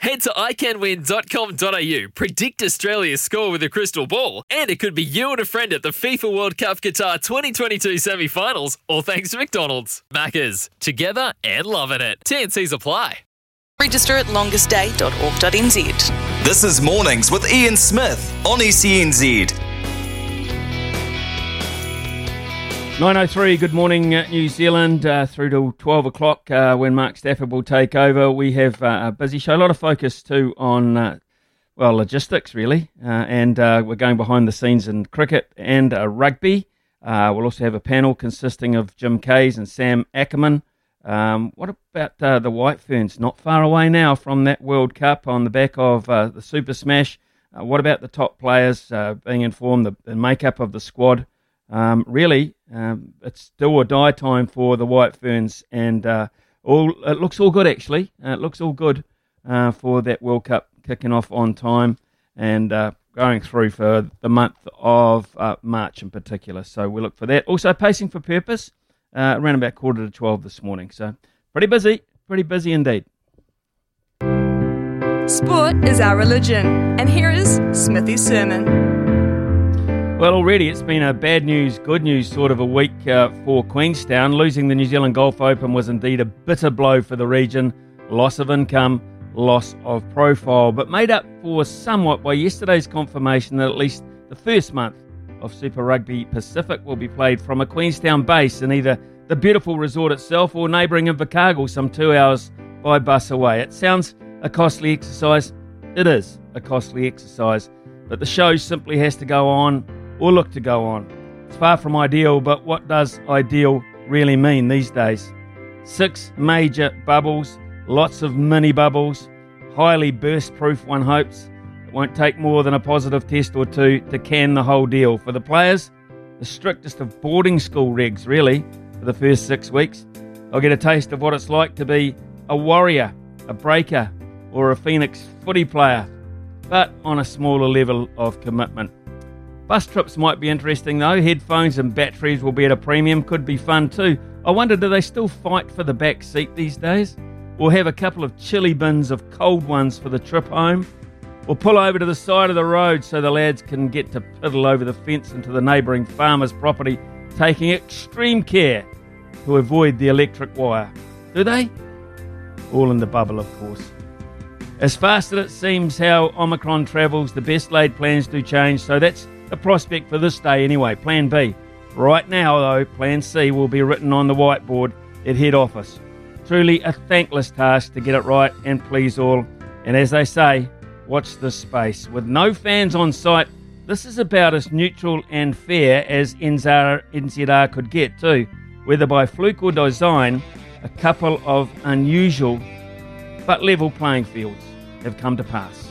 Head to iCanWin.com.au, predict Australia's score with a crystal ball, and it could be you and a friend at the FIFA World Cup Qatar 2022 semi finals, all thanks to McDonald's. Maccas, together and loving it. TNC's apply. Register at longestday.org.nz. This is Mornings with Ian Smith on SENZ. 903, good morning, uh, New Zealand, uh, through to 12 o'clock uh, when Mark Stafford will take over. We have uh, a busy show, a lot of focus too on, uh, well, logistics really, uh, and we're going behind the scenes in cricket and rugby. we'll also have a panel consisting of Jim Kays and Sam Ackerman. Um, what about the White Ferns? Not far away now from that World Cup on the back of the Super Smash. what about the top players being informed, the, the makeup of the squad? Um, really, um, it's do or die time for the White Ferns, and uh, all it looks all good actually. Uh, it looks all good uh, for that World Cup kicking off on time and uh, going through for the month of uh, March in particular. So we look for that. Also, pacing for purpose uh, around about quarter to twelve this morning. So pretty busy, pretty busy indeed. Sport is our religion, and here is Smithy's sermon. Well, already it's been a bad news, good news sort of a week uh, for Queenstown. Losing the New Zealand Golf Open was indeed a bitter blow for the region. Loss of income, loss of profile, but made up for somewhat by yesterday's confirmation that at least the first month of Super Rugby Pacific will be played from a Queenstown base in either the beautiful resort itself or neighbouring Invercargill, some two hours by bus away. It sounds a costly exercise. It is a costly exercise, but the show simply has to go on or look to go on. It's far from ideal, but what does ideal really mean these days? Six major bubbles, lots of mini bubbles, highly burst proof, one hopes. It won't take more than a positive test or two to can the whole deal. For the players, the strictest of boarding school regs, really, for the first six weeks. I'll get a taste of what it's like to be a warrior, a breaker, or a Phoenix footy player, but on a smaller level of commitment. Bus trips might be interesting though. Headphones and batteries will be at a premium. Could be fun too. I wonder do they still fight for the back seat these days? Or have a couple of chili bins of cold ones for the trip home? Or pull over to the side of the road so the lads can get to piddle over the fence into the neighbouring farmer's property, taking extreme care to avoid the electric wire. Do they? All in the bubble, of course. As fast as it seems how Omicron travels, the best laid plans do change, so that's a prospect for this day anyway. Plan B. Right now, though, Plan C will be written on the whiteboard at head office. Truly a thankless task to get it right and please all. And as they say, watch this space. With no fans on site, this is about as neutral and fair as NZR, NZR could get, too. Whether by fluke or design, a couple of unusual but level playing fields have come to pass.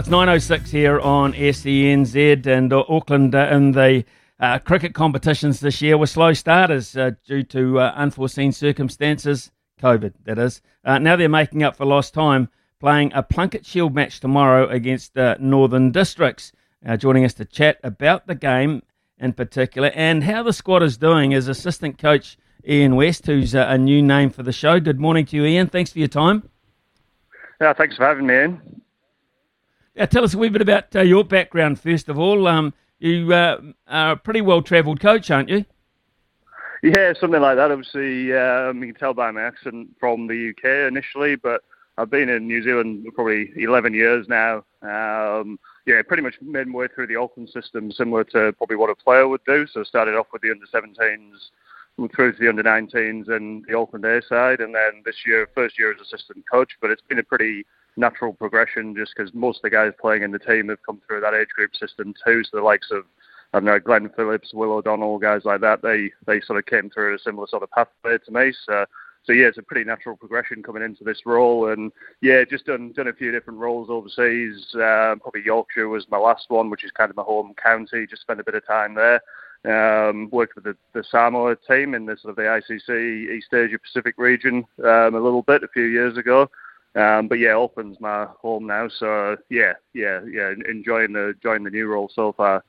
It's 9.06 here on SENZ and uh, Auckland uh, in the uh, cricket competitions this year were slow starters uh, due to uh, unforeseen circumstances, COVID, that is. Uh, now they're making up for lost time, playing a Plunket Shield match tomorrow against Northern Districts. joining us to chat about the game in particular and how the squad is doing is assistant coach Ian West, who's a new name for the show. Good morning to you, Ian. Thanks for your time. Yeah, thanks for having me, Ian. Yeah, tell us a wee bit about uh, your background first of all. Um, you uh, are a pretty well travelled coach, aren't you? Yeah, something like that. Obviously, um, you can tell by my accent from the UK initially, but I've been in New Zealand for probably 11 years now. Um, yeah, pretty much made my way through the Auckland system, similar to probably what a player would do. So started off with the under 17s, through to the under 19s and the Auckland A side, and then this year, first year as assistant coach. But it's been a pretty natural progression just because most of the guys playing in the team have come through that age group system too. So the likes of I don't know Glenn Phillips, Will O'Donnell, guys like that, they they sort of came through a similar sort of pathway to me. So so yeah, it's a pretty natural progression coming into this role, and yeah, just done done a few different roles overseas. Uh, probably Yorkshire was my last one, which is kind of my home county. Just spent a bit of time there. Um, worked with the, the, Samoa team in the sort of the ICC East Asia Pacific region um, a little bit a few years ago. Um, but yeah, Auckland's my home now, so yeah, yeah, yeah, enjoying the enjoying the new role so far.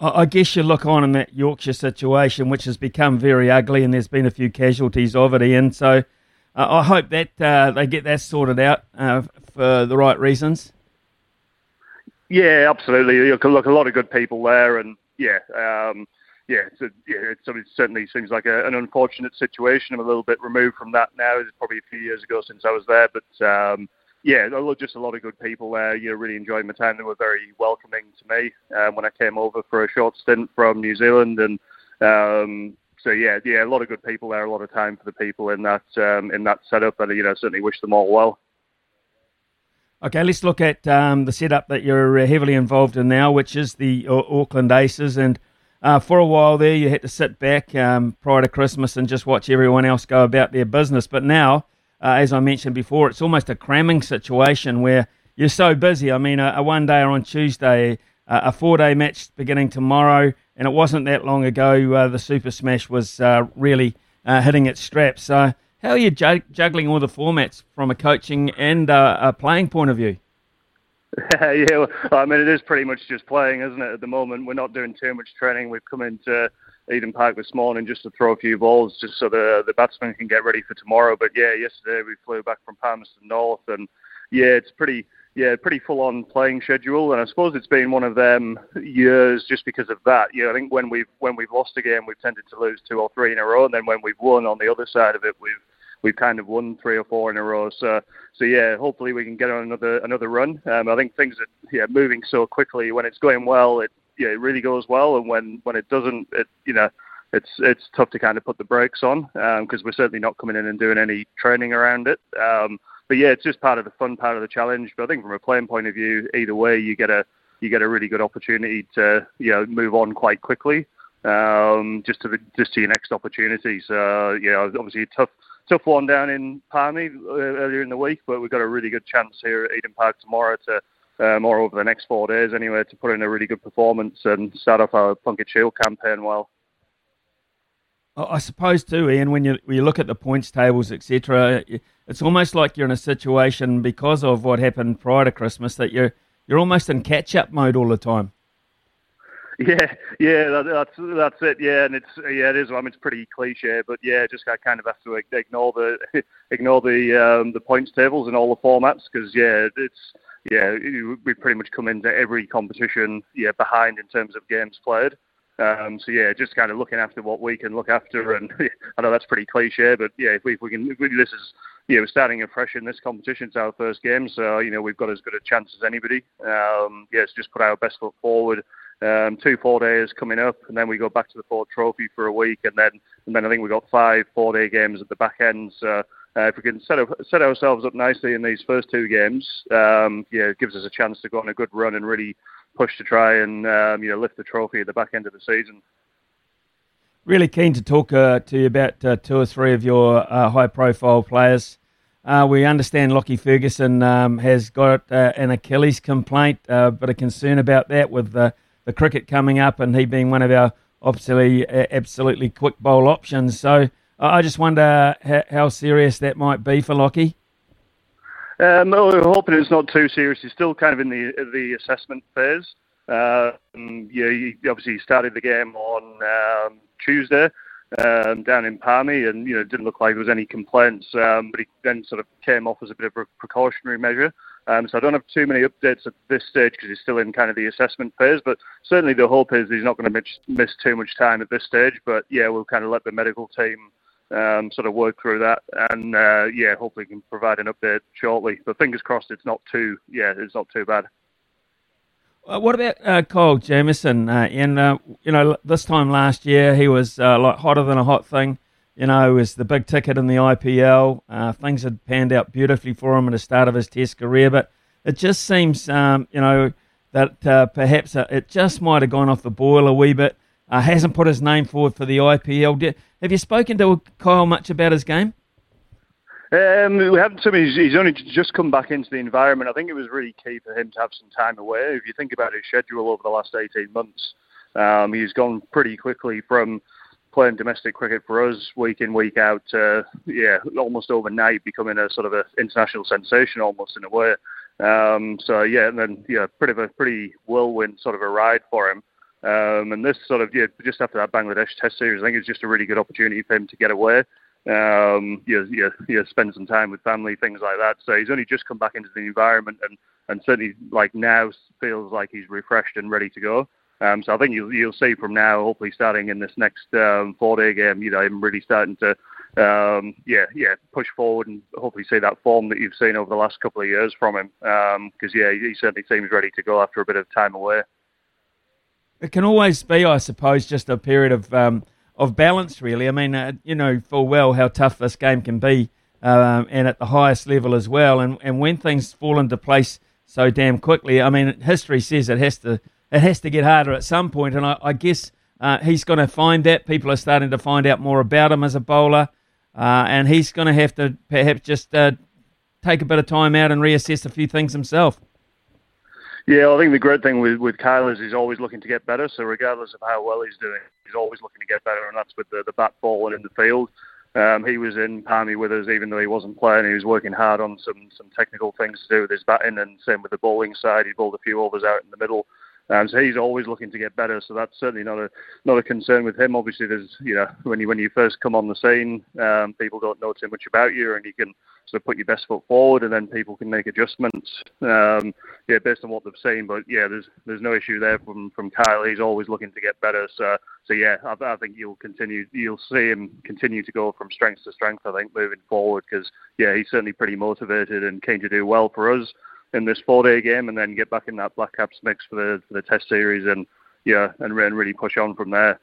I guess you look on in that Yorkshire situation, which has become very ugly, and there's been a few casualties of it, Ian. So uh, I hope that uh, they get that sorted out uh, for the right reasons. Yeah, absolutely. Look, look, a lot of good people there, and yeah, um, yeah, it's a, yeah, it's, it certainly seems like a, an unfortunate situation. I'm a little bit removed from that now. It's probably a few years ago since I was there, but um, yeah, just a lot of good people there. You know, really enjoyed my time. They were very welcoming to me um, when I came over for a short stint from New Zealand, and um, so yeah, yeah, a lot of good people there. A lot of time for the people in that um, in that setup, and you know, certainly wish them all well. Okay, let's look at um, the setup that you're heavily involved in now, which is the Auckland Aces. And uh, for a while there, you had to sit back um, prior to Christmas and just watch everyone else go about their business. But now uh, as I mentioned before, it's almost a cramming situation where you're so busy. I mean, a, a one day or on Tuesday, uh, a four day match beginning tomorrow, and it wasn't that long ago uh, the Super Smash was uh, really uh, hitting its straps. So, how are you ju- juggling all the formats from a coaching and uh, a playing point of view? yeah, well, I mean, it is pretty much just playing, isn't it? At the moment, we're not doing too much training. We've come into Eden Park this morning just to throw a few balls, just so the the batsmen can get ready for tomorrow. But yeah, yesterday we flew back from Palmerston North, and yeah, it's pretty yeah pretty full on playing schedule. And I suppose it's been one of them years just because of that. You know, I think when we've when we've lost a game, we've tended to lose two or three in a row, and then when we've won on the other side of it, we've we've kind of won three or four in a row. So, so yeah, hopefully we can get on another another run. Um, I think things are yeah moving so quickly. When it's going well, it yeah, it really goes well, and when when it doesn't, it you know, it's it's tough to kind of put the brakes on because um, we're certainly not coming in and doing any training around it. Um, but yeah, it's just part of the fun part of the challenge. But I think from a playing point of view, either way, you get a you get a really good opportunity to you know move on quite quickly um, just to the, just to your next opportunity. So yeah, obviously a tough tough one down in Palmy uh, earlier in the week, but we've got a really good chance here at Eden Park tomorrow to um, or over the next four days anyway, to put in a really good performance and start off our Plunket Shield campaign well. I suppose too, Ian. When you when you look at the points tables, etc., it's almost like you're in a situation because of what happened prior to Christmas that you're you're almost in catch up mode all the time. Yeah, yeah, that, that's that's it. Yeah, and it's yeah, it is. I mean, it's pretty cliche, but yeah, just I kind of have to ignore the ignore the um, the points tables and all the formats because yeah, it's yeah, we pretty much come into every competition yeah behind in terms of games played. Um, so yeah, just kind of looking after what we can look after, and I know that's pretty cliche, but yeah, if we, if we can, if we, this is yeah, we're starting afresh in this competition. It's our first game, so you know we've got as good a chance as anybody. Um, yeah, it's just put our best foot forward. Um, two four days coming up, and then we go back to the Ford Trophy for a week, and then and then I think we've got five four day games at the back end. So uh, if we can set, up, set ourselves up nicely in these first two games, um, yeah, it gives us a chance to go on a good run and really push to try and um, you know lift the trophy at the back end of the season. Really keen to talk uh, to you about uh, two or three of your uh, high-profile players. Uh, we understand Lockie Ferguson um, has got uh, an Achilles complaint, uh, but a concern about that with the, the cricket coming up and he being one of our absolutely, absolutely quick bowl options. So I just wonder how, how serious that might be for Lockie. Um, we're hoping it's not too serious. He's still kind of in the the assessment phase. Uh, yeah, he obviously started the game on um, Tuesday um, down in Palmy, and you know didn't look like there was any complaints. Um, but he then sort of came off as a bit of a precautionary measure. Um, so I don't have too many updates at this stage because he's still in kind of the assessment phase. But certainly the hope is he's not going to miss, miss too much time at this stage. But yeah, we'll kind of let the medical team sort of work through that, and uh, yeah, hopefully can provide an update shortly. But fingers crossed, it's not too yeah, it's not too bad. Uh, what about uh, Kyle Jamieson? Uh, and uh, you know, this time last year he was uh, like hotter than a hot thing. You know, was the big ticket in the IPL. Uh, things had panned out beautifully for him at the start of his Test career, but it just seems, um, you know, that perhaps it just might have gone off the boil a wee bit. Hasn't put his name forward for the IPL. Have you spoken to Kyle much about his game? Um, we haven't. He's, he's only just come back into the environment. I think it was really key for him to have some time away. If you think about his schedule over the last 18 months, um, he's gone pretty quickly from playing domestic cricket for us week in week out. Uh, yeah, almost overnight becoming a sort of an international sensation, almost in a way. Um, so yeah, and then yeah, pretty a pretty whirlwind sort of a ride for him. Um, and this sort of yeah, just after that Bangladesh Test series, I think it's just a really good opportunity for him to get away. Um, yeah, yeah, yeah, spend some time with family, things like that. So he's only just come back into the environment, and and certainly like now feels like he's refreshed and ready to go. Um, so I think you'll you'll see from now, hopefully starting in this next um, four-day game, you know, him really starting to, um, yeah, yeah, push forward and hopefully see that form that you've seen over the last couple of years from him. Because um, yeah, he certainly seems ready to go after a bit of time away. It can always be, I suppose, just a period of um, of balance, really. I mean, uh, you know full well how tough this game can be, um, and at the highest level as well. And and when things fall into place so damn quickly, I mean, history says it has to it has to get harder at some point. point, and I, I guess uh, he's going to find that. People are starting to find out more about him as a bowler, uh, and he's going to have to perhaps just uh, take a bit of time out and reassess a few things himself. Yeah, I think the great thing with with Kyle is he's always looking to get better. So regardless of how well he's doing, he's always looking to get better, and that's with the, the bat, ball, and in the field. Um, he was in Palmy with us, even though he wasn't playing. He was working hard on some some technical things to do with his batting, and same with the bowling side. He bowled a few overs out in the middle um, so he's always looking to get better. So that's certainly not a not a concern with him. Obviously, there's you know when you when you first come on the scene, um, people don't know too much about you, and you can sort of put your best foot forward, and then people can make adjustments. Um, yeah, based on what they've seen. But yeah, there's there's no issue there from from Kyle. He's always looking to get better. So so yeah, I, I think you'll continue you'll see him continue to go from strength to strength. I think moving forward because yeah, he's certainly pretty motivated and keen to do well for us in this four-day game, and then get back in that Black Caps mix for the for the Test series, and yeah, and, and really push on from there.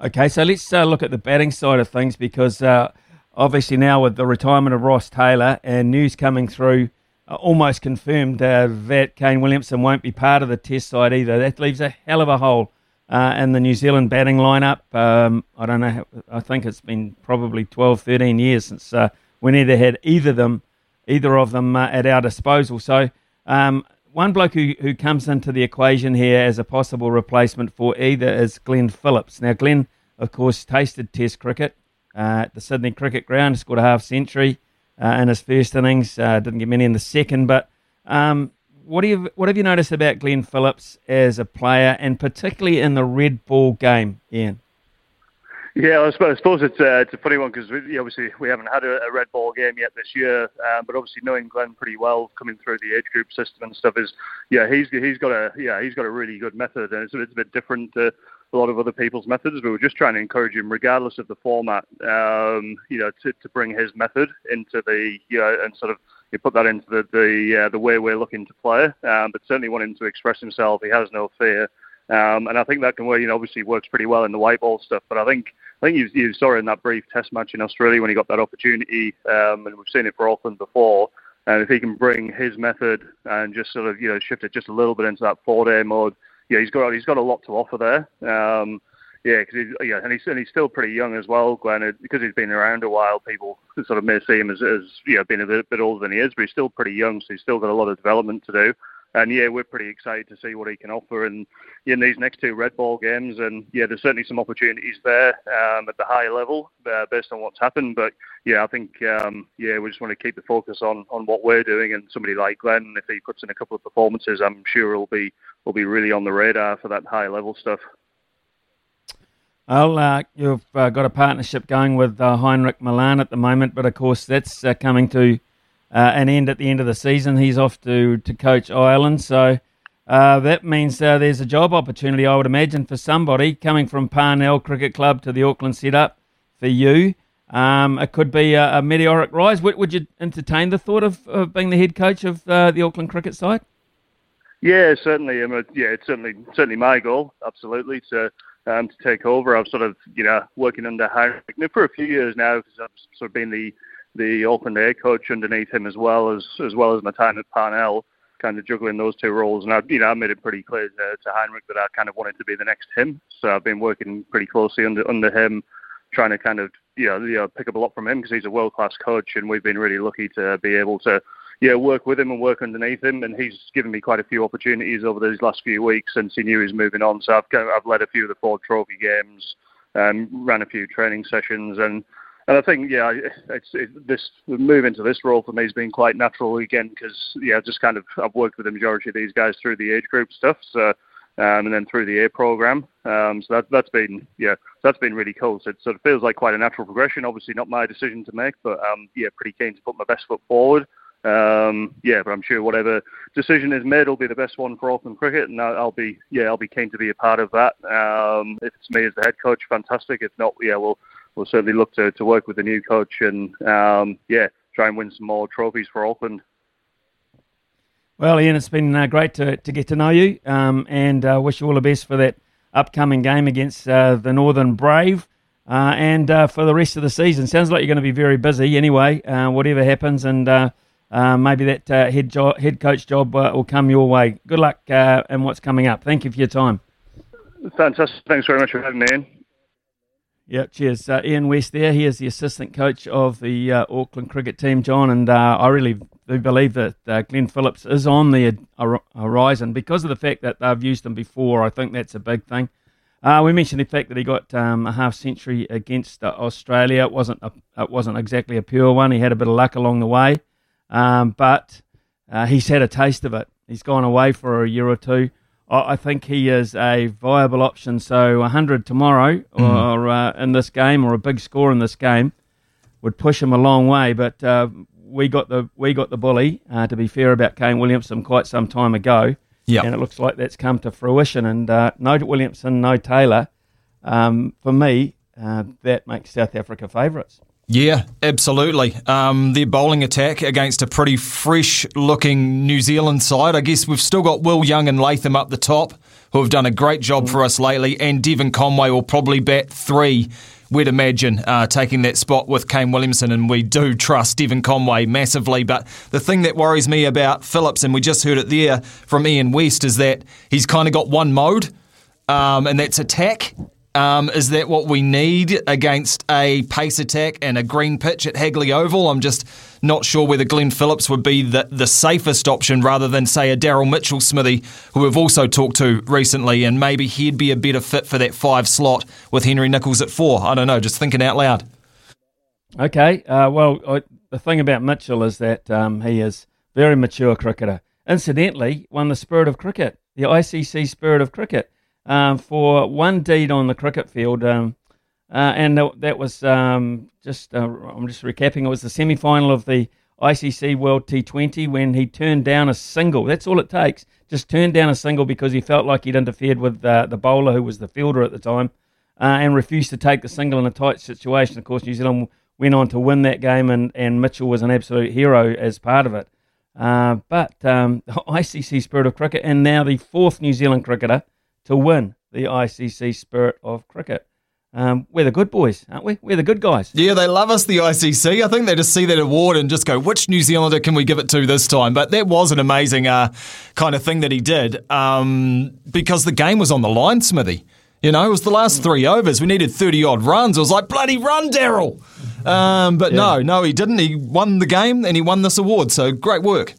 Okay, so let's uh, look at the batting side of things because uh, obviously now with the retirement of Ross Taylor and news coming through, uh, almost confirmed uh, that Kane Williamson won't be part of the Test side either. That leaves a hell of a hole uh, in the New Zealand batting lineup. Um, I don't know. I think it's been probably 12, 13 years since uh, we neither had either them either of them uh, at our disposal. So, um, one bloke who, who comes into the equation here as a possible replacement for either is Glenn Phillips. Now, Glenn, of course, tasted Test cricket at the Sydney Cricket Ground, scored a half century uh, in his first innings, uh, didn't get many in the second. But um, what, do you, what have you noticed about Glenn Phillips as a player, and particularly in the red ball game, Ian? Yeah, I suppose, I suppose it's, uh, it's a funny one because obviously we haven't had a, a, red ball game yet this year, um, but obviously knowing Glenn pretty well, coming through the age group system and stuff is, yeah, he's he's got a yeah he's got a really good method, and it's, it's a bit different to a lot of other people's methods. But we're just trying to encourage him, regardless of the format, um, you know, to, to bring his method into the you know and sort of you put that into the the uh, the way we're looking to play, um, but certainly want him to express himself. He has no fear. Um, and I think that can work. You know, obviously works pretty well in the white ball stuff. But I think I think you, you saw in that brief Test match in Australia when he got that opportunity, um, and we've seen it for Auckland before. And if he can bring his method and just sort of you know shift it just a little bit into that four-day mode, yeah, he's got he's got a lot to offer there. Um, yeah, because yeah, and he's and he's still pretty young as well, Glenn. Because he's been around a while, people sort of may see him as, as you know being a bit, bit older than he is, but he's still pretty young, so he's still got a lot of development to do and yeah, we're pretty excited to see what he can offer in, in these next two red ball games. And yeah, there's certainly some opportunities there um, at the high level uh, based on what's happened. But yeah, I think um, yeah, we just want to keep the focus on, on what we're doing. And somebody like Glenn, if he puts in a couple of performances, I'm sure he'll be will be really on the radar for that high level stuff. Well, uh, you've uh, got a partnership going with uh, Heinrich Malan at the moment, but of course that's uh, coming to uh, and end at the end of the season. He's off to, to coach Ireland. So uh, that means uh, there's a job opportunity, I would imagine, for somebody coming from Parnell Cricket Club to the Auckland setup for you. Um, it could be a, a meteoric rise. Would, would, you entertain the thought of, of being the head coach of uh, the Auckland cricket side? Yeah, certainly. I mean, yeah, it's certainly certainly my goal. Absolutely to um, to take over. I've sort of you know working under Heinrich for a few years now because I've sort of been the the Auckland A coach underneath him as well as as well as my time at Parnell, kind of juggling those two roles. And I, you know, I made it pretty clear to, to Heinrich that I kind of wanted to be the next him. So I've been working pretty closely under under him, trying to kind of you know, you know pick up a lot from him because he's a world class coach, and we've been really lucky to be able to yeah, work with him and work underneath him. And he's given me quite a few opportunities over these last few weeks since he knew he was moving on. So I've I've led a few of the Ford Trophy games, um, ran a few training sessions, and and I think yeah, it's it, this move into this role for me has been quite natural again because yeah, just kind of I've worked with the majority of these guys through the age group stuff. So. Um, and then through the air program. Um, so that that's been yeah, that's been really cool. So it sort of feels like quite a natural progression. Obviously, not my decision to make, but um, yeah, pretty keen to put my best foot forward. Um, yeah, but I'm sure whatever decision is made will be the best one for Auckland cricket, and I'll be yeah I'll be keen to be a part of that. Um, if it's me as the head coach, fantastic. If not, yeah, we'll we'll certainly look to, to work with the new coach and um, yeah try and win some more trophies for Auckland. Well, Ian, it's been uh, great to, to get to know you, um, and uh, wish you all the best for that upcoming game against uh, the Northern Brave. Uh, and uh, for the rest of the season, sounds like you're going to be very busy anyway. Uh, whatever happens, and uh, maybe that uh, head job, head coach job uh, will come your way. Good luck uh, in what's coming up. Thank you for your time. Fantastic. Thanks very much for having me in. Yeah, cheers. Uh, Ian West there. He is the assistant coach of the uh, Auckland cricket team, John, and I really do believe that Glenn Phillips is on the horizon because of the fact that they've used him before. I think that's a big thing. we mentioned the fact that he got um, a half century against Australia. It wasn't a, it wasn't exactly a pure one. He had a bit of luck along the way. Um, but uh, he's had a taste of it. He's gone away for a year or two. I, I think he is a viable option. So 100 tomorrow, mm. or uh, in this game, or a big score in this game, would push him a long way. But uh, we got the we got the bully. Uh, to be fair about Kane Williamson, quite some time ago. Yeah. And it looks like that's come to fruition. And uh, no Williamson, no Taylor. Um, for me, uh, that makes South Africa favourites. Yeah, absolutely. Um, their bowling attack against a pretty fresh looking New Zealand side. I guess we've still got Will Young and Latham up the top, who have done a great job for us lately, and Devon Conway will probably bat three. We'd imagine uh, taking that spot with Kane Williamson, and we do trust Devon Conway massively. But the thing that worries me about Phillips, and we just heard it there from Ian West, is that he's kind of got one mode, um, and that's attack um, is that what we need against a pace attack and a green pitch at Hagley Oval? I'm just not sure whether Glenn Phillips would be the, the safest option rather than, say, a Daryl Mitchell Smithy, who we've also talked to recently, and maybe he'd be a better fit for that five slot with Henry Nicholls at four. I don't know, just thinking out loud. Okay, uh, well, I, the thing about Mitchell is that um, he is very mature cricketer. Incidentally, won the Spirit of Cricket, the ICC Spirit of Cricket um, for one deed on the cricket field. Um, uh, and that was um, just, uh, I'm just recapping, it was the semi final of the ICC World T20 when he turned down a single. That's all it takes. Just turned down a single because he felt like he'd interfered with uh, the bowler who was the fielder at the time uh, and refused to take the single in a tight situation. Of course, New Zealand went on to win that game and, and Mitchell was an absolute hero as part of it. Uh, but um, ICC Spirit of Cricket and now the fourth New Zealand cricketer to win the ICC Spirit of Cricket. Um, we're the good boys, aren't we? We're the good guys. Yeah, they love us, the ICC. I think they just see that award and just go, which New Zealander can we give it to this time? But that was an amazing uh, kind of thing that he did um, because the game was on the line, Smithy. You know, it was the last three overs. We needed 30 odd runs. It was like, bloody run, Daryl. Um, but yeah. no, no, he didn't. He won the game and he won this award. So great work.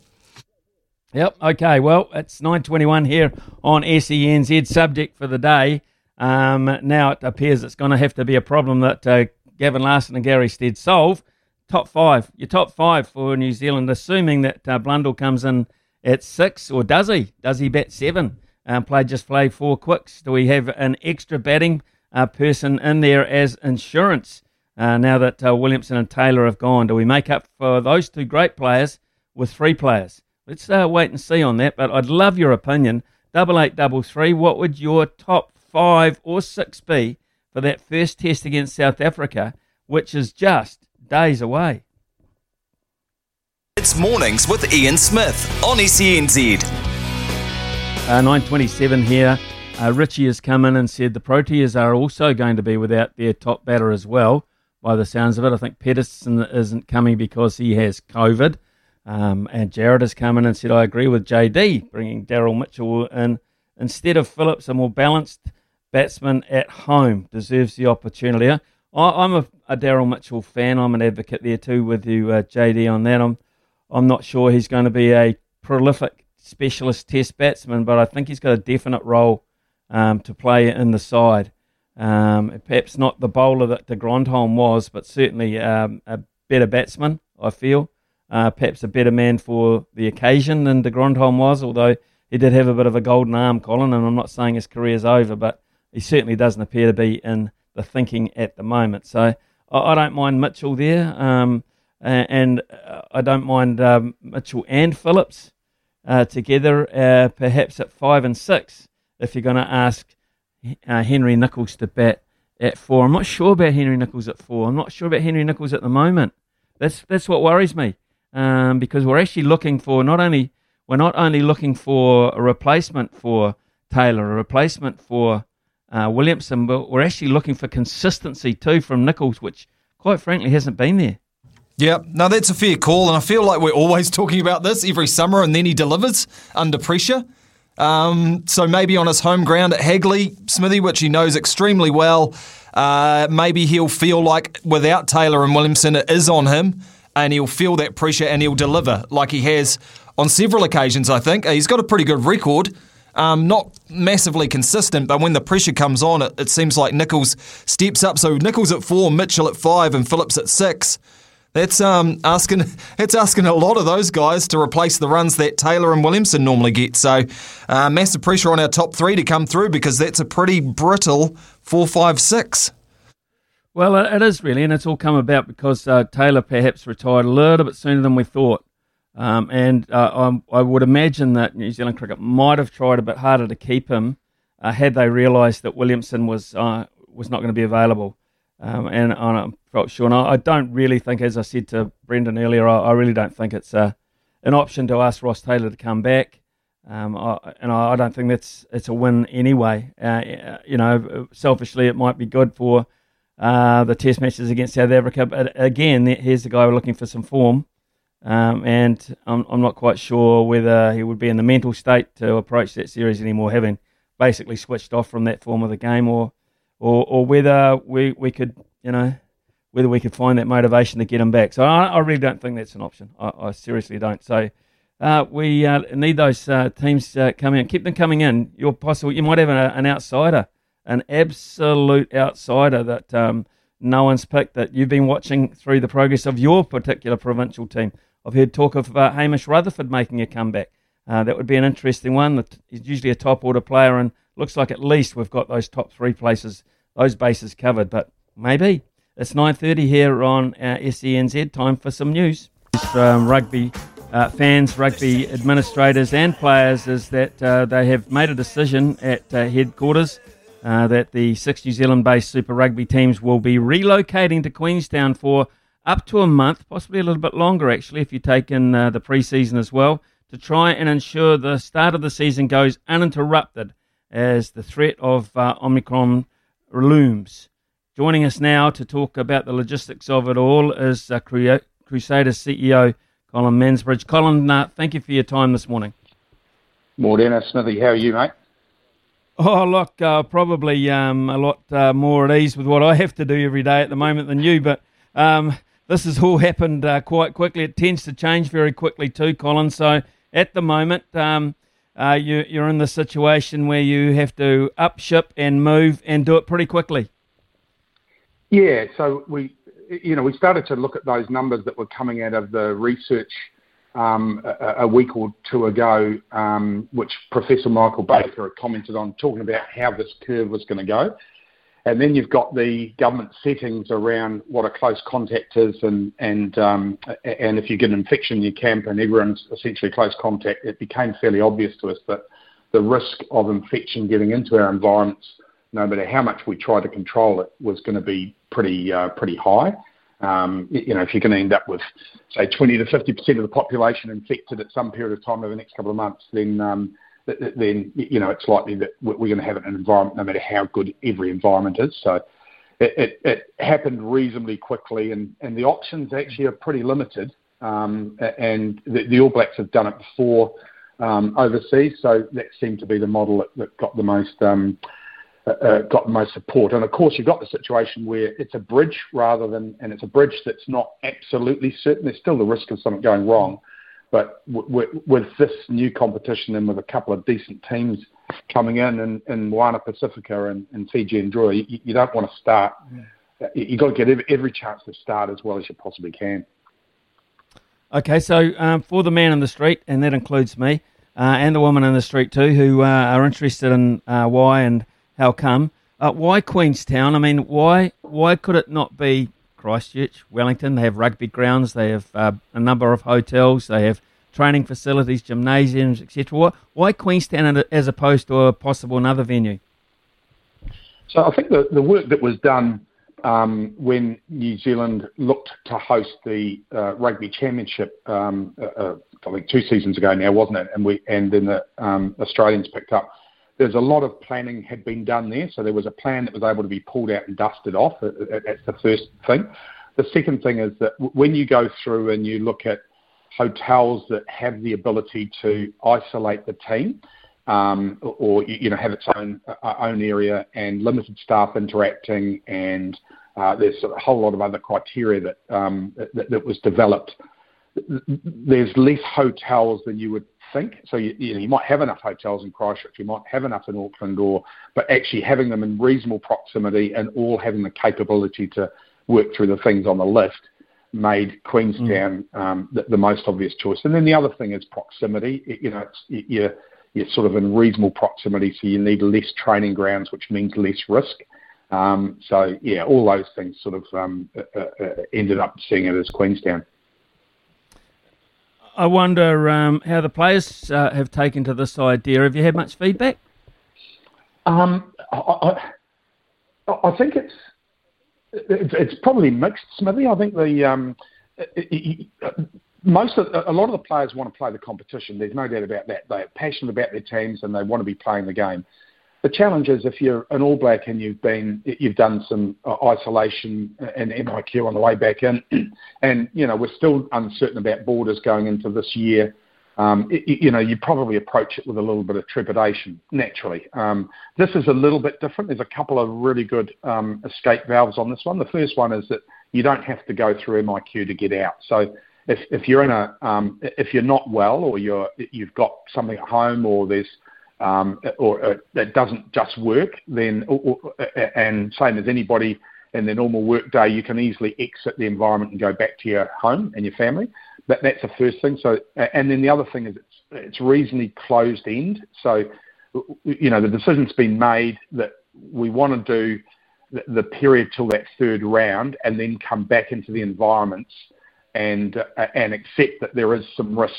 Yep. Okay. Well, it's 9:21 here on SENZ. Subject for the day. Um, now it appears it's going to have to be a problem that uh, Gavin Larsen and Gary Stead solve. Top five. Your top five for New Zealand, assuming that uh, Blundell comes in at six, or does he? Does he bat seven? Um, play just play four quicks. Do we have an extra batting uh, person in there as insurance? Uh, now that uh, Williamson and Taylor have gone, do we make up for those two great players with three players? Let's uh, wait and see on that. But I'd love your opinion. Double eight double three. What would your top five or six be for that first test against South Africa, which is just days away? It's mornings with Ian Smith on SENZ. Uh, 927 here. Uh, Richie has come in and said the Proteas are also going to be without their top batter as well, by the sounds of it. I think Petersen isn't coming because he has COVID. Um, and Jared has come in and said, I agree with JD, bringing Daryl Mitchell in instead of Phillips, a more balanced batsman at home deserves the opportunity. I, am a, a Daryl Mitchell fan. I'm an advocate there too with you, uh, JD, on that. I'm I'm not sure he's going to be a prolific specialist Test batsman, but I think he's got a definite role um, to play in the side. Um, perhaps not the bowler that de Grandhomme was, but certainly um, a better batsman. I feel uh, perhaps a better man for the occasion than de Grandhomme was, although he did have a bit of a golden arm, Colin. And I'm not saying his career's over, but he certainly doesn't appear to be in the thinking at the moment. So I, I don't mind Mitchell there, um, and, uh, I don't mind um, Mitchell and Phillips uh, together, uh, perhaps at five and six, if you're going to ask uh, Henry Nicholls to bat at four. I'm not sure about Henry Nicholls at four. I'm not sure about Henry Nicholls at the moment. That's that's what worries me, um, because we're actually looking for not only we're not only looking for a replacement for Taylor, a replacement for uh, Williamson, but we're actually looking for consistency too from Nicholls, which quite frankly hasn't been there. Yeah, no, that's a fair call, and I feel like we're always talking about this every summer, and then he delivers under pressure. Um, so maybe on his home ground at Hagley, Smithy, which he knows extremely well, uh, maybe he'll feel like without Taylor and Williamson, it is on him, and he'll feel that pressure and he'll deliver like he has on several occasions. I think he's got a pretty good record. Um, not massively consistent, but when the pressure comes on, it, it seems like Nicholls steps up. So Nicholls at four, Mitchell at five, and Phillips at six. That's um, asking it's asking a lot of those guys to replace the runs that Taylor and Williamson normally get. So uh, massive pressure on our top three to come through because that's a pretty brittle four, five, six. Well, it is really, and it's all come about because uh, Taylor perhaps retired a little bit sooner than we thought. Um, and uh, I would imagine that New Zealand cricket might have tried a bit harder to keep him uh, had they realised that Williamson was uh, was not going to be available. Um, and I'm not sure, and I, don't really think, as I said to Brendan earlier, I, I really don't think it's uh, an option to ask Ross Taylor to come back. Um, I, and I, don't think that's it's a win anyway. Uh, you know, selfishly, it might be good for uh, the Test matches against South Africa, but again, here's the guy we're looking for some form. Um, and I'm, I'm not quite sure whether he would be in the mental state to approach that series anymore, having basically switched off from that form of the game, or or, or whether we, we could, you know, whether we could find that motivation to get him back. So I, I really don't think that's an option. I, I seriously don't. So uh, we uh, need those uh, teams uh, coming in. Keep them coming in. You're possible. You might have an, an outsider, an absolute outsider that um, no one's picked. That you've been watching through the progress of your particular provincial team. I've heard talk of uh, Hamish Rutherford making a comeback. Uh, that would be an interesting one. He's usually a top order player, and looks like at least we've got those top three places, those bases covered. But maybe it's 9:30 here on uh, SENZ. Time for some news. From rugby uh, fans, rugby administrators, and players is that uh, they have made a decision at uh, headquarters uh, that the six New Zealand-based Super Rugby teams will be relocating to Queenstown for up to a month, possibly a little bit longer, actually, if you take in uh, the pre-season as well, to try and ensure the start of the season goes uninterrupted as the threat of uh, Omicron looms. Joining us now to talk about the logistics of it all is uh, Crusader CEO Colin Mansbridge. Colin, uh, thank you for your time this morning. Morning, Smithy. How are you, mate? Oh, look, uh, probably um, a lot uh, more at ease with what I have to do every day at the moment than you, but um, this has all happened uh, quite quickly. It tends to change very quickly too, Colin. So at the moment, um, uh, you, you're in the situation where you have to up ship and move and do it pretty quickly. Yeah, so we, you know, we started to look at those numbers that were coming out of the research um, a, a, week or two ago, um, which Professor Michael Baker commented on, talking about how this curve was going to go. And then you've got the government settings around what a close contact is, and and um, and if you get an infection in your camp and everyone's essentially close contact, it became fairly obvious to us that the risk of infection getting into our environments, no matter how much we try to control it, was going to be pretty uh, pretty high. Um, you know, if you're going to end up with, say, 20 to 50 percent of the population infected at some period of time over the next couple of months, then um, then you know it's likely that we're going to have an environment, no matter how good every environment is. So it, it, it happened reasonably quickly, and, and the options actually are pretty limited. Um, and the, the, All Blacks have done it before um, overseas, so that seemed to be the model that, that got the most um, uh, uh, got the most support. And of course, you've got the situation where it's a bridge rather than, and it's a bridge that's not absolutely certain. There's still the risk of something going wrong. But w- w- with this new competition and with a couple of decent teams coming in in, in Moana Pacifica and, and Fijian Drua, you, you don't want to start. You've got to get every, every chance to start as well as you possibly can. Okay, so um, for the man in the street, and that includes me, uh, and the woman in the street too, who uh, are interested in uh, why and how come, uh, why Queenstown? I mean, why why could it not be Christchurch, Wellington? They have rugby grounds, they have uh, a number of hotels, they have training facilities, gymnasiums, etc. Why Queenstown as opposed to a possible another venue? So I think the, the work that was done um, when New Zealand looked to host the uh, rugby championship, um, uh, uh, I think two seasons ago now, wasn't it? And we and then the um, Australians picked up. There's a lot of planning had been done there, so there was a plan that was able to be pulled out and dusted off. That's the first thing. The second thing is that when you go through and you look at hotels that have the ability to isolate the team, um, or you know have its own uh, own area and limited staff interacting, and uh, there's a whole lot of other criteria that, um, that, that was developed. There's less hotels than you would think. So you, you, know, you might have enough hotels in Christchurch, you might have enough in Auckland, or but actually having them in reasonable proximity and all having the capability to work through the things on the list made Queenstown mm. um, the, the, most obvious choice. And then the other thing is proximity. It, you know, it's, you, you're sort of in reasonable proximity, so you need less training grounds, which means less risk. Um, so yeah, all those things sort of um, uh, uh, ended up seeing it as Queenstown. I wonder um, how the players uh, have taken to this idea. Have you had much feedback? Um, I, I, I, think it's, it's, it's probably mixed, Smithy. I think the um, it, most of, a lot of the players want to play the competition. There's no doubt about that. They're passionate about their teams and they want to be playing the game. The challenge is if you're an All Black and you've been you've done some uh, isolation and MIQ on the way back in, and you know we're still uncertain about borders going into this year. Um, it, you know, you probably approach it with a little bit of trepidation, naturally. Um, this is a little bit different. There's a couple of really good um, escape valves on this one. The first one is that you don't have to go through MIQ to get out. So if, if you're in a um, if you're not well or you're you've got something at home or there's um, or uh, that doesn't just work, then or, or, and same as anybody in their normal work day, you can easily exit the environment and go back to your home and your family. That, that's the first thing. So, and then the other thing is it's it's reasonably closed end. So, you know, the decision's been made that we want to do the, the period till that third round and then come back into the environments and uh, and accept that there is some risk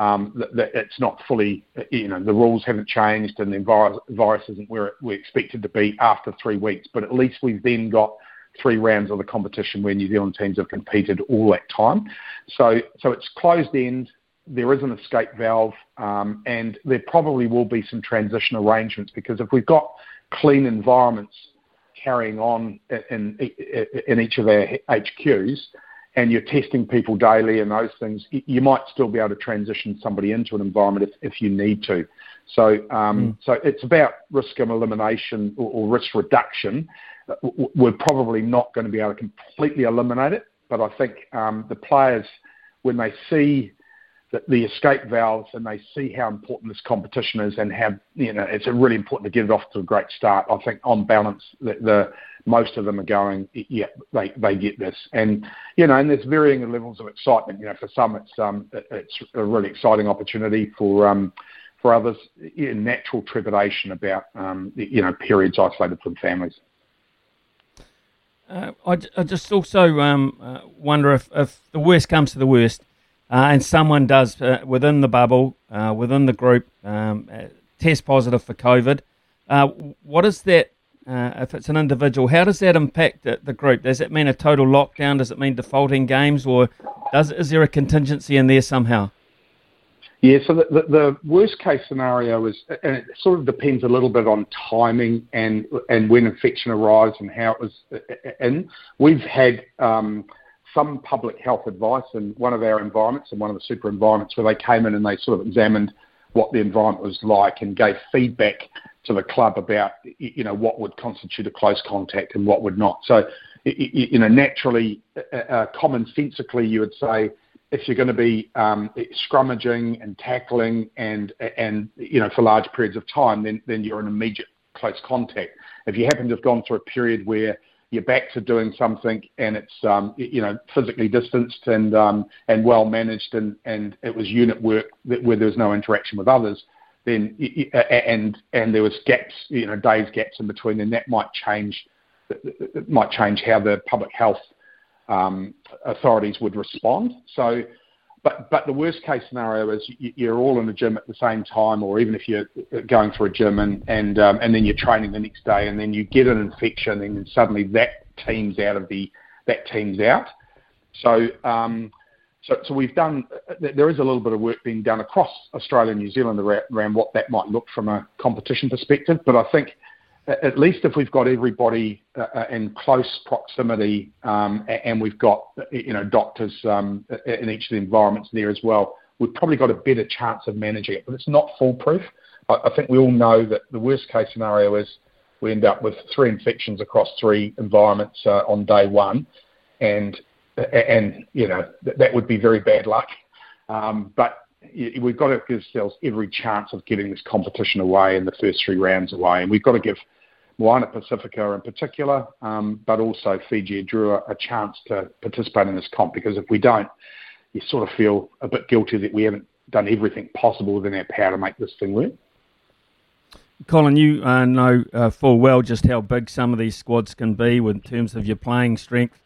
um, that, that, it's not fully, you know, the rules haven't changed and the virus, virus isn't where it, we're expected to be after three weeks. But at least we've then got three rounds of the competition where New Zealand teams have competed all that time. So so it's closed end. There is an escape valve, um, and there probably will be some transition arrangements because if we've got clean environments carrying on in, in, in each of our HQs, and you're testing people daily and those things, you might still be able to transition somebody into an environment if, if you need to. So, um, mm. so it's about risk elimination or, or risk reduction. We're probably not going to be able to completely eliminate it, but I think um, the players, when they see the, the escape valves and they see how important this competition is and how you know it's really important to get it off to a great start. I think on balance, the, the most of them are going, yeah, they they get this, and you know, and there's varying levels of excitement. You know, for some it's um it's a really exciting opportunity for um for others, yeah, natural trepidation about um you know periods isolated from families. Uh, I, I, just also um, uh, wonder if, if the worst comes to the worst, uh, and someone does uh, within the bubble, uh, within the group, um, uh, test positive for COVID, what is that? Uh, if it's an individual, how does that impact the, group? Does it mean a total lockdown? Does it mean defaulting games, or does is there a contingency in there somehow? Yeah, so the, the, the, worst case scenario is, and it sort of depends a little bit on timing and and when infection arrives and how it was in. We've had um, some public health advice in one of our environments, in one of the super environments, where they came in and they sort of examined what the environment was like and gave feedback to the club about you know what would constitute a close contact and what would not. So you know naturally, uh, uh, commonsensically, you would say if you're going to be um, scrummaging and tackling and and you know for large periods of time, then then you're in immediate close contact. If you happen to have gone through a period where your backs are doing something and it's um, you know physically distanced and um, and well managed and and it was unit work where there was no interaction with others, then and and there was gaps you know days gaps in between, then that might change might change how the public health um, authorities would respond. So but but the worst case scenario is you're all in the gym at the same time, or even if you're going for a gym and and um, and then you're training the next day, and then you get an infection, and then suddenly that team's out of the that team's out. So um, so so we've done. There is a little bit of work being done across Australia and New Zealand around, what that might look from a competition perspective. But I think at least if we've got everybody uh, uh, in close proximity um, and we've got you know doctors um, in each of the environments there as well, we've probably got a better chance of managing it. But it's not foolproof. I, I think we all know that the worst case scenario is we end up with three infections across three environments uh, on day one, and and you know that, that would be very bad luck. Um, but we've got to give ourselves every chance of getting this competition away in the first three rounds away, and we've got to give Moana Pacifica in particular, um, but also Fiji Drua a chance to participate in this comp because if we don't, you sort of feel a bit guilty that we haven't done everything possible within our power to make this thing work. Colin, you uh, know uh, full well just how big some of these squads can be in terms of your playing strength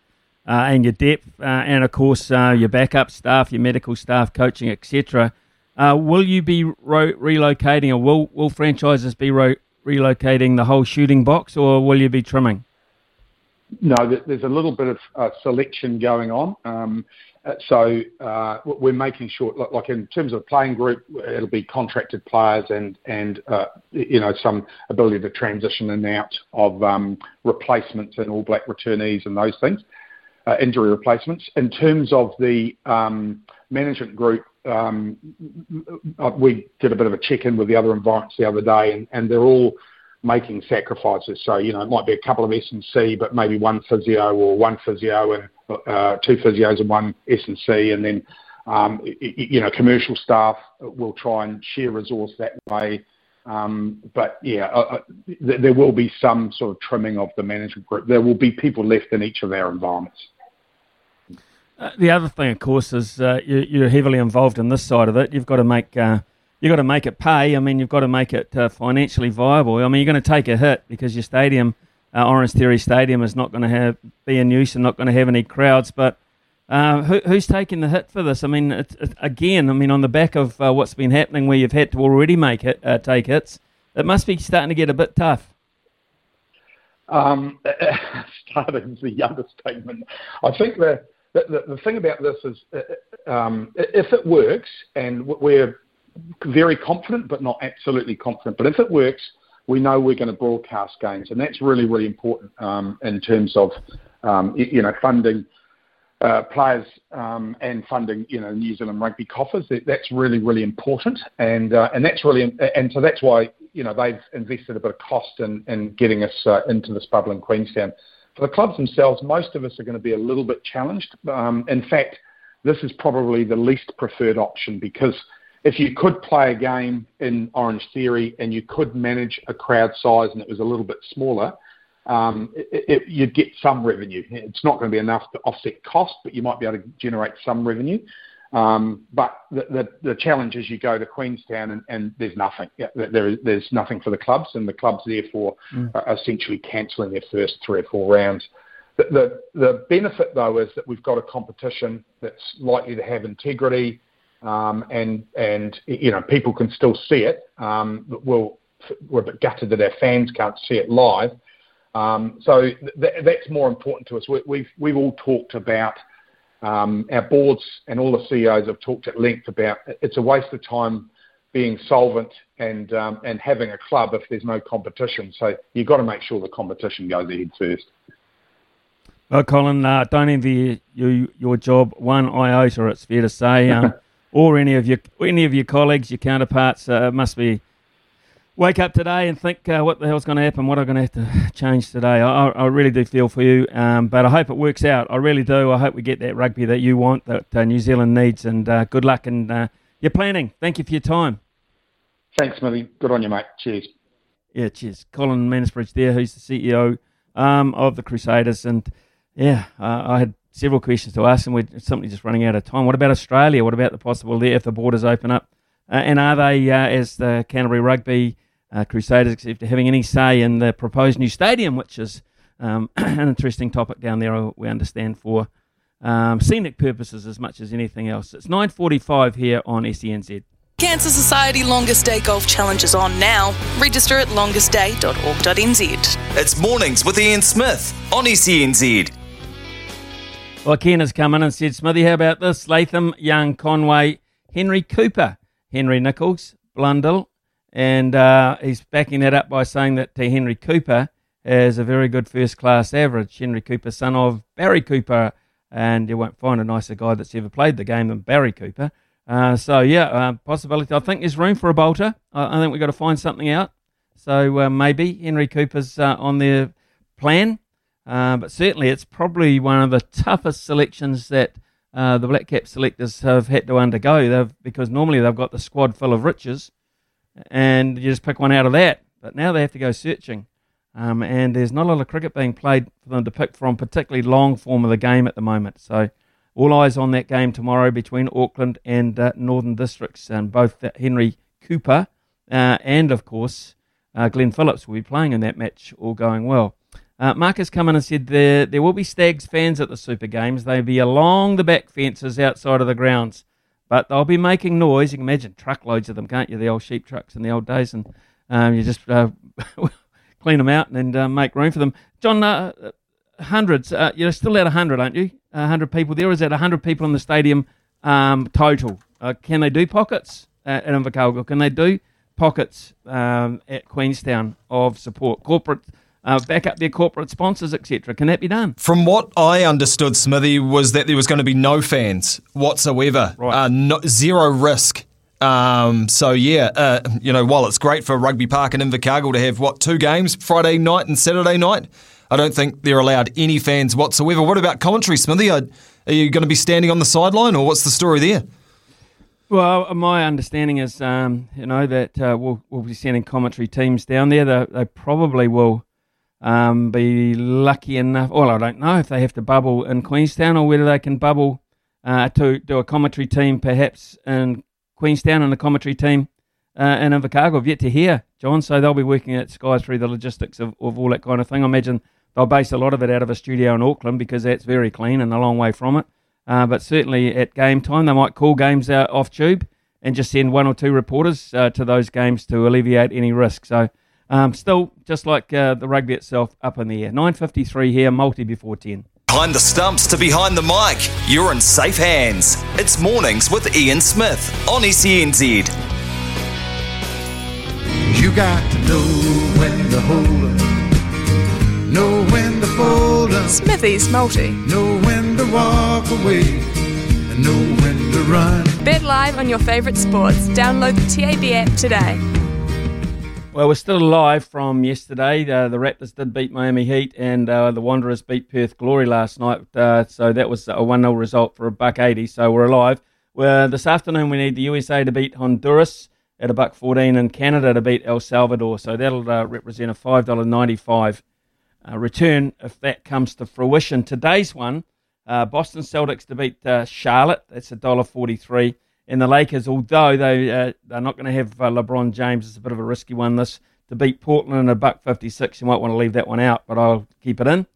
uh, and your depth, uh, and of course uh, your backup staff, your medical staff, coaching, etc. Uh, will you be ro- relocating, or will will franchises be ro- relocating the whole shooting box, or will you be trimming? No, there's a little bit of uh, selection going on. Um, so uh, we're making sure, like in terms of playing group, it'll be contracted players and and uh, you know some ability to transition and out of um, replacements and All Black returnees and those things injury replacements. In terms of the um, management group, um, uh, we did a bit of a check-in with the other environments the other day, and, they're all making sacrifices. So, you know, it might be a couple of S&C, but maybe one physio or one physio and uh, two physios and one S&C, and then, um, you know, commercial staff will try and share resource that way. But yeah, uh, uh there will be some sort of trimming of the management group. There will be people left in each of our environments. Uh, the other thing, of course, is uh, you, are heavily involved in this side of it. You've got to make uh, you've got to make it pay. I mean, you've got to make it uh, financially viable. I mean, you're going to take a hit because your stadium, uh, Orange Theory Stadium, is not going to have be in use and not going to have any crowds. But who, who's taking the hit for this? I mean, again, I mean, on the back of what's been happening, where you've had to already make it take hits, it must be starting to get a bit tough. Um, starting the understatement. I think that the, the, thing about this is, uh, um, if it works, and we're very confident, but not absolutely confident, but if it works, we know we're going to broadcast games, and that's really, really important um, in terms of um, you know funding uh, players um, and funding you know New Zealand rugby coffers. That's really, really important, and uh, and that's really and so that's why you know they've invested a bit of cost in, in getting us uh, into this bubble in Queenstown. For the clubs themselves, most of us are going to be a little bit challenged. Um, in fact, this is probably the least preferred option because if you could play a game in Orange Theory and you could manage a crowd size and it was a little bit smaller, um, it, it, you'd get some revenue. It's not going to be enough to offset cost, but you might be able to generate some revenue. Um, but the, the, the, challenge is you go to Queenstown and, and there's nothing. There, there's nothing for the clubs, and the clubs therefore mm. are essentially cancelling their first three or four rounds. The, the, the, benefit though is that we've got a competition that's likely to have integrity, um, and and you know people can still see it. Um, we'll, we're a bit gutted that our fans can't see it live. Um, so th- that's more important to us. We, we've we've all talked about our boards and all the CEOs have talked at length about it's a waste of time being solvent and um, and having a club if there's no competition. So you've got to make sure the competition goes ahead first. Well, Colin, uh, don't envy you your job one iota. It's fair to say, um, or any of your any of your colleagues, your counterparts. Uh, must be wake up today and think uh, what the hell's going to happen, what I'm going to have to change today. I, I really do feel for you, um, but I hope it works out. I really do. I hope we get that rugby that you want, that uh, New Zealand needs, and uh, good luck in uh, your planning. Thank you for your time. Thanks, Smithy. Good on you, mate. Cheers. Yeah, cheers. Colin Mansbridge there, who's the CEO um, of the Crusaders. And yeah, uh, I had several questions to ask, and we're simply just running out of time. What about Australia? What about the possible there if the borders open up? Uh, and are they, uh, as the Canterbury Rugby uh, Crusaders, having any say in the proposed new stadium, which is um, an interesting topic down there, we understand, for um, scenic purposes as much as anything else. It's 9.45 here on SENZ. Cancer Society Longest Day Golf Challenge is on now. Register at longestday.org.nz. It's mornings with Ian Smith on SENZ. Well, Ken has come in and said, Smithy, how about this? Latham, Young, Conway, Henry Cooper, Henry Nicholls, Blundell, and uh, he's backing that up by saying that Henry Cooper has a very good first class average. Henry Cooper, son of Barry Cooper, and you won't find a nicer guy that's ever played the game than Barry Cooper. Uh, so yeah, uh, possibility. I think there's room for a bolter. I, I think we've got to find something out. So uh, maybe Henry Cooper's uh, on their plan, uh, but certainly it's probably one of the toughest selections that uh, the Black Cap selectors have had to undergo. They've, because normally they've got the squad full of riches, and you just pick one out of that. But now they have to go searching, um, and there's not a lot of cricket being played for them to pick from, particularly long form of the game at the moment. So. All eyes on that game tomorrow between Auckland and uh, Northern Districts, and both Henry Cooper uh, and, of course, uh, Glenn Phillips will be playing in that match, all going well. Uh, Marcus come in and said there, there will be Stags fans at the Super Games. They'll be along the back fences outside of the grounds, but they'll be making noise. You can imagine truckloads of them, can't you? The old sheep trucks in the old days, and um, you just uh, clean them out and uh, make room for them. John, uh, hundreds. Uh, you're still at 100, aren't you? 100 people there. Is that 100 people in the stadium um, total? Uh, can they do pockets at, at Invercargill? Can they do pockets um, at Queenstown of support? Corporate. Uh, back up their corporate sponsors, etc. Can that be done? From what I understood, Smithy, was that there was going to be no fans whatsoever, right. uh, no, zero risk. Um, so yeah, uh, you know, while it's great for Rugby Park and Invercargill to have what two games, Friday night and Saturday night, I don't think they're allowed any fans whatsoever. What about commentary, Smithy? Are, are you going to be standing on the sideline, or what's the story there? Well, my understanding is, um, you know, that uh, we'll, we'll be sending commentary teams down there. They, they probably will um, be lucky enough. Well, I don't know if they have to bubble in Queenstown or whether they can bubble uh, to do a commentary team perhaps in Queenstown and a commentary team uh, in Invercargill. I've yet to hear, John. So they'll be working at Sky through the logistics of, of all that kind of thing. I imagine They'll base a lot of it out of a studio in Auckland because that's very clean and a long way from it. Uh, but certainly at game time, they might call games out off tube and just send one or two reporters uh, to those games to alleviate any risk. So um, still, just like uh, the rugby itself, up in the air. 9.53 here, multi before 10. Behind the stumps to behind the mic, you're in safe hands. It's Mornings with Ian Smith on SENZ. You got to know when to hold up Know when to fold up. Smithy's multi. Know when to walk away. And know when to run. Bet live on your favourite sports. Download the TAB app today. Well, we're still alive from yesterday. Uh, the Raptors did beat Miami Heat, and uh, the Wanderers beat Perth Glory last night. Uh, so that was a 1 0 result for a buck 80. So we're alive. Well, this afternoon, we need the USA to beat Honduras at a buck 14 and Canada to beat El Salvador. So that'll uh, represent a $5.95 uh, return if that comes to fruition. Today's one, uh, Boston Celtics to beat Charlotte. That's a dollar forty-three. And the Lakers, although they uh, they're not going to have uh, LeBron James, it's a bit of a risky one. This to beat Portland in a buck fifty-six. You might want to leave that one out, but I'll keep it in.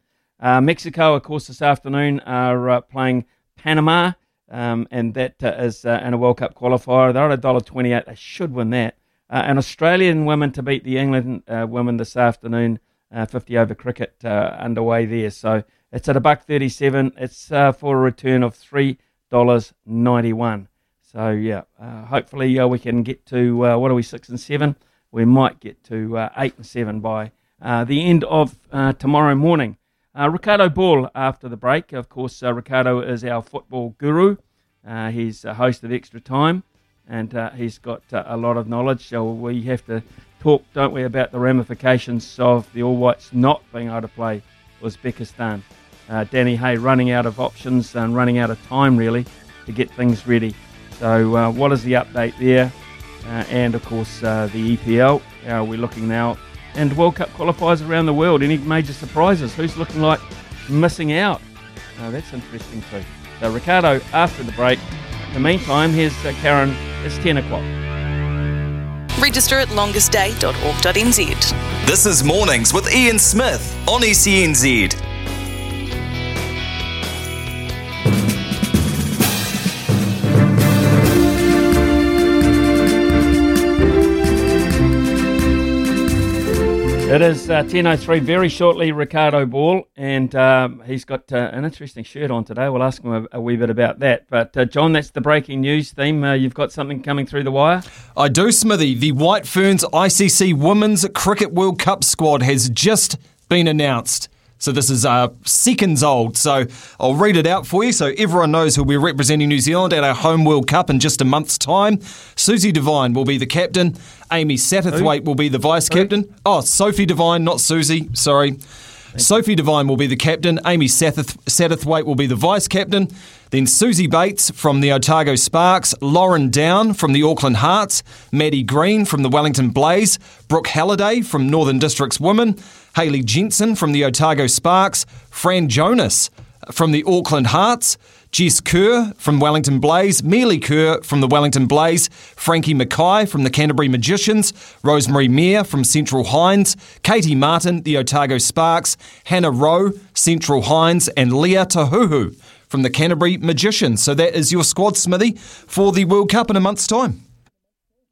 Uh, Mexico, of course, this afternoon are playing Panama, um, and that is in a World Cup qualifier. They're at a dollar twenty-eight. They should win that. and Australian women to beat the England women this afternoon uh, 50 over cricket uh, underway there. So it's at a buck 37. It's uh, for a return of $3.91. So yeah, uh, hopefully uh, we can get to, uh, what are we, 6 and 7? We might get to 8 and 7 by the end of tomorrow morning. Ricardo Ball after the break. Of course, Ricardo is our football guru. he's a host of Extra Time and uh, he's got uh, a lot of knowledge. So we have to talk, don't we, about the ramifications of the All Whites not being able to play Uzbekistan. Uh, Danny Hay running out of options and running out of time, really, to get things ready. So, uh, what is the update there? Uh, and, of course, uh, the EPL. How are we looking now? And World Cup qualifiers around the world. Any major surprises? Who's looking like missing out? Uh, that's interesting, too. So, Ricardo, after the break. In the meantime, here's uh, Karen. It's 10 o'clock. Register at longestday.org.nz. This is Mornings with Ian Smith on SENZ. It is uh, 10.03, very shortly, Ricardo Ball, and um, he's got uh, an interesting shirt on today. We'll ask him a, a wee bit about that. But, uh, John, that's the breaking news theme. Uh, you've got something coming through the wire? I do, Smithy. The White Ferns ICC Women's Cricket World Cup squad has just been announced. So this is uh, seconds old. So I'll read it out for you so everyone knows who'll be representing New Zealand at our home World Cup in just a month's time. Susie Devine will be the captain. Amy Satterthwaite will be the vice captain. Oh, Sophie Devine, not Susie. Sorry. Sophie Devine will be the captain. Amy Satterth- Satterthwaite will be the vice captain. Then Suzie Bates from the Otago Sparks, Lauren Down from the Auckland Hearts, Maddie Green from the Wellington Blaze, Brooke Halliday from Northern Districts Women, Hayley Jensen from the Otago Sparks, Fran Jonas from the Auckland Hearts, Jess Kerr from Wellington Blaze, Melie Kerr from the Wellington Blaze, Frankie Mackay from the Canterbury Magicians, Rosemary Mair from Central Hinds, Katie Martin, the Otago Sparks, Hannah Rowe, Central Hinds, and Leah Tahuhu from the Canterbury Magicians. So that is your squad, Smithy, for the World Cup in a month's time.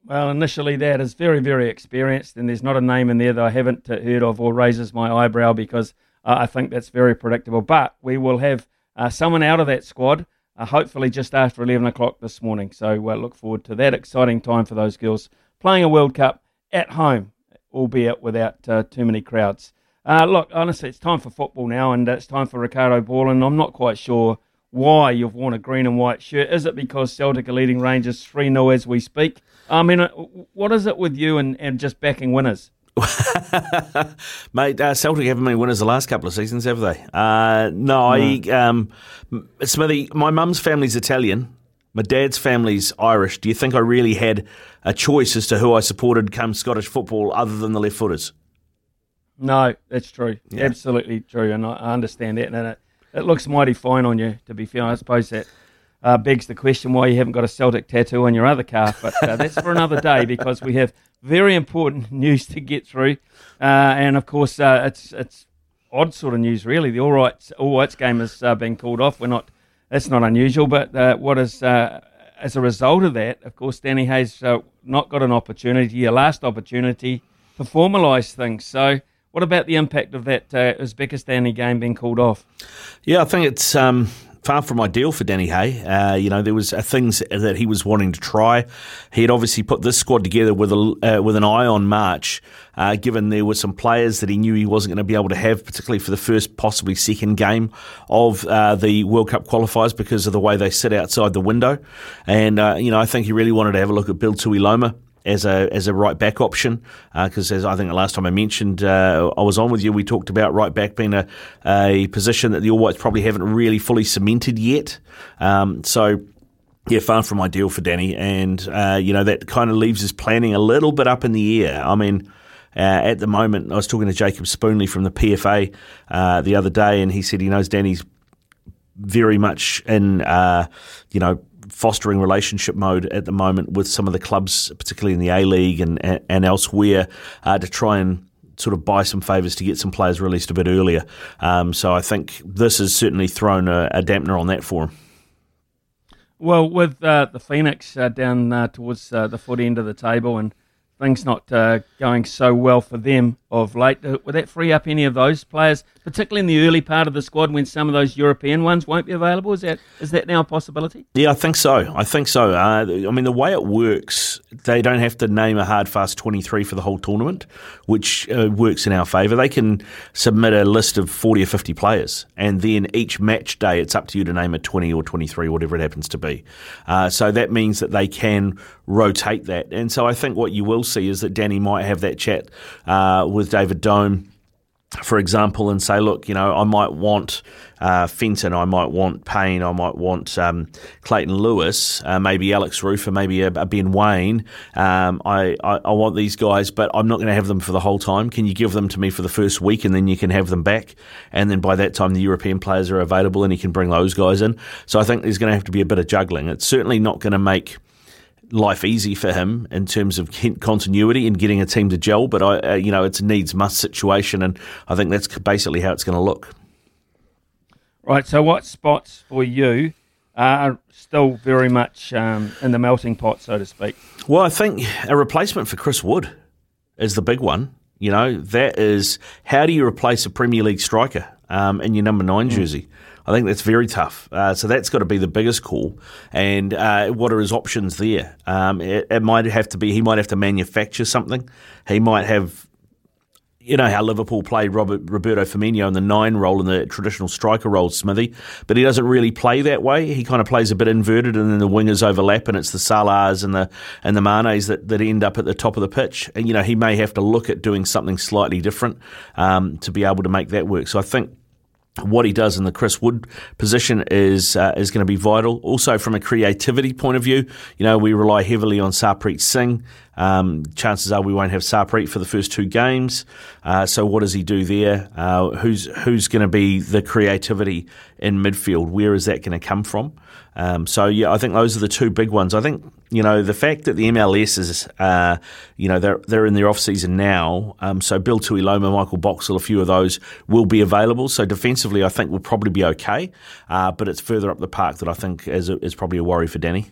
Well, initially that is very, very experienced, and there's not a name in there that I haven't uh, heard of or raises my eyebrow because uh, I think that's very predictable. But we will have uh, someone out of that squad, uh, hopefully just after 11 o'clock this morning. So uh, look forward to that exciting time for those girls playing a World Cup at home, albeit without uh, too many crowds. Look, honestly, it's time for football now, and it's time for Ricardo Ball, and I'm not quite sure why you've worn a green and white shirt. Is it because Celtic are leading Rangers 3 0 as we speak? I mean, uh, what is it with you and, and just backing winners? Mate, uh, Celtic haven't been winners the last couple of seasons, have they? Uh, no, I, um, Smithy, my mum's family's Italian. My dad's family's Irish. Do you think I really had a choice as to who I supported come Scottish football other than the left footers? No, that's true. Yeah. Absolutely true. And I I understand that. And it, it looks mighty fine on you, to be fair. I suppose that uh, begs the question why you haven't got a Celtic tattoo on your other calf. But uh, that's for another day because we have very important news to get through. Uh, and of course, uh, it's it's odd sort of news, really. The All Whites, All Whites game has uh, been called off. We're not, that's not unusual. But uh, what is, as a result of that, of course, Danny Hay's not got an opportunity, a last opportunity to formalise things. So, what about the impact of that uh, Uzbekistan game being called off? Yeah, I think it's um, far from ideal for Danny Hay. Uh, you know, there was uh, things that he was wanting to try. He had obviously put this squad together with a uh, with an eye on March, uh, given there were some players that he knew he wasn't going to be able to have, particularly for the first, possibly second game of uh, the World Cup qualifiers because of the way they sit outside the window. And uh, you know, I think he really wanted to have a look at Bill Tuiloma as a as a right back option because as I think the last time I mentioned uh, I was on with you we talked about right back being a, a position that the All Whites probably haven't really fully cemented yet um, so yeah, far from ideal for Danny, and uh, you know that kind of leaves his planning a little bit up in the air. I mean, uh, at the moment, I was talking to Jacob Spoonley from the PFA uh, the other day, and he said he knows Danny's very much in uh, you know fostering relationship mode at the moment with some of the clubs, particularly in the A League and and elsewhere, uh, to try and sort of buy some favours to get some players released a bit earlier. Um, so I think this has certainly thrown a, a dampener on that for him. Well, with uh, the Phoenix uh, down uh, towards uh, the foot end of the table and things not uh, going so well for them, of late. Uh, Would that free up any of those players, particularly in the early part of the squad when some of those European ones won't be available? Is that is that now a possibility? Yeah, I think so. I think so. Uh, I mean, the way it works, they don't have to name a hard fast 23 for the whole tournament, which uh, works in our favour. They can submit a list of 40 or 50 players, and then each match day, it's up to you to name a 20 or 23, whatever it happens to be. Uh, so that means that they can rotate that. And so I think what you will see is that Danny might have that chat uh, with David Dome for example, and say, look, you know, I might want uh, Fenton, I might want Payne, I might want um, Clayton Lewis, uh, maybe Alex Rufer, maybe a, a Ben Waine. Um, I, I, I, want these guys, but I'm not going to have them for the whole time. Can you give them to me for the first week and then you can have them back? And then by that time, the European players are available and you can bring those guys in. So I think there's going to have to be a bit of juggling. It's certainly not going to make life easy for him in terms of continuity and getting a team to gel. But I, uh, you know, it's a needs must situation, and I think that's basically how it's going to look. Right. So, what spots for you are still very much um, in the melting pot, so to speak? Well, I think a replacement for Chris Wood is the big one. You know, that is how do you replace a Premier League striker um, in your number nine mm. jersey? I think that's very tough. Uh, so that's got to be the biggest call. And uh, what are his options there? Um, it, it, might have to be he might have to manufacture something. He might have. You know how Liverpool played Robert, Roberto Firmino in the nine role in the traditional striker role, Smithy, but he doesn't really play that way. He kind of plays a bit inverted, and then the wingers overlap, and it's the Salahs and the and the Manes that, that end up at the top of the pitch. And you know he may have to look at doing something slightly different um, to be able to make that work. So I think what he does in the Chris Wood position is uh, is going to be vital. Also, from a creativity point of view, you know we rely heavily on Sarpreet Singh. Um, chances are we won't have Sarpreet for the first two games. Uh, so what does he do there? Uh, who's who's going to be the creativity in midfield? Where is that going to come from? Um, so yeah, I think those are the two big ones. I think you know the fact that the MLS is uh, you know they're they're in their off season now. Um, so Bill Tuiloma, Michael Boxall, a few of those will be available. So defensively, I think we'll probably be okay. Uh, but it's further up the park that I think is is probably a worry for Danny.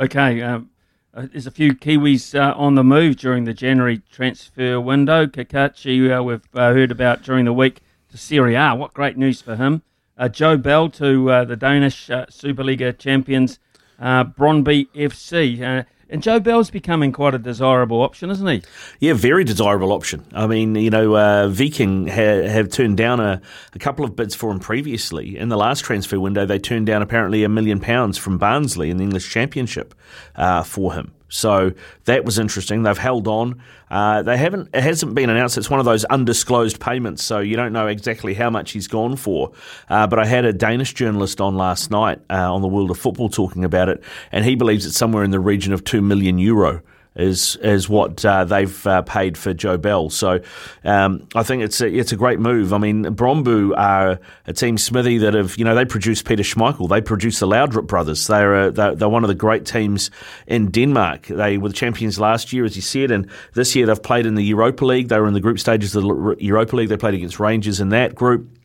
Okay. Um, uh, there's a few Kiwis uh, on the move during the January transfer window. Cacace, uh, we've uh, heard about during the week to Serie A. What great news for him Joe Bell to uh, the Danish uh, Superliga champions uh, Brøndby FC. Uh, and Joe Bell's becoming quite a desirable option, isn't he? Yeah, very desirable option. I mean, you know, uh, Viking ha- have turned down a, a, couple of bids for him previously. In the last transfer window, they turned down apparently a million pounds from Barnsley in the English Championship uh, for him. So that was interesting. They've held on. Uh, they haven't. It hasn't been announced. It's one of those undisclosed payments, so you don't know exactly how much he's gone for. Uh, but I had a Danish journalist on last night uh, on the World of Football talking about it, and he believes it's somewhere in the region of two million euro is is what uh, they've uh, paid for Joe Bell. So um, I think it's a, it's a great move. I mean, Brøndby are a team Smithy that have you know they produce Peter Schmeichel, they produce the Laudrup brothers. They're, they're, they're one of the great teams in Denmark. They were the champions last year, as you said, and this year they've played in the Europa League. They were in the group stages of the Europa League. They played against Rangers in that group.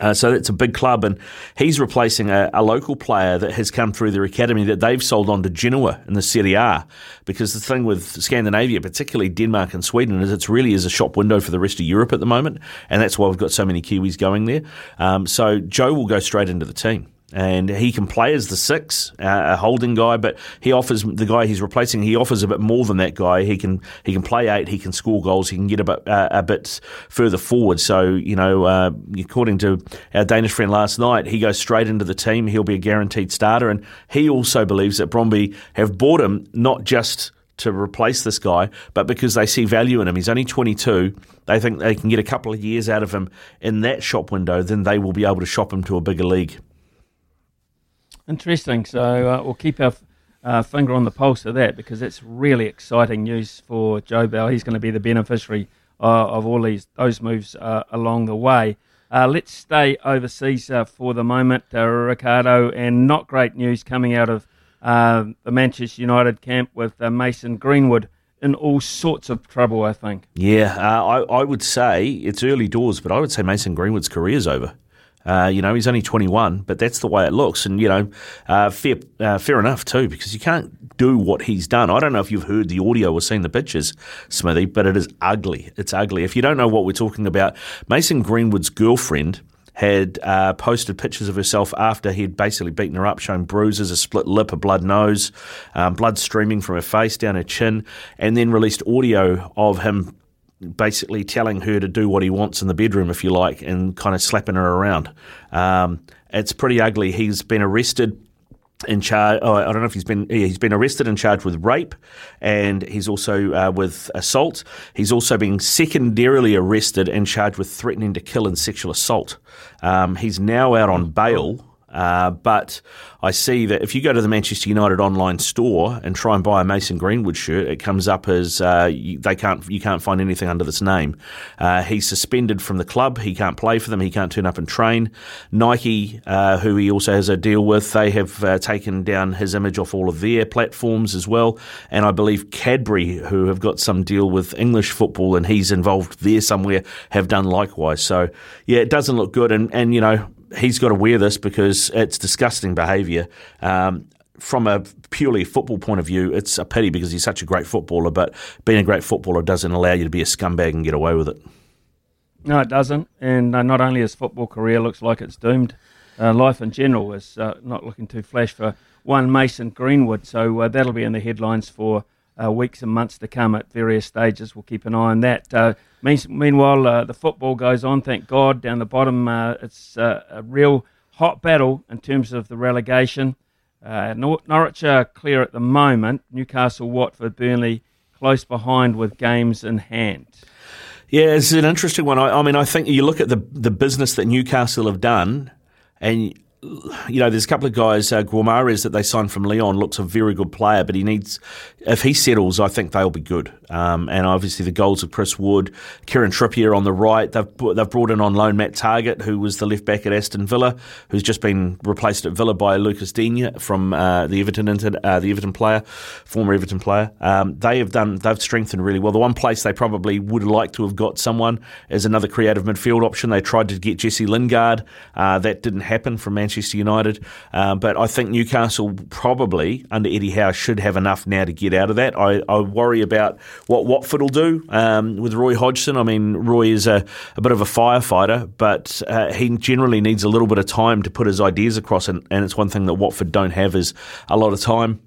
Uh, so it's a big club, and he's replacing a, a, local player that has come through their academy that they've sold on to Genoa in the Serie A. Because the thing with Scandinavia, particularly Denmark and Sweden, is it really is a shop window for the rest of Europe at the moment, and that's why we've got so many Kiwis going there. Um, so Joe will go straight into the team and he can play as the six, uh, a holding guy, but he offers the guy he's replacing. He offers a bit more than that guy. He can he can play eight. He can score goals. He can get a bit uh, a bit further forward. So you know, uh, according to our Danish friend last night, he goes straight into the team. He'll be a guaranteed starter, and he also believes that Brøndby have bought him not just to replace this guy, but because they see value in him. He's only 22. They think they can get a couple of years out of him in that shop window. Then they will be able to shop him to a bigger league. Interesting. So uh, we'll keep our uh, finger on the pulse of that because it's really exciting news for Joe Bell. He's going to be the beneficiary uh, of all these those moves uh, along the way. Uh, let's stay overseas uh, for the moment, Ricardo, and not great news coming out of the Manchester United camp with Mason Greenwood in all sorts of trouble. I think. Yeah, I, I would say it's early doors, but I would say Mason Greenwood's career is over. Uh, you know, he's only 21, but that's the way it looks. And, you know, uh, fair, uh, fair enough, too, because you can't do what he's done. I don't know if you've heard the audio or seen the pictures, Smithy, but it is ugly. It's ugly. If you don't know what we're talking about, Mason Greenwood's girlfriend had uh, posted pictures of herself after he'd basically beaten her up, showing bruises, a split lip, a blood nose, um, blood streaming from her face down her chin, and then released audio of him basically telling her to do what he wants in the bedroom, if you like, and kind of slapping her around. Um, it's pretty ugly. He's been arrested in charge. Oh, I don't know if he's been. Yeah, he's been arrested and charged with rape, and he's also uh, with assault. He's also been secondarily arrested and charged with threatening to kill and sexual assault. Um, he's now out on bail. Uh, but I see that if you go to the Manchester United online store and try and buy a Mason Greenwood shirt, it comes up as uh, you, they can't you can't find anything under this name. Uh, he's suspended from the club. He can't play for them. He can't turn up and train. Nike, uh, who he also has a deal with, they have uh, taken down his image off all of their platforms as well. And I believe Cadbury, who have got some deal with English football and he's involved there somewhere, have done likewise. So yeah, it doesn't look good. And and you know he's got to wear this because it's disgusting behaviour. Um, from a purely football point of view, it's a pity because he's such a great footballer, but being a great footballer doesn't allow you to be a scumbag and get away with it. No, it doesn't. And uh, not only his football career looks like it's doomed, uh, life in general is uh, not looking too flash for one Mason Greenwood. So uh, that'll be in the headlines for uh, weeks and months to come at various stages. We'll keep an eye on that. Uh, meanwhile, uh, the football goes on. Thank God. Down the bottom, uh, it's uh, a real hot battle in terms of the relegation. Uh, Nor- Norwich are clear at the moment. Newcastle, Watford, Burnley close behind with games in hand. Yeah, it's an interesting one. I, I mean, I think you look at the the business that Newcastle have done, and you know, there's a couple of guys, uh, Guimaraes that they signed from Lyon looks a very good player, but he needs, if he settles, I think they'll be good. Um, and obviously the goals of Chris Wood, Kieran Trippier on the right. They've they've brought in on loan Matt Targett, who was the left back at Aston Villa, who's just been replaced at Villa by Lucas Digne from uh, the Everton uh, the Everton player, former Everton player. Um, they have done they've strengthened really well. The one place they probably would like to have got someone is another creative midfield option. They tried to get Jesse Lingard, uh, that didn't happen from Manchester United. Um, but I think Newcastle probably under Eddie Howe should have enough now to get out of that. I, I worry about what Watford will do um, with Roy Hodgson. I mean, Roy is a, a bit of a firefighter, but uh, he generally needs a little bit of time to put his ideas across, and, and it's one thing that Watford don't have is a lot of time.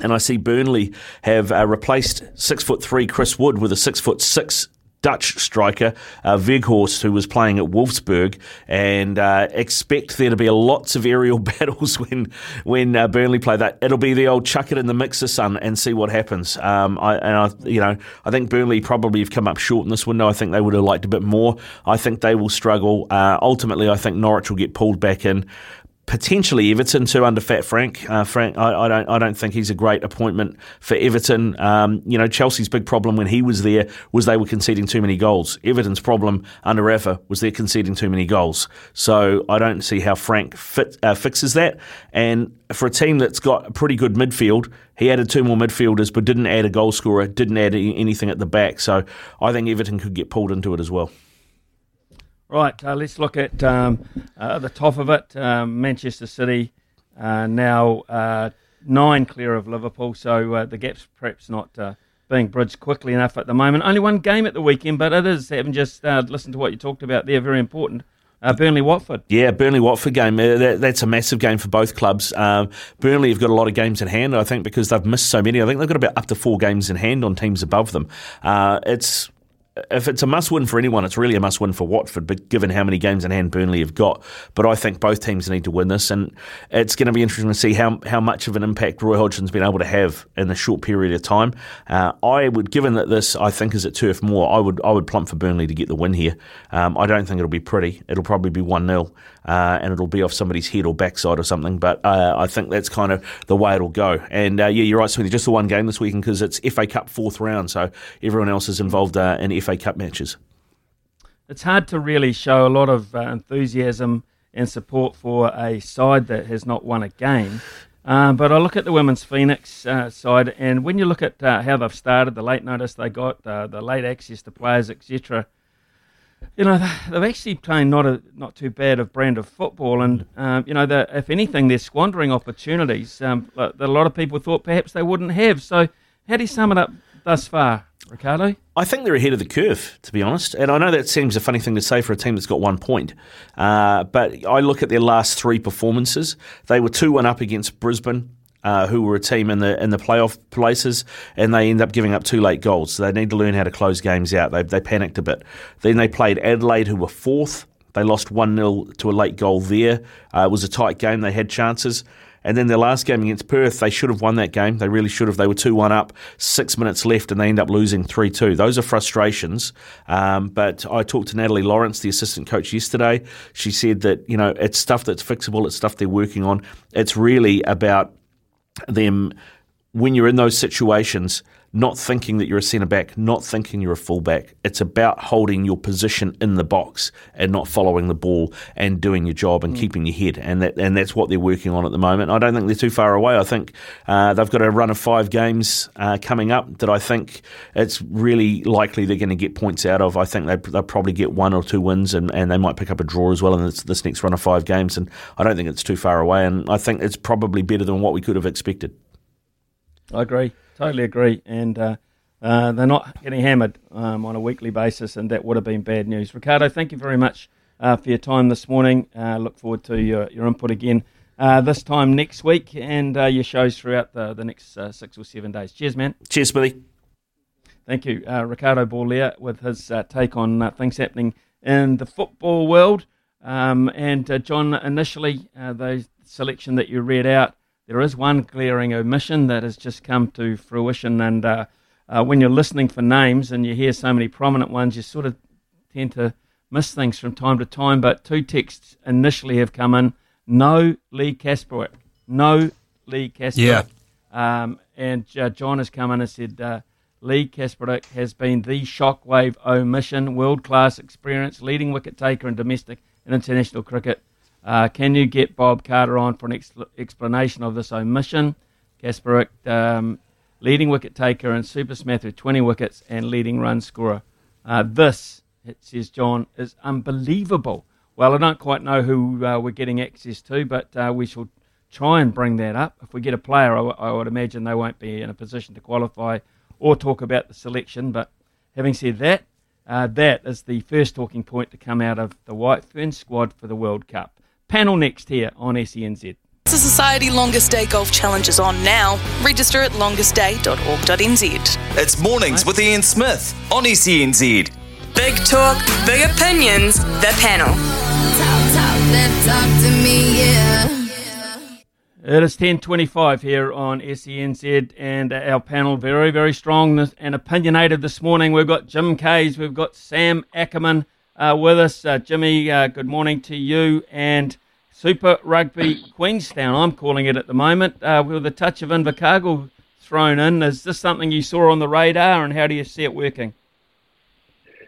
And I see Burnley have uh, replaced six foot three Chris Wood with a six foot six Dutch striker, uh, Weghorst, who was playing at Wolfsburg, and uh, expect there to be lots of aerial battles when when uh, Burnley play that. It'll be the old chuck it in the mixer, son, and see what happens. Um, I, and I, you know, I think Burnley probably have come up short in this window. I think they would have liked a bit more. I think they will struggle. Uh, ultimately, I think Norwich will get pulled back in potentially Everton too under Fat Frank. Uh, Frank, I, I, don't, I don't think he's a great appointment for Everton. Um, you know, Chelsea's big problem when he was there was they were conceding too many goals. Everton's problem under Rafa was they're conceding too many goals. So I don't see how Frank fit, uh, fixes that. And for a team that's got a pretty good midfield, he added two more midfielders, but didn't add a goal scorer, didn't add anything at the back. So I think Everton could get pulled into it as well. Right, uh, let's look at um, uh, the top of it. Um, Manchester City uh, now uh, nine clear of Liverpool, so uh, the gap's perhaps not uh, being bridged quickly enough at the moment. Only one game at the weekend, but it is, having just listened to what you talked about there, very important. Uh, Burnley Watford. Yeah, Burnley Watford game. Uh, that, that's a massive game for both clubs. Um, Burnley have got a lot of games in hand, I think, because they've missed so many. I think they've got about up to four games in hand on teams above them. Uh, it's if it's a must win for anyone, it's really a must win for Watford, but given how many games in hand Burnley have got. But I think both teams need to win this, and it's going to be interesting to see how, how much of an impact Roy Hodgson's been able to have in a short period of time. Uh, I would, given that this I think is at Turf Moor, I would I would plump for Burnley to get the win here. Um, I don't think it'll be pretty. It'll probably be one 0 uh, and it'll be off somebody's head or backside or something. But uh, I think that's kind of the way it'll go. And uh, yeah, you're right, Smithy. Just the one game this weekend because it's FA Cup fourth round, so everyone else is involved uh, in FA Cup matches. It's hard to really show a lot of uh, enthusiasm and support for a side that has not won a game. Um, but I look at the women's Phoenix uh, side, and when you look at uh, how they've started, the late notice they got, uh, the late access to players, etc., you know, they're actually playing not a not too bad of brand of football, and um, you know, if anything, they're squandering opportunities um, that a lot of people thought perhaps they wouldn't have. So, how do you sum it up thus far, Ricardo? I think they're ahead of the curve, to be honest. And I know that seems a funny thing to say for a team that's got one point, uh, but I look at their last three performances. They were two one up against Brisbane uh, who were a team in the in the playoff places, and they end up giving up two late goals. So they need to learn how to close games out. They they panicked a bit. Then they played Adelaide, who were fourth. They lost one 0 to a late goal there. Uh, it was a tight game. They had chances. And then their last game against Perth, they should have won that game. They really should have. They were 2 1 up, six minutes left, and they end up losing 3 2. Those are frustrations. Um, but I talked to Natalie Lawrence, the assistant coach, yesterday. She said that, you know, it's stuff that's fixable, it's stuff they're working on. It's really about them when you're in those situations, not thinking that you're a centre back, not thinking you're a fullback. It's about holding your position in the box and not following the ball and doing your job and mm. keeping your head. And that and that's what they're working on at the moment. I don't think they're too far away. I think uh, they've got a run of five games uh, coming up that I think it's really likely they're going to get points out of. I think they, they'll probably get one or two wins and, and they might pick up a draw as well in this, this next run of five games. And I don't think it's too far away. And I think it's probably better than what we could have expected. I agree, totally agree, and uh, uh, they're not getting hammered um, on a weekly basis, and that would have been bad news. Ricardo, thank you very much uh, for your time this morning. Uh, look forward to your, your input again uh, this time next week, and uh, your shows throughout the, the next six or seven days. Cheers, man. Cheers, Billy. Thank you, Ricardo Borlia, with his take on things happening in the football world. Um, and John, initially, the selection that you read out there is one glaring omission that has just come to fruition, and uh, uh, when you're listening for names and you hear so many prominent ones, you sort of tend to miss things from time to time. But two texts initially have come in: no Leigh Kasperek, no Leigh Kasperek. Yeah. Um, and uh, John has come in and said uh, Leigh Kasperek has been the shockwave omission, world class experience, leading wicket taker in domestic and international cricket. Uh, can you get Bob Carter on for an ex- explanation of this omission? Kasperek, um, leading wicket taker and Super Smash with 20 wickets and leading run scorer. Uh, this, it says John, is unbelievable. Well, I don't quite know who uh, we're getting access to, but uh, we shall try and bring that up. If we get a player, I, w- I would imagine they won't be in a position to qualify or talk about the selection. But having said that, uh, that is the first talking point to come out of the White Fern squad for the World Cup. Panel next here on SENZ. The Society Longest Day Golf Challenge is on now. Register at longestday.org.nz. It's mornings with Ian Smith on SENZ. Big talk, big opinions, the panel. It is 10.25 here on SENZ and our panel very, very strong and opinionated this morning. We've got Jim Kayes, we've got Sam Ackerman, uh, with us. Uh, Jimmy, uh, good morning to you. And Super Rugby Queenstown, I'm calling it at the moment, uh, with a touch of Invercargill thrown in. Is this something you saw on the radar, and how do you see it working?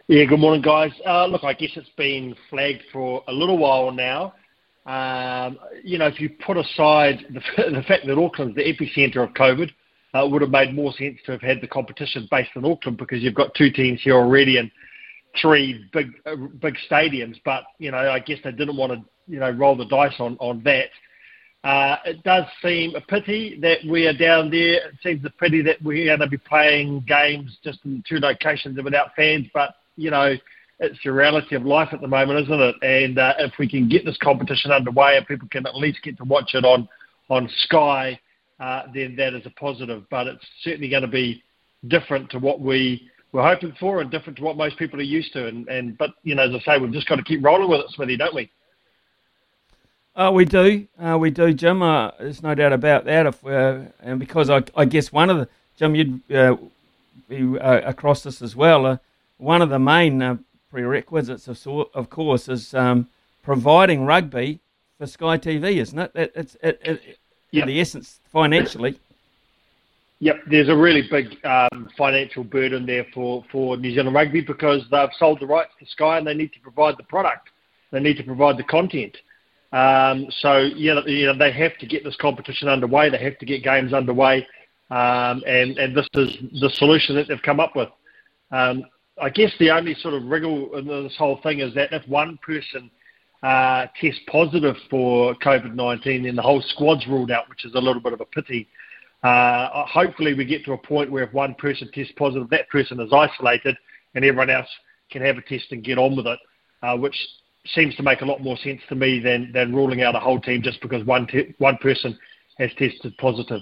Yeah, good morning, guys. Uh, look, I guess it's been flagged for a little while now. Um, you know, if you put aside the, the fact that Auckland's the epicentre of COVID, uh, it would have made more sense to have had the competition based in Auckland because you've got two teams here already and three big uh, big stadiums, but you know I guess they didn't want to you know roll the dice on on that. Uh, it does seem a pity that we are down there. It seems a pity that we're going to be playing games just in two locations and without fans. But you know, it's the reality of life at the moment, isn't it? And uh, if we can get this competition underway and people can at least get to watch it on on Sky, uh, then that is a positive. But it's certainly going to be different to what we we're hoping for and different to what most people are used to. And, and but you know, as I say, we've just got to keep rolling with it, Smithy, don't we? Uh, we do, uh, we do, Jim. Uh, there's no doubt about that. If uh, and because I, I, guess one of the Jim, you'd uh, be uh, across this as well. one of the main prerequisites, of, of course, is um, providing rugby for Sky TV, isn't it? it it's it, it, yep. in the essence financially. Yep, there's a really big um, financial burden there for, for New Zealand Rugby because they've sold the rights to Sky and they need to provide the product. They need to provide the content. Um, so, you know, you know, they have to get this competition underway. They have to get games underway. Um, and, and this is the solution that they've come up with. Um, I guess the only sort of wriggle in this whole thing is that if one person uh, tests positive for COVID 19, then the whole squad's ruled out, which is a little bit of a pity. Uh, hopefully, we get to a point where if one person tests positive, that person is isolated and everyone else can have a test and get on with it, uh, which seems to make a lot more sense to me than, than ruling out a whole team just because one, te- one person has tested positive.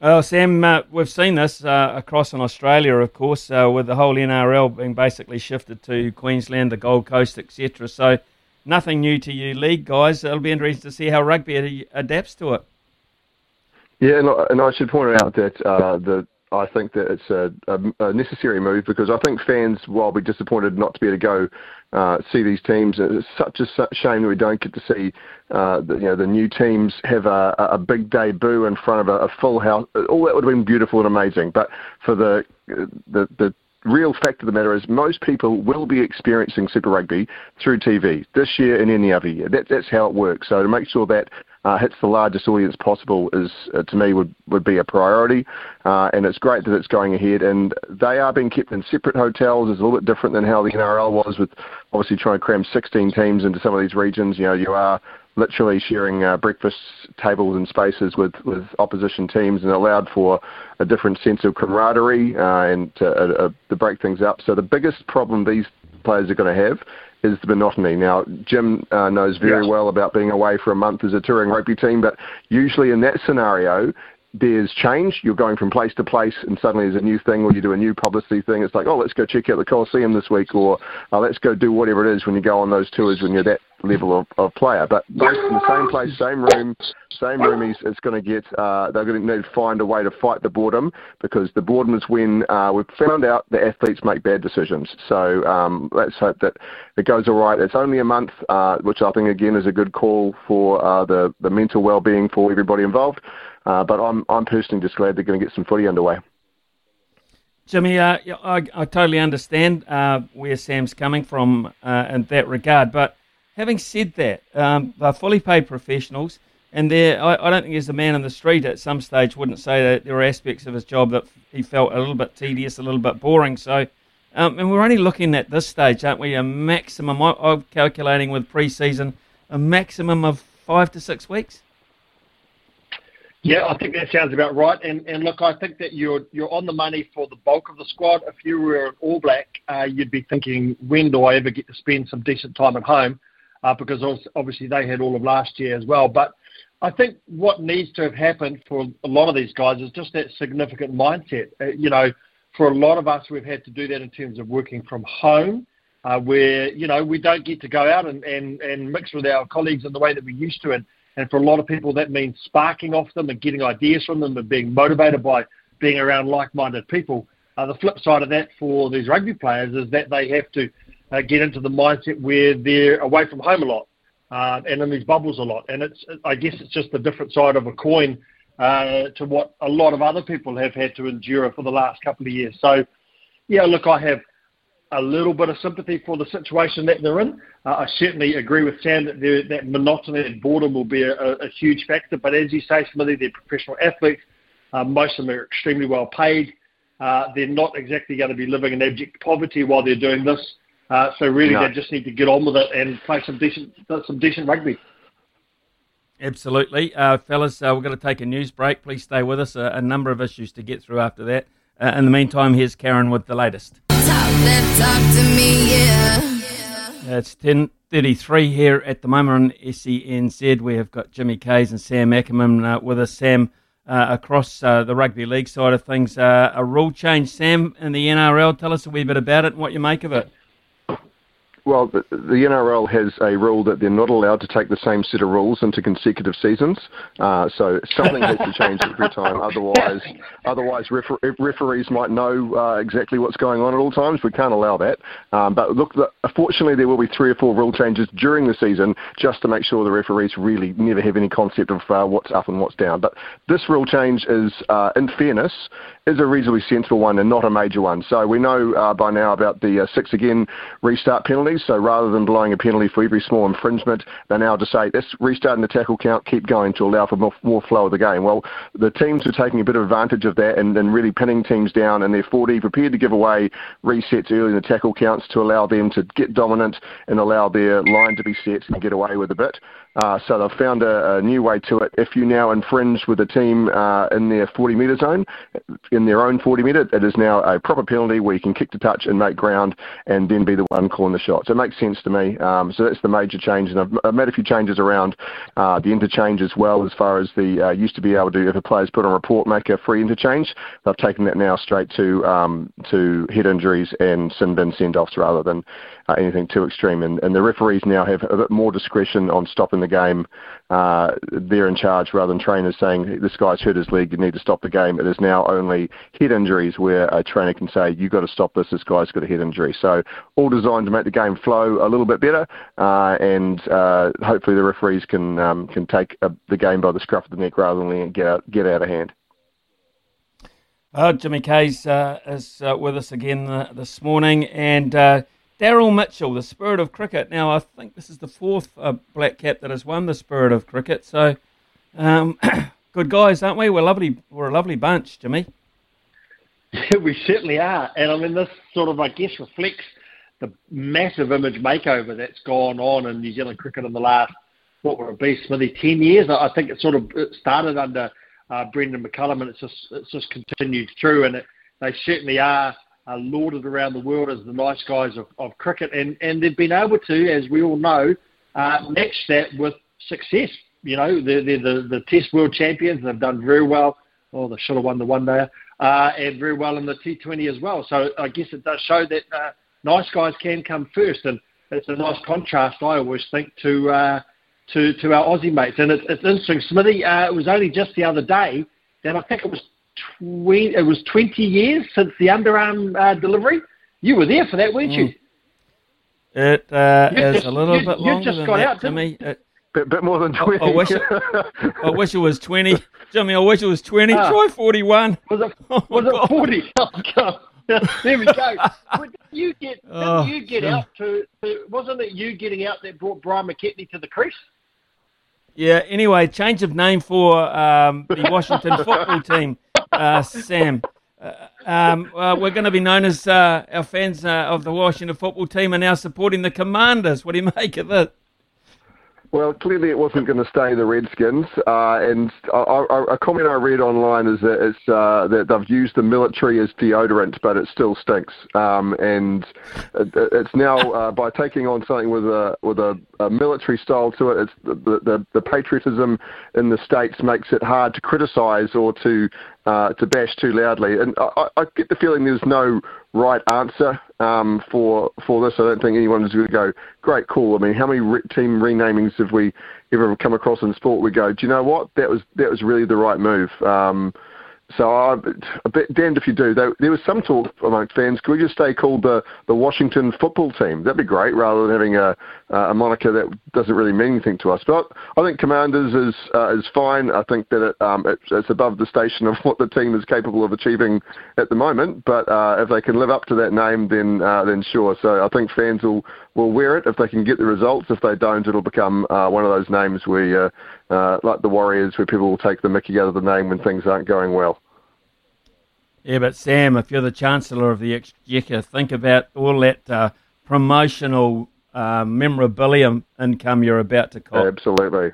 Well, Sam, uh, we've seen this uh, across in Australia, of course, uh, with the whole NRL being basically shifted to Queensland, the Gold Coast, etc. So, nothing new to you, league guys. It'll be interesting to see how rugby adapts to it. Yeah, and, and I should point out that uh, the I think that it's a, a, a, necessary move because I think fans, while be disappointed not to be able to go uh, see these teams, it's such a shame that we don't get to see uh, the, you know the new teams have a, a big debut in front of a, a full house. All that would have been beautiful and amazing. But for the the the real fact of the matter is most people will be experiencing Super Rugby through TV this year and any other year. That, that's how it works. So to make sure that uh, hits the largest audience possible is, uh, to me, would, would be a priority. Uh, and it's great that it's going ahead. And they are being kept in separate hotels. It's a little bit different than how the NRL was with obviously trying to cram 16 teams into some of these regions. You know, you are literally sharing uh, breakfast tables and spaces with, with opposition teams and allowed for a different sense of camaraderie uh, and to, uh, uh, to break things up. So the biggest problem these players are going to have is the monotony. Now, Jim uh, knows very yes. well about being away for a month as a touring rugby team, but usually in that scenario, there's change. You're going from place to place, and suddenly there's a new thing, or you do a new publicity thing. It's like, oh, let's go check out the Coliseum this week, or oh, let's go do whatever it is when you go on those tours when you're that level of, of player. But both in the same place, same room, same roomies, it's going to get. Uh, they're going to need to find a way to fight the boredom because the boredom is when uh, we've found out the athletes make bad decisions. So um, let's hope that it goes all right. It's only a month, uh, which I think again is a good call for uh, the the mental well-being for everybody involved. Uh, but I'm I'm personally just glad they're going to get some footy underway. Jimmy, uh, I, I totally understand uh, where Sam's coming from uh, in that regard. But having said that, um, they're fully paid professionals, and I, I, don't think there's a man in the street at some stage wouldn't say that there were aspects of his job that he felt a little bit tedious, a little bit boring. So, um, and we're only looking at this stage, aren't we? A maximum, I'm calculating with pre-season, a maximum of five to six weeks. Yeah, I think that sounds about right. And and look, I think that you're you're on the money for the bulk of the squad. If you were an All Black, uh, you'd be thinking, when do I ever get to spend some decent time at home? Uh, because obviously they had all of last year as well. But I think what needs to have happened for a lot of these guys is just that significant mindset. Uh, you know, for a lot of us, we've had to do that in terms of working from home. Uh, where you know we don't get to go out and, and, and mix with our colleagues in the way that we used to, and and for a lot of people, that means sparking off them and getting ideas from them and being motivated by being around like-minded people. Uh, the flip side of that for these rugby players is that they have to uh, get into the mindset where they're away from home a lot uh, and in these bubbles a lot. And it's, I guess, it's just the different side of a coin uh, to what a lot of other people have had to endure for the last couple of years. So, yeah, look, I have a little bit of sympathy for the situation that they're in. Uh, I certainly agree with Sam that that monotony and boredom will be a, a, huge factor. But as you say, Smithy, they're professional athletes. Uh, most of them are extremely well paid. Uh, they're not exactly going to be living in abject poverty while they're doing this. Uh, so really, no. they just need to get on with it and play some decent some decent rugby. Absolutely, uh, fellas. Uh, we're going to take a news break. Please stay with us. a number of issues to get through after that. in the meantime, here's Karen with the latest. It's 10.33 here at the moment on SENZ. We have got Jimmy Kayes and Sam Ackerman uh, with us. Sam, uh, across uh, the rugby league side of things, uh, a rule change, Sam, in the NRL. Tell us a wee bit about it and what you make of it. Well, the, the, NRL has a rule that they're not allowed to take the same set of rules into consecutive seasons. Uh, so something has to change every time. Otherwise, otherwise refer- referees might know uh, exactly what's going on at all times. We can't allow that. Um, but look, the, fortunately, there will be three or four rule changes during the season just to make sure the referees really never have any concept of uh, what's up and what's down. But this rule change is, uh, in fairness, is a reasonably sensible one and not a major one. So we know uh, by now about the uh, six again restart penalties. So rather than blowing a penalty for every small infringement, they now just say let's restart the tackle count, keep going to allow for more, more flow of the game. Well, the teams are taking a bit of advantage of that and, and really pinning teams down, and they're 40 prepared to give away resets early in the tackle counts to allow them to get dominant and allow their line to be set and get away with a bit. Uh, so they've found a, a, new way to it. If you now infringe with a team uh, in their 40 metre zone, in their own 40 metre, it is now a proper penalty where you can kick to touch and make ground and then be the one calling the shot. So it makes sense to me. Um, so that's the major change. And I've, I've made a few changes around uh, the interchange as well as far as the uh, used to be able to, if a player's put on a report, make a free interchange. They've taken that now straight to um, to head injuries and sin bin send-offs rather than uh, anything too extreme. And, and the referees now have a bit more discretion on stopping the game. Uh, they're in charge rather than trainers saying this guy's hurt his leg, you need to stop the game. It is now only head injuries where a trainer can say you've got to stop this. This guy's got a head injury. So all designed to make the game flow a little bit better, uh, and uh, hopefully the referees can um, can take uh, the game by the scruff of the neck rather than get out, get out of hand. Uh, Jimmy Kayes uh, is uh, with us again uh, this morning, and uh, Daryl Mitchell, the Spirit of Cricket. Now, I think this is the fourth uh, black cap that has won the Spirit of Cricket. So, um, good guys, aren't we? We're lovely. We're a lovely bunch, Jimmy. Yeah, we certainly are, and I mean this sort of, I guess, reflects the massive image makeover that's gone on in New Zealand cricket in the last what would it be, Smithy, ten years? I think it sort of started under uh, Brendon McCullum, and it's just it's just continued through, and it, they certainly are uh, lauded around the world as the nice guys of, of cricket, and, and they've been able to, as we all know, uh, match that with success. You know, they're, they're the, the Test World Champions, and they've done very well. Oh, they should have won the one day, uh, and very well in the T20 as well. So I guess it does show that uh, nice guys can come first, and it's a nice contrast, I always think, to uh, to to our Aussie mates. And it's, it's interesting, Smithy. Uh, it was only just the other day that I think it was 20, it was 20 years since the underarm uh, delivery. You were there for that, weren't you? Mm. It uh, is just, a little you, bit longer just than got that, out, Jimmy. It, bit, bit more than 20. I, I, wish it, I wish it was 20. Jimmy, I wish it was 20. Ah. Try 41. Was it, Oh, was God. it 40? Oh, God. there we go. Didn't you get, didn't Oh, you get Jim. out to, to, wasn't it you getting out that brought Brian McKechnie to the crease? Yeah, anyway, change of name for um, the Washington football team, uh, Sam. Uh, um, uh, we're going to be known as uh, our fans uh, of the Washington football team are now supporting the Commanders. What do you make of that? Well, clearly it wasn't going to stay the Redskins, uh, and a comment I read online is that it's uh, that they've used the military as deodorant, but it still stinks. Um, and it, it's now uh, by taking on something with a with a, a military style to it, the, the the patriotism in the states makes it hard to criticise or to uh, to bash too loudly. And I, I get the feeling there's no right answer um, for for this. I don't think anyone is going to go, great, cool. I mean, how many re- team renamings have we ever come across in sport? We go, do you know what? That was that was really the right move. Um, so I'm a bit damned if you do. There, there was some talk among fans. Could we just stay called the the Washington Football Team? That'd be great, rather than having a a moniker that doesn't really mean anything to us. But I think Commanders is uh, is fine. I think that it, um, it's, it's above the station of what the team is capable of achieving at the moment. But uh, if they can live up to that name, then uh, then sure. So I think fans will will wear it if they can get the results. If they don't, it'll become uh, one of those names where, uh, uh, like the Warriors, where people will take the mickey out of the name when things aren't going well. Yeah, but Sam, if you're the Chancellor of the Exchequer, think about all that uh, promotional uh, memorabilia income you're about to cop. Absolutely.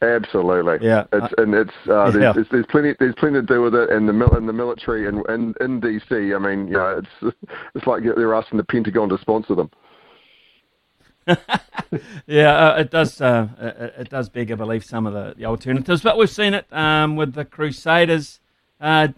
Absolutely. Yeah. It's and it's uh, there's, Yeah. there's, there's plenty there's plenty to do with it, and the mil- and the military and and in DC. I mean, you know, it's it's like they're asking the Pentagon to sponsor them. yeah, uh, it does. Uh, it, it does beg a belief some of the, the alternatives, but we've seen it um, with the Crusaders uh,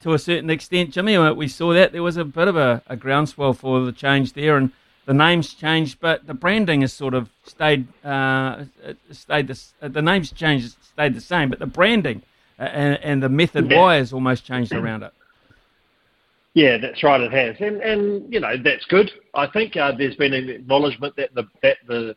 to a certain extent. Jimmy, we saw that there was a bit of a, a groundswell for the change there, and the names changed, but the branding has sort of stayed. Uh, stayed the, uh, the names changed, stayed the same, but the branding uh, and, and the method Yeah. why has almost changed around it. Yeah, that's right. It has, and and you know that's good. I think uh, there's been an acknowledgement that the that the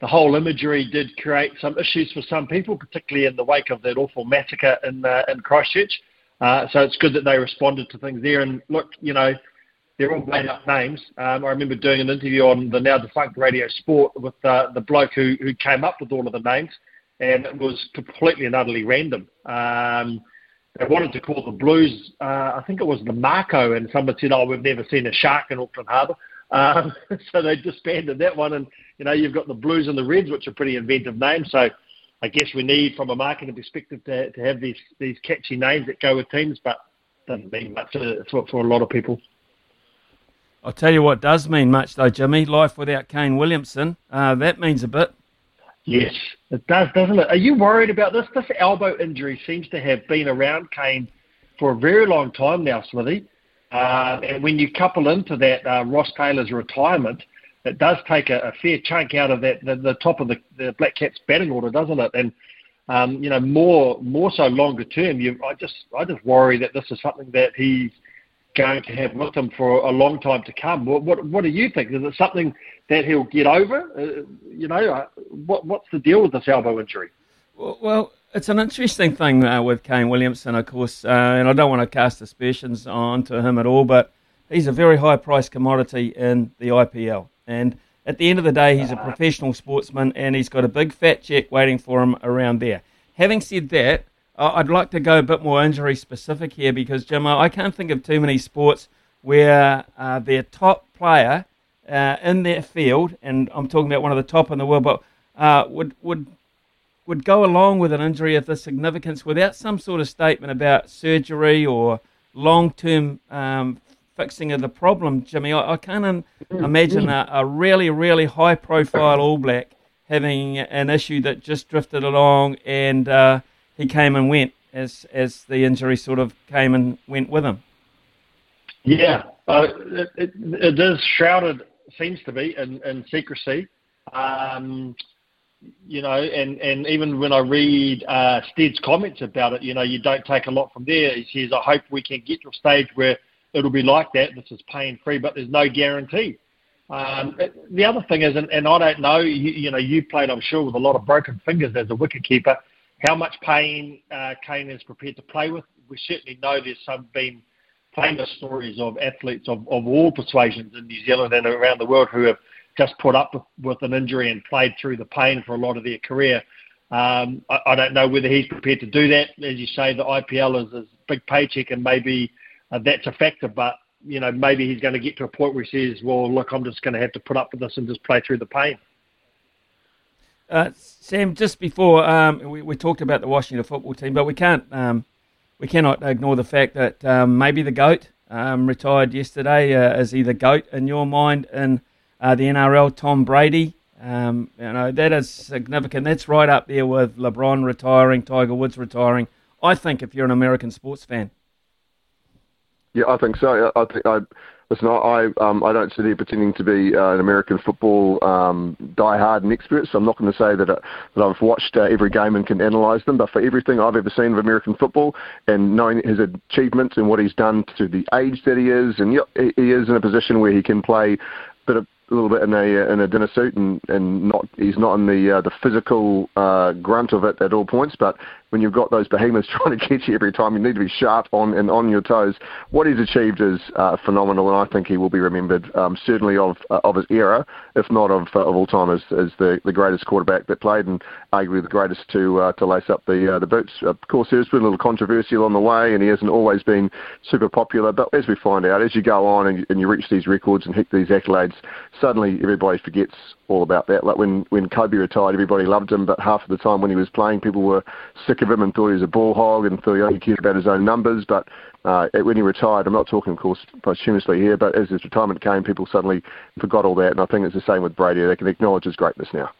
the whole imagery did create some issues for some people, particularly in the wake of that awful massacre in uh, in Christchurch. Uh, so it's good that they responded to things there. And look, you know, they're all made up names. Um, I remember doing an interview on the now defunct Radio Sport with uh, the bloke who, who came up with all of the names, and it was completely and utterly random. Um, they wanted to call the Blues, uh, I think it was the Mako, and someone said, "Oh, we've never seen a shark in Auckland Harbour." Um, so they disbanded that one, and you know you've got the Blues and the Reds, which are pretty inventive names. So I guess we need, from a marketing perspective, to, to have these these catchy names that go with teams, but doesn't mean much for, for a lot of people. I'll tell you what does mean much, though, Jimmy. Life without Kane Williamson. Uh, that means a bit. Yes, it does, doesn't it? Are you worried about this? This elbow injury seems to have been around Kane for a very long time now, Smithy. Uh, and when you couple into that uh, Ross Taylor's retirement, it does take a, a fair chunk out of that the, the top of the, the Black Caps batting order, doesn't it? And um, you know, more more so longer term, you, I just I just worry that this is something that he's going to have with him for a long time to come. What what, what do you think? Is it something that he'll get over? Uh, you know, uh, what what's the deal with this elbow injury? Well, it's an interesting thing uh, with Kane Williamson, of course, uh, and I don't want to cast aspersions onto him at all, but he's a very high priced commodity in the IPL. And at the end of the day, he's a professional sportsman and he's got a big fat check waiting for him around there. Having said that, I'd like to go a bit more injury specific here because, Jim, I can't think of too many sports where uh, their top player uh, in their field, and I'm talking about one of the top in the world, but uh, would would would go along with an injury of this significance without some sort of statement about surgery or long term um, fixing of the problem, Jimmy. I, I can't imagine a, a, really, really high profile All Black having an issue that just drifted along and uh, he came and went as as the injury sort of came and went with him. Yeah, uh, it, it, it is shrouded, seems to be, in, in secrecy. Um, you know, and, and even when I read uh, Stead's comments about it, you know, you don't take a lot from there. He says, I hope we can get to a stage where it'll be like that. This is pain free, but there's no guarantee. Um, the other thing is, and, and I don't know, you, you, know, you played, I'm sure, with a lot of broken fingers as a wicketkeeper. How much pain uh, Kane is prepared to play with? We certainly know there's some been famous stories of athletes of, of all persuasions in New Zealand and around the world who have just put up with, an injury and played through the pain for a lot of their career. Um, I, I don't know whether he's prepared to do that. As you say, the IPL is a big paycheck and maybe uh, that's a factor, but you know, maybe he's going to get to a point where he says, "Well, look, I'm just going to have to put up with this and just play through the pain." Uh, Sam, just before um, we, we, talked about the Washington football team, but we can't um, we cannot ignore the fact that um, maybe the goat um, retired yesterday. Uh, is he the goat in your mind in uh, the NRL? Tom Brady. Um, you know that is significant. That's right up there with LeBron retiring, Tiger Woods retiring. I think if you're an American sports fan. Yeah, I think so. I think I listen. I um, I don't sit here pretending to be uh, an American football um, die-hard and expert, so I'm not going to say that uh, that I've watched uh, every game and can analyse them. But for everything I've ever seen of American football and knowing his achievements and what he's done to the age that he is, and he is in a position where he can play a bit of a little bit in a in a dinner suit and and not he's not in the uh, the physical uh, grunt of it at all points, but when you've got those behemoths trying to catch you every time, you need to be sharp on and on your toes. What he's achieved is uh, phenomenal, and I think he will be remembered um, certainly of uh, of his era, if not of uh, of all time, as, as the the greatest quarterback that played, and arguably the greatest to uh, to lace up the uh, the boots. Of course, there's been a little controversial on the way, and he hasn't always been super popular. But as we find out, as you go on and you reach these records and hit these accolades, suddenly everybody forgets all about that. Like when, when Kobe retired, everybody loved him, but half of the time when he was playing, people were sick of him and thought he was a ball hog and thought he only cared about his own numbers. But uh, when he retired, I'm not talking, of course, posthumously here, but as his retirement came, people suddenly forgot all that. And I think it's the same with Brady. They can acknowledge his greatness now.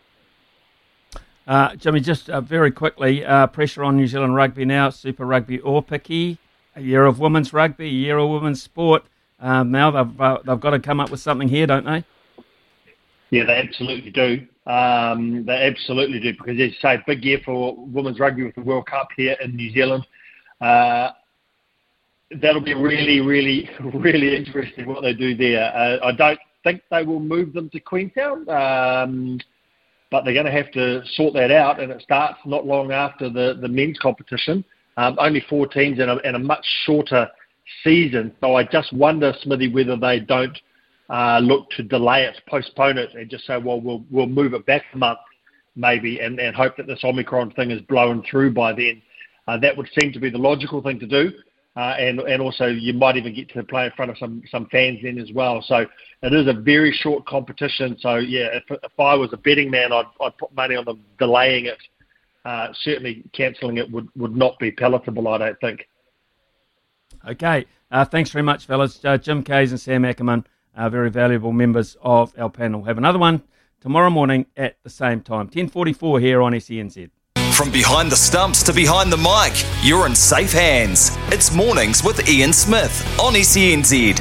Uh, Jimmy, just uh, very quickly, uh, pressure on New Zealand rugby now, Super Rugby Aupiki, a year of women's rugby, a year of women's sport. Now they've, uh, they've got to come up with something here, don't they? Yeah, they absolutely do. Um, they absolutely do because, as you say, big year for women's rugby with the World Cup here in New Zealand. Uh, that'll be really, really, really interesting what they do there. Uh, I don't think they will move them to Queenstown, um, but they're going to have to sort that out, and it starts not long after the, the men's competition. um, only four teams and a, and a much shorter season. So I just wonder, Smithy, whether they don't uh, look to delay it, postpone it, and just say, well, we'll we'll move it back a month, maybe, and, and hope that this Omicron thing is blown through by then. Uh, that would seem to be the logical thing to do. Uh, and and also you might even get to play in front of some some fans then as well. So it is a very short competition. So yeah, if, if I was a betting man, I'd I'd put money on them delaying it. Uh, certainly, cancelling it would would not be palatable. I don't think. Okay, uh, thanks very much, fellas. Uh, Jim Kayes and Sam Ackerman are very valuable members of our panel. Have another one tomorrow morning at the same time, 10:44 here on SENZ. From behind the stumps to behind the mic, you're in safe hands. It's mornings with Ian Smith on SENZ.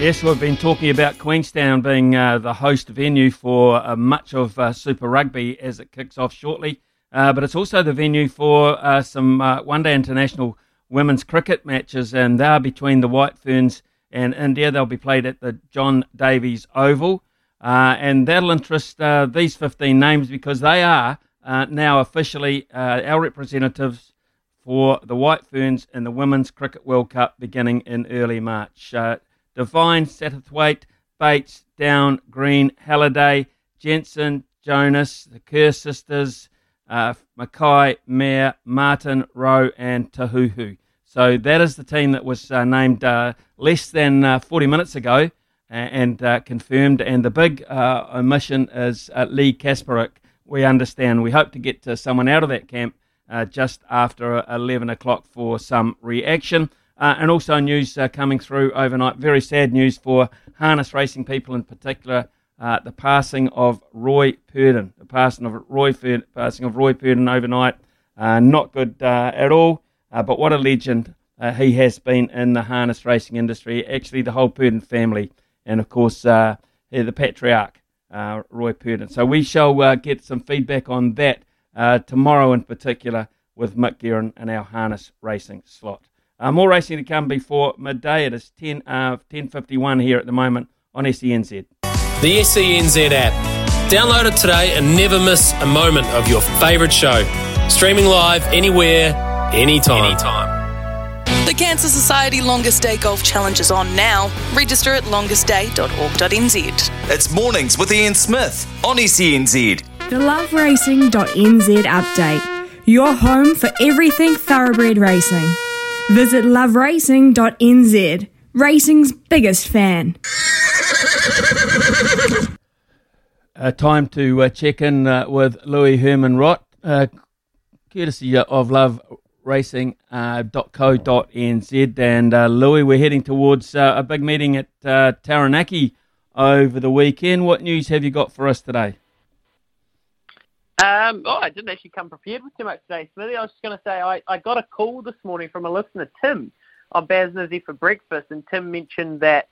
Yes, we've been talking about Queenstown being uh, the host venue for uh, much of uh, Super Rugby as it kicks off shortly, uh, but it's also the venue for uh, some uh, one day international women's cricket matches, and they are between the White Ferns and India. They'll be played at the John Davies Oval. Uh, and that'll interest uh, these 15 names because they are uh, now officially uh, our representatives for the White Ferns in the Women's Cricket World Cup beginning in early March. Uh, Devine, Satterthwaite, Bates, Down, Green, Halliday, Jensen, Jonas, the Kerr sisters, uh, Mackay, Mair, Martin, Rowe, and Tahuhu. So that is the team that was named less than 40 minutes ago and uh, confirmed. And the big uh, omission is uh, Leigh Kasperek. We understand. We hope to get to someone out of that camp uh, just after 11 o'clock for some reaction. Uh, and also news uh, coming through overnight. Very sad news for harness racing people in particular. the passing of Roy Purdon. The passing of Roy Purdon, passing of Roy Purdon overnight. not good at all. But what a legend he has been in the harness racing industry. Actually, the whole Purdon family and of course uh, the patriarch uh, Roy Purdon. So we shall uh, get some feedback on that uh, tomorrow in particular with Mick Guerin in our harness racing slot. Uh, more racing to come before midday. It is 10 uh, 10:51 here at the moment on SENZ. The SENZ app. Download it today and never miss a moment of your favourite show. Streaming live anywhere, anytime. anytime. The Cancer Society Longest Day Golf Challenge is on now. Register at longestday.org.nz. It's mornings with Ian Smith on SENZ. The loveracing.nz update. Your home for everything thoroughbred racing. Visit loveracing.nz. Racing's biggest fan. Uh, time to uh, check in uh, with Louis Herman Rott, uh, courtesy of Love racing.co.nz. Uh, and uh, Louis, we're heading towards uh, a big meeting at uh, Taranaki over the weekend. What news have you got for us today? Um, oh, I didn't actually come prepared with too much today, Smithy. I was just going to say I, I got a call this morning from a listener, Tim, on Baznizzy for breakfast, and Tim mentioned that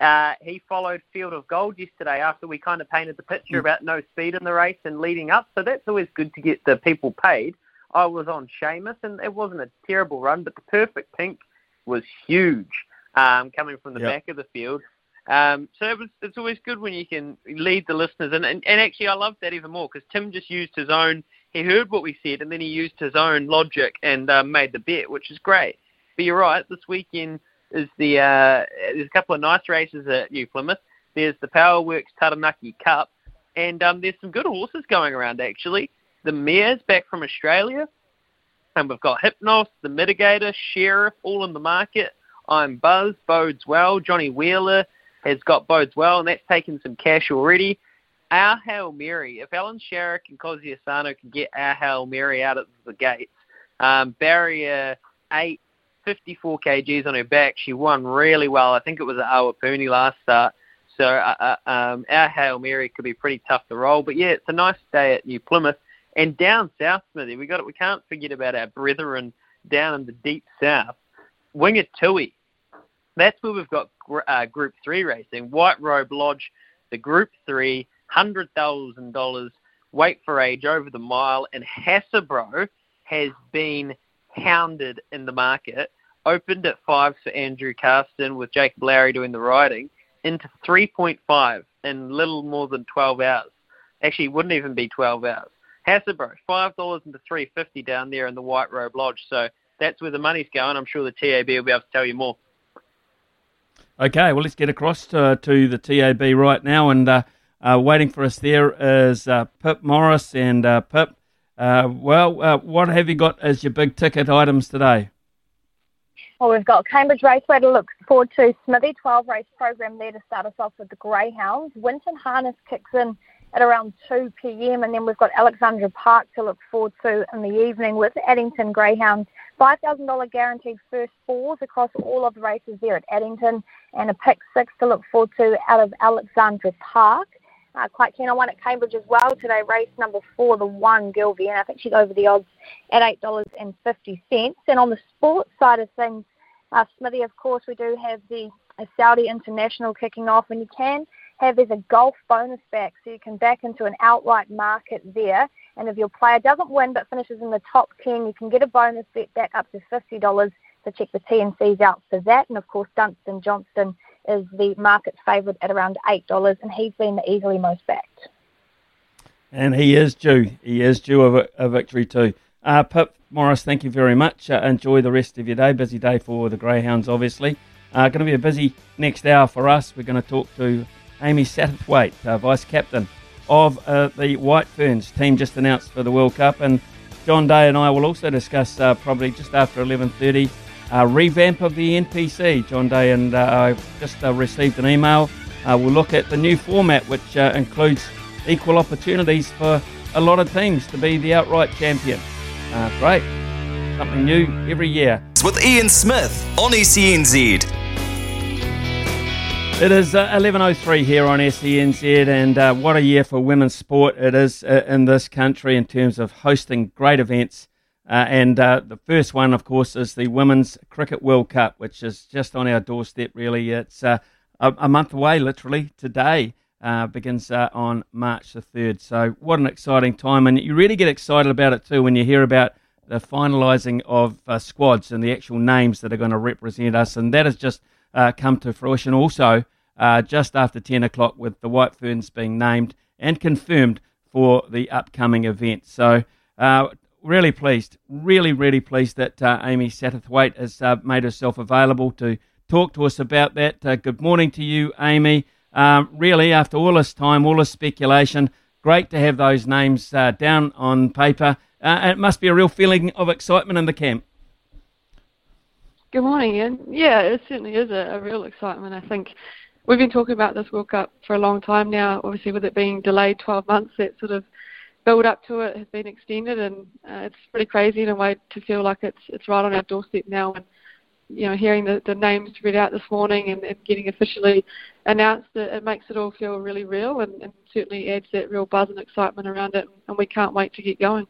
uh, he followed Field of Gold yesterday after we kind of painted the picture mm. about no speed in the race and leading up. So that's always good to get the people paid. I was on Seamus, and it wasn't a terrible run, but the perfect pink was huge um, coming from the yep. back of the field. Um, so it was, it's always good when you can lead the listeners, and, and, and actually I love that even more because Tim just used his own. He heard what we said, and then he used his own logic and uh, made the bet, which is great. But you're right. This weekend is the uh, there's a couple of nice races at New Plymouth. There's the Powerworks Taranaki Cup, and um, there's some good horses going around actually the Mares back from Australia. And we've got Hypnos, the Mitigator, Sheriff, all in the market. I'm Buzz, bodes well. Johnny Wheeler has got bodes well, and that's taken some cash already. Our Hail Mary, if Alan Sharrock and Kozzi Asano can get our Hail Mary out of the gates, um, barrier 8, 54 kgs on her back. She won really well. I think it was at Awapuni last start. So uh, uh, um, our Hail Mary could be pretty tough to roll. But yeah, it's a nice day at New Plymouth. And down south, Smithy, we got it. We can't forget about our brethren down in the deep south, Wingatui. That's where we've got uh, Group Three racing. White Robe Lodge, the Group Three, hundred thousand dollars. Weight for age over the mile, and Hasbro has been hounded in the market. Opened at five for Andrew Carston with Jacob Lowry doing the riding into 3.5 in little more than 12 hours. Actually, it wouldn't even be 12 hours. Hasselbrook, five dollars into three fifty down there in the White Robe Lodge. So that's where the money's going. I'm sure the TAB will be able to tell you more. Okay, well let's get across to, to the TAB right now, and uh, uh, waiting for us there is uh, Pip Morris and uh, Pip. Uh, well, uh, what have you got as your big ticket items today? Well, we've got Cambridge Raceway to look forward to. Smithy, 12 race program there to start us off with the Greyhounds. Winton Harness kicks in at around 2 p.m. and then we've got Alexandra Park to look forward to in the evening with Addington Greyhounds. $5,000 guaranteed first fours across all of the races there at Addington and a pick six to look forward to out of Alexandra Park. Uh, quite keen on one at Cambridge as well today. Race number four, the one Gilby, and I think she's over the odds at eight dollars and on the sports side of things, uh, Smithy, of course, we do have the Saudi International kicking off, and you can have is a golf bonus back, so you can back into an outright market there. And if your player doesn't win but finishes in the top ten, you can get a bonus bet back up to fifty dollars. So check the TNCs out for that. And of course, Dunstan Johnston is the market favourite at around $8, and he's been the easily most backed. And he is due. He is due a, a victory too. Uh, Pip Morris, thank you very much. Uh, enjoy the rest of your day. Busy day for the Greyhounds, obviously. Uh, going to be a busy next hour for us. We're going to talk to Amy Satterthwaite, uh, vice captain of uh, the White Ferns team, just announced for the World Cup, and John Day and I will also discuss uh, probably just after 11:30 uh, revamp of the NPC. John Day and uh, I just uh, received an email. We'll look at the new format, which includes equal opportunities for a lot of teams to be the outright champion. Great. Something new every year. With Ian Smith on SENZ. It is 11.03 here on SENZ, and what a year for women's sport it is in this country in terms of hosting great events uh, and uh, the first one, of course, is the Women's Cricket World Cup, which is just on our doorstep, really. It's uh, a, a, month away, literally, today. Uh, begins uh, on March the 3rd. So, what an exciting time. And you really get excited about it too when you hear about the finalising of uh, squads and the actual names that are going to represent us. And that is just come to fruition also just after 10 o'clock with the White Ferns being named and confirmed for the upcoming event. So, really pleased, really, really pleased that uh, Amy Satterthwaite has uh, made herself available to talk to us about that. Uh, good morning to you, Amy. Um, really, after all this time, all this speculation, great to have those names uh, down on paper. Uh, it must be a real feeling of excitement in the camp. Good morning, Ian. Yeah, it certainly is a, a real excitement. I think we've been talking about this World Cup for a long time now. Obviously, with it being delayed 12 months, that sort of build up to it has been extended, and uh, it's pretty crazy in a way to feel like it's it's right on our doorstep now. And you know, hearing the, the names read out this morning and, and getting officially announced, it, it makes it all feel really real, and, and certainly adds that real buzz and excitement around it. And we can't wait to get going.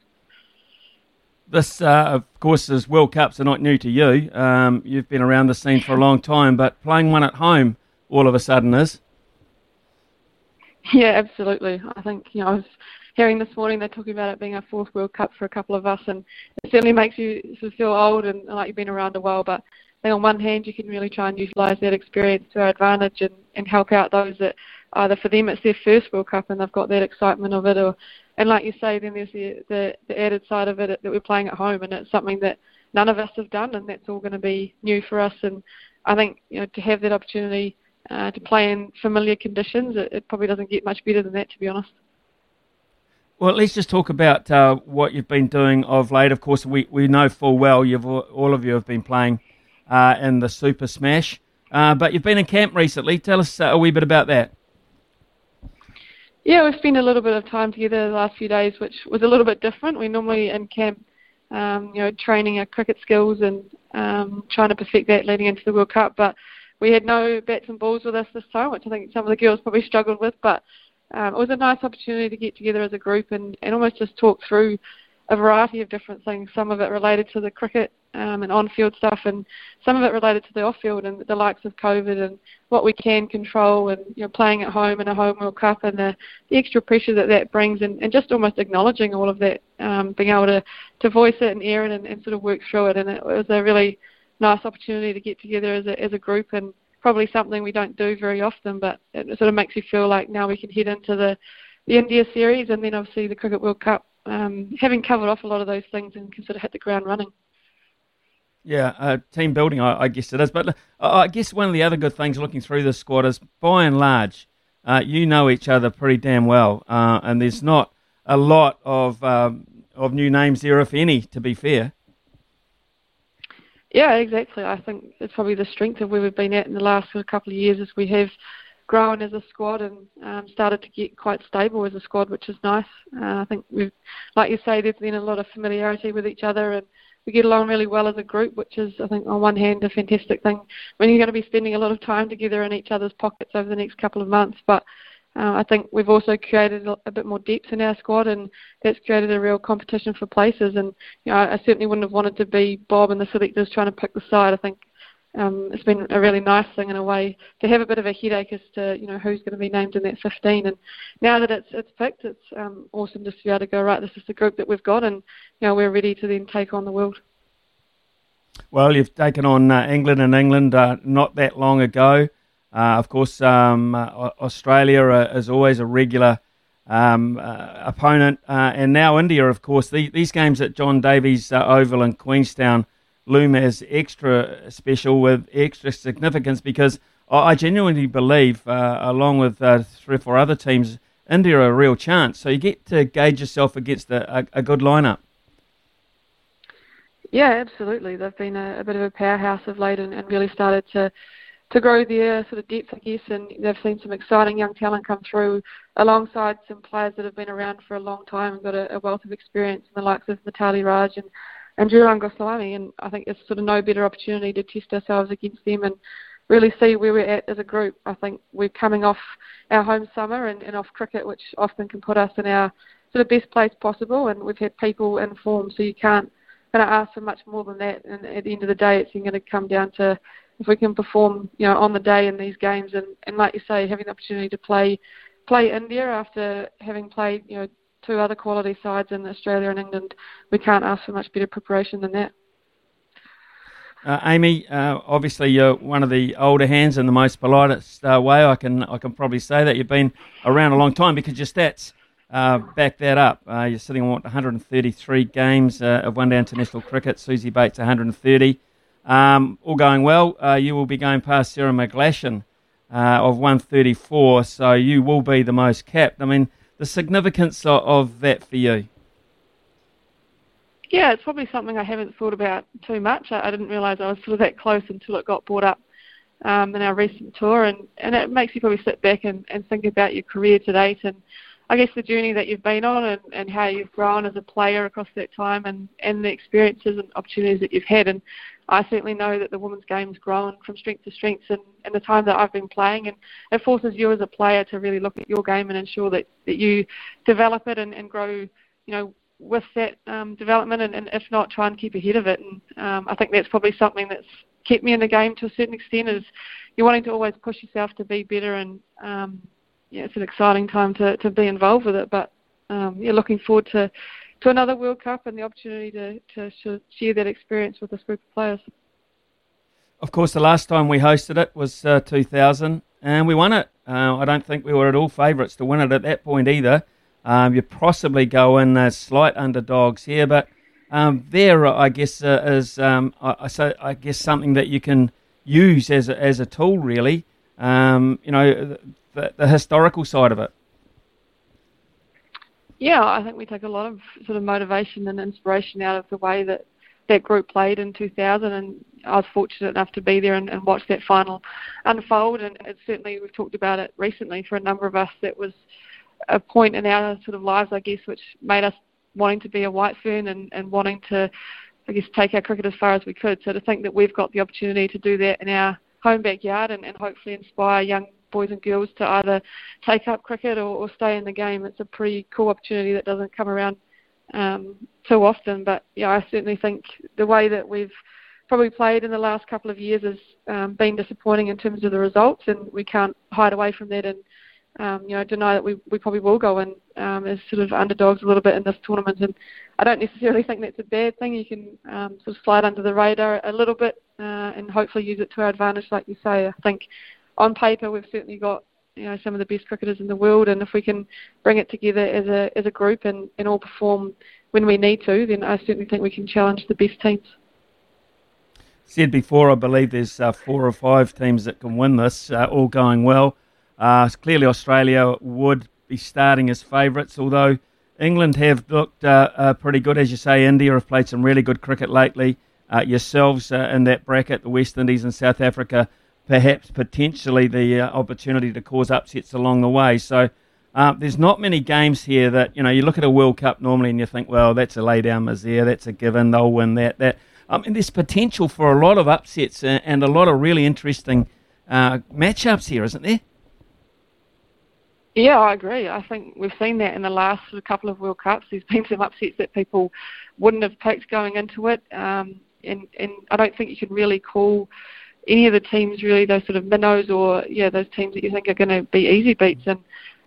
This, uh, of course, is World Cups are not new to you. Um, you've been around the scene for a long time, but playing one at home all of a sudden is. Yeah, absolutely. I think you know I was hearing this morning they're talking about it being a fourth World Cup for a couple of us, and it certainly makes you sort of feel old and, and like you've been around a while. But I think on one hand you can really try and utilise that experience to our advantage and, and help out those that either for them it's their first World Cup and they've got that excitement of it, or and like you say, then there's the the, the added side of it that we're playing at home, and it's something that none of us have done, and that's all going to be new for us. And I think you know to have that opportunity uh, to play in familiar conditions, it, it probably doesn't get much better than that, to be honest. Well, let's just talk about uh, what you've been doing of late. Of course, we, we know full well you've all of you have been playing uh, in the Super Smash, uh, but you've been in camp recently. Tell us uh, a wee bit about that. Yeah, we've spent a little bit of time together the last few days, which was a little bit different. We normally in camp, um, you know, training our cricket skills and um, trying to perfect that leading into the World Cup, but we had no bats and balls with us this time, which I think some of the girls probably struggled with, but um, it was a nice opportunity to get together as a group and, and almost just talk through a variety of different things. Some of it related to the cricket um, and on-field stuff, and some of it related to the off-field and the likes of COVID and what we can control, and you know, playing at home in a home World Cup and the, the extra pressure that that brings, and, and just almost acknowledging all of that, um, being able to, to voice it and air it and, and sort of work through it. And it was a really nice opportunity to get together as a as a group and probably something we don't do very often, but it sort of makes you feel like now we can head into the the India series and then obviously the Cricket World Cup um, having covered off a lot of those things and can sort of hit the ground running. Yeah, uh, team building, I, I, guess it is. But I guess one of the other good things looking through this squad is, by and large, uh, you know each other pretty damn well, uh, and there's not a lot of um, of new names there, if any. To be fair. Yeah, exactly. I think it's probably the strength of where we've been at in the last couple of years, is we have grown as a squad and um, started to get quite stable as a squad, which is nice. Uh, I think we've, like you say, there's been a lot of familiarity with each other and we get along really well as a group, which is, I think, on one hand, a fantastic thing when you're going to be spending a lot of time together in each other's pockets over the next couple of months. But uh, I think we've also created a bit more depth in our squad, and that's created a real competition for places. And you know, I certainly wouldn't have wanted to be Bob and the selectors trying to pick the side. I think um, it's been a really nice thing in a way to have a bit of a headache as to you know who's going to be named in that 15. And now that it's it's picked, it's um, awesome just to be able to go right. This is the group that we've got, and you know we're ready to then take on the world. Well, you've taken on uh, England and England uh, not that long ago. Uh, of course, um, uh, Australia uh, is always a regular um, uh, opponent, and now India. Of course, the, these games at John Davies Oval in Queenstown loom as extra special with extra significance because I genuinely believe, uh, along with uh, three or four other teams, India are a real chance. So you get to gauge yourself against a, a, good lineup. Yeah, absolutely. They've been a, a bit of a powerhouse of late and, and really started to to grow their sort of depth, I guess, and they've seen some exciting young talent come through alongside some players that have been around for a long time and got a, a wealth of experience, in the likes of Mithali Raj and and Jhulan Goswami. And I think it's sort of no better opportunity to test ourselves against them and really see where we're at as a group. I think we're coming off our home summer and, and off cricket, which often can put us in our sort of best place possible. And we've had people in form, so you can't kind of ask for much more than that. And at the end of the day, it's going to come down to if we can perform, you know, on the day in these games. And, and like you say, having the opportunity to play play India after having played, you know, two other quality sides in Australia and England, we can't ask for much better preparation than that. Uh, Amy, uh, obviously you're one of the older hands in the most politest uh, way. I can I can probably say that you've been around a long time because your stats uh, back that up. Uh, you're sitting on what 133 games uh, of one-day international cricket. Suzie Bates 130. Um, all going well. you will be going past Sara McGlashan of 134, so you will be the most capped. I mean, the significance of, of that for you? Yeah, it's probably something I haven't thought about too much. I, I didn't realise I was sort of that close until it got brought up um, in our recent tour, and, and it makes you probably sit back and, and think about your career to date and I guess the journey that you've been on and, and how you've grown as a player across that time and, and the experiences and opportunities that you've had. And I certainly know that the women's game's grown from strength to strength in, in the time that I've been playing. And it forces you as a player to really look at your game and ensure that, that you develop it and, and grow, you know, with that um, development and, and if not, try and keep ahead of it. And um, I think that's probably something that's kept me in the game to a certain extent is you're wanting to always push yourself to be better and um, yeah, it's an exciting time to, to be involved with it. But um, yeah, looking forward to, to another World Cup and the opportunity to, to share that experience with this group of players. Of course, the last time we hosted it was uh, 2000, and we won it. Uh, I don't think we were at all favourites to win it at that point either. Um, you possibly go in as slight underdogs here, but um, there, I guess, uh, is um, I, so I guess something that you can use as a, as a tool, really. Um, you know, the, the historical side of it? Yeah, I think we take a lot of sort of motivation and inspiration out of the way that that group played in 2000, and I was fortunate enough to be there and, and watch that final unfold. And it's certainly we've talked about it recently for a number of us. That was a point in our sort of lives, I guess, which made us wanting to be a white fern and, and wanting to, I guess, take our cricket as far as we could. So to think that we've got the opportunity to do that in our home backyard and, and hopefully inspire young boys and girls to either take up cricket or, or stay in the game. It's a pretty cool opportunity that doesn't come around um, too often. But yeah, I certainly think the way that we've probably played in the last couple of years has um, been disappointing in terms of the results, and we can't hide away from that and um, you know deny that we we probably will go in um, as sort of underdogs a little bit in this tournament. And I don't necessarily think that's a bad thing. You can um, sort of slide under the radar a little bit uh, and hopefully use it to our advantage, like you say. I think on paper, we've certainly got you know some of the best cricketers in the world, and if we can bring it together as a as a group and, and all perform when we need to, then I certainly think we can challenge the best teams. Said before, I believe there's uh, four or five teams that can win this, uh, all going well. Uh, clearly, Australia would be starting as favourites, although England have looked uh, uh, pretty good, as you say. India have played some really good cricket lately. Uh, yourselves in that bracket, the West Indies and South Africa, perhaps potentially the opportunity to cause upsets along the way. So uh, there's not many games here that you know you look at a World Cup normally and you think, well, that's a lay down misère, that's a given, they'll win that. That I mean, there's potential for a lot of upsets and, and a lot of really interesting uh, matchups here, isn't there? Yeah, I agree. I think we've seen that in the last couple of World Cups. There's been some upsets that people wouldn't have picked going into it, um, and and I don't think you can really call any of the teams really those sort of minnows or yeah those teams that you think are going to be easy beats and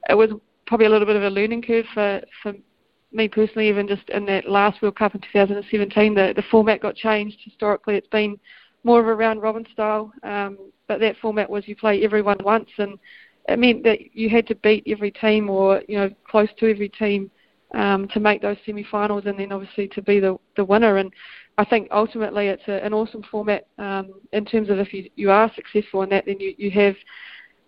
it was probably a little bit of a learning curve for, for me personally, even just in that last World Cup in 2017. The, the format got changed. Historically, it's been more of a round robin style, um, but that format was you play everyone once, and it meant that you had to beat every team or you know close to every team um, to make those semi-finals, and then obviously to be the the winner. And I think ultimately it's a, an awesome format um, in terms of if you you are successful in that, then you you have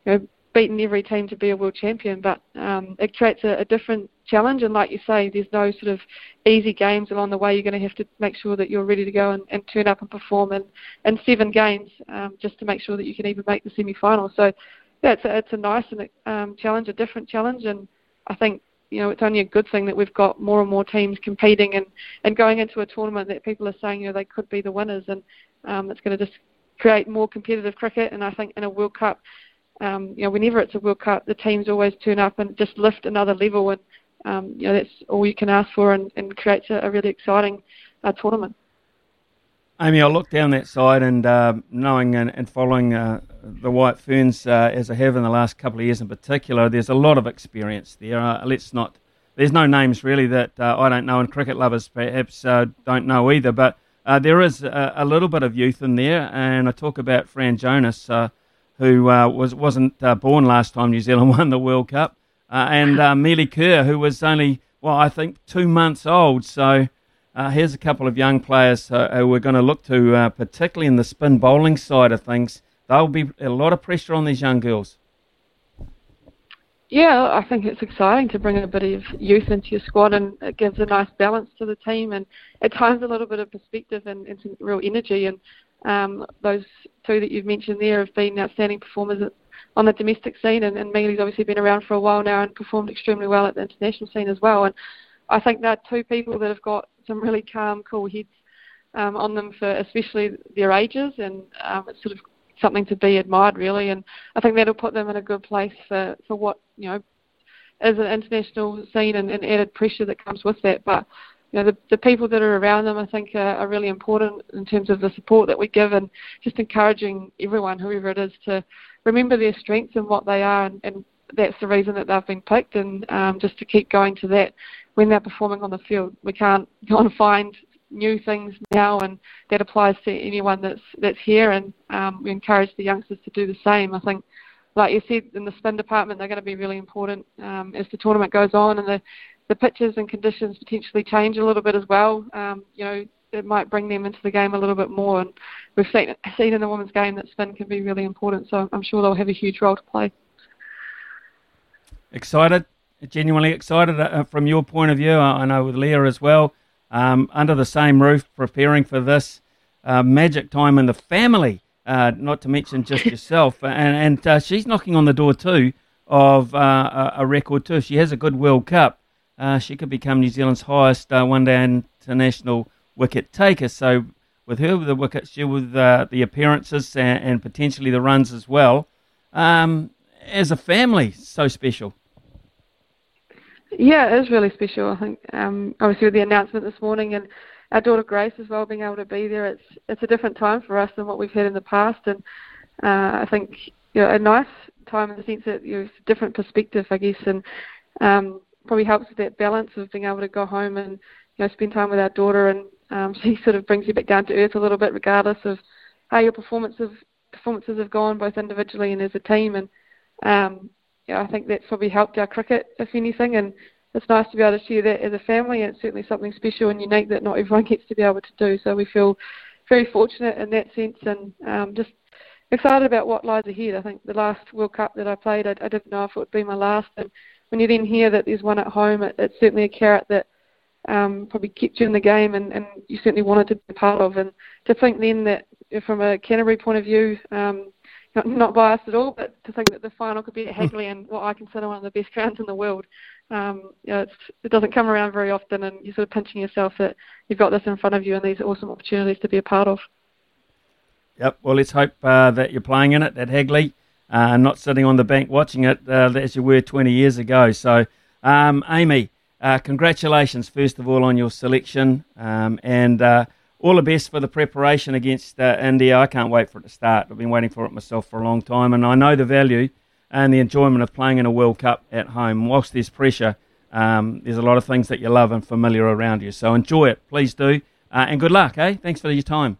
you know, beaten every team to be a world champion, but um, it creates a, a different challenge. And like you say, there's no sort of easy games along the way. You're going to have to make sure that you're ready to go and, and turn up and perform in, in seven games um, just to make sure that you can even make the semi-final. So yeah, it's a, it's a nice um, challenge, a different challenge, and I think you know it's only a good thing that we've got more and more teams competing and and going into a tournament that people are saying you know they could be the winners, and um, it's going to just create more competitive cricket. And I think in a World Cup um, you know, whenever it's a World Cup, the teams always turn up and just lift another level, and um, you know that's all you can ask for, and, and creates a, a really exciting uh, tournament. Amy, I look down that side and uh, knowing and, and following uh, the White Ferns uh, as I have in the last couple of years in particular, there's a lot of experience there. Uh, let's not, there's no names really that uh, I don't know, and cricket lovers perhaps uh, don't know either, but there is a, a, little bit of youth in there, and I talk about Fran Jonas who was wasn't born last time New Zealand won the World Cup, and uh, Melie Kerr, who was only well, I think two months old. So uh, here's a couple of young players uh, who we're going to look to, uh, particularly in the spin bowling side of things. There'll be a lot of pressure on these young girls. Yeah, I think it's exciting to bring a bit of youth into your squad, and it gives a nice balance to the team, and at times a little bit of perspective and, and some real energy. And um, those two that you've mentioned there have been outstanding performers on the domestic scene, and, and Melie's obviously been around for a while now and performed extremely well at the international scene as well. And I think they're two people that have got some really calm, cool heads um, on them for especially their ages, and um, it's sort of something to be admired, really. And I think that'll put them in a good place for, for what you know is an international scene and, and added pressure that comes with that. But you know, the, the people that are around them, I think, are, are really important in terms of the support that we give and just encouraging everyone, whoever it is, to remember their strengths and what they are, and, and that's the reason that they've been picked, and um, just to keep going to that when they're performing on the field. We can't go and find new things now, and that applies to anyone that's that's here, and um, we encourage the youngsters to do the same. I think like you said, in the spin department, they're going to be really important um, as the tournament goes on, and the the pitches and conditions potentially change a little bit as well. Um, you know, it might bring them into the game a little bit more. And we've seen seen in the women's game that spin can be really important. So I'm sure they'll have a huge role to play. Excited, genuinely excited uh, from your point of view. I know with Lea as well. Um, under the same roof, preparing for this uh, magic time in the family. Uh, not to mention just yourself, and and uh, she's knocking on the door too of uh, a record too. She has a good World Cup, uh, she could become New Zealand's highest uh, one-day international wicket taker. So with her with the wickets, she with uh, the appearances and, and, potentially the runs as well. Um, as a family, so special. Yeah, it is really special. I think um, obviously with the announcement this morning and our daughter Grace as well being able to be there, it's it's a different time for us than what we've had in the past, and uh, I think you know, a nice time in the sense that you know, a different perspective, I guess, and um, probably helps with that balance of being able to go home and you know spend time with our daughter, and um, she sort of brings you back down to earth a little bit, regardless of how your performances performances have gone, both individually and as a team. And um, yeah, I think that's probably helped our cricket, if anything, and it's nice to be able to share that as a family. It's certainly something special and unique that not everyone gets to be able to do. So we feel very fortunate in that sense, and um, just excited about what lies ahead. I think the last World Cup that I played, I, I didn't know if it would be my last, and when you then hear that there's one at home, it, it's certainly a carrot that um, probably kept you in the game, and, and you certainly wanted to be part of. And to think then that from a Canterbury point of view, um, not, not biased at all, but to think that the final could be at Hagley and what I consider one of the best grounds in the world, um, you know, it doesn't come around very often, and you're sort of pinching yourself that you've got this in front of you and these awesome opportunities to be a part of. Yep. Well, let's hope uh, that you're playing in it at Hagley, uh, not sitting on the bank watching it uh, as you were 20 years ago. So, um, Amy, uh, congratulations first of all on your selection, um, and uh, all the best for the preparation against uh, India. I can't wait for it to start. I've been waiting for it myself for a long time, and I know the value and the enjoyment of playing in a World Cup at home. Whilst there's pressure, um, there's a lot of things that you love and familiar around you. So enjoy it, please do, and good luck. Eh? Thanks for your time.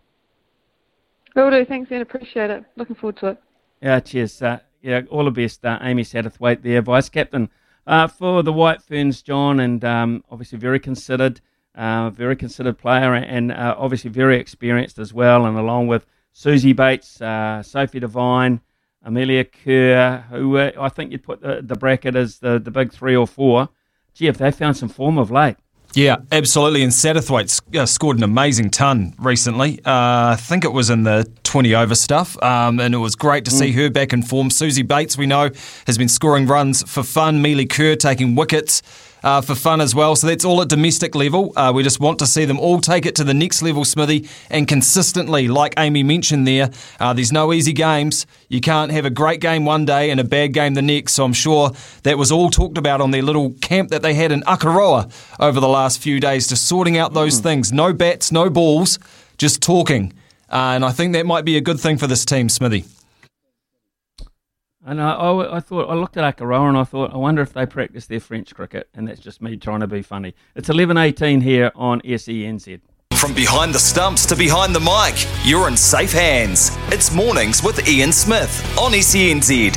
Will do. Thanks, Ian. Appreciate it. Looking forward to it. Yeah, cheers. Uh, yeah, all the best, uh, Amy Satterthwaite, there, vice captain uh, for the White Ferns, John, and um, obviously very considered, uh, very considered player, and uh, obviously very experienced as well. And along with Suzie Bates, uh, Sophie Devine, Amelia Kerr, who I think you'd put the, the bracket as the, the big three or four. Gee, if they found some form of late. Yeah, absolutely. And Satterthwaite uh, scored an amazing ton recently. Uh, I think it was in the 20 over stuff. Um, and it was great to see mm. her back in form. Suzie Bates, we know, has been scoring runs for fun. Melie Kerr taking wickets uh, for fun as well. So that's all at domestic level. Uh, we just want to see them all take it to the next level, Smithy, and consistently, like Amy mentioned there, uh, there's no easy games. You can't have a great game one day and a bad game the next. So I'm sure that was all talked about on their little camp that they had in Akaroa over the last few days, just sorting out those mm. things. No bats, no balls, just talking. Uh, and I think that might be a good thing for this team, Smithy. And I, I, I, thought I looked at Akaroa and I thought I wonder if they practice their French cricket, and that's just me trying to be funny. It's eleven eighteen here on SENZ. From behind the stumps to behind the mic, you're in safe hands. It's mornings with Ian Smith on SENZ.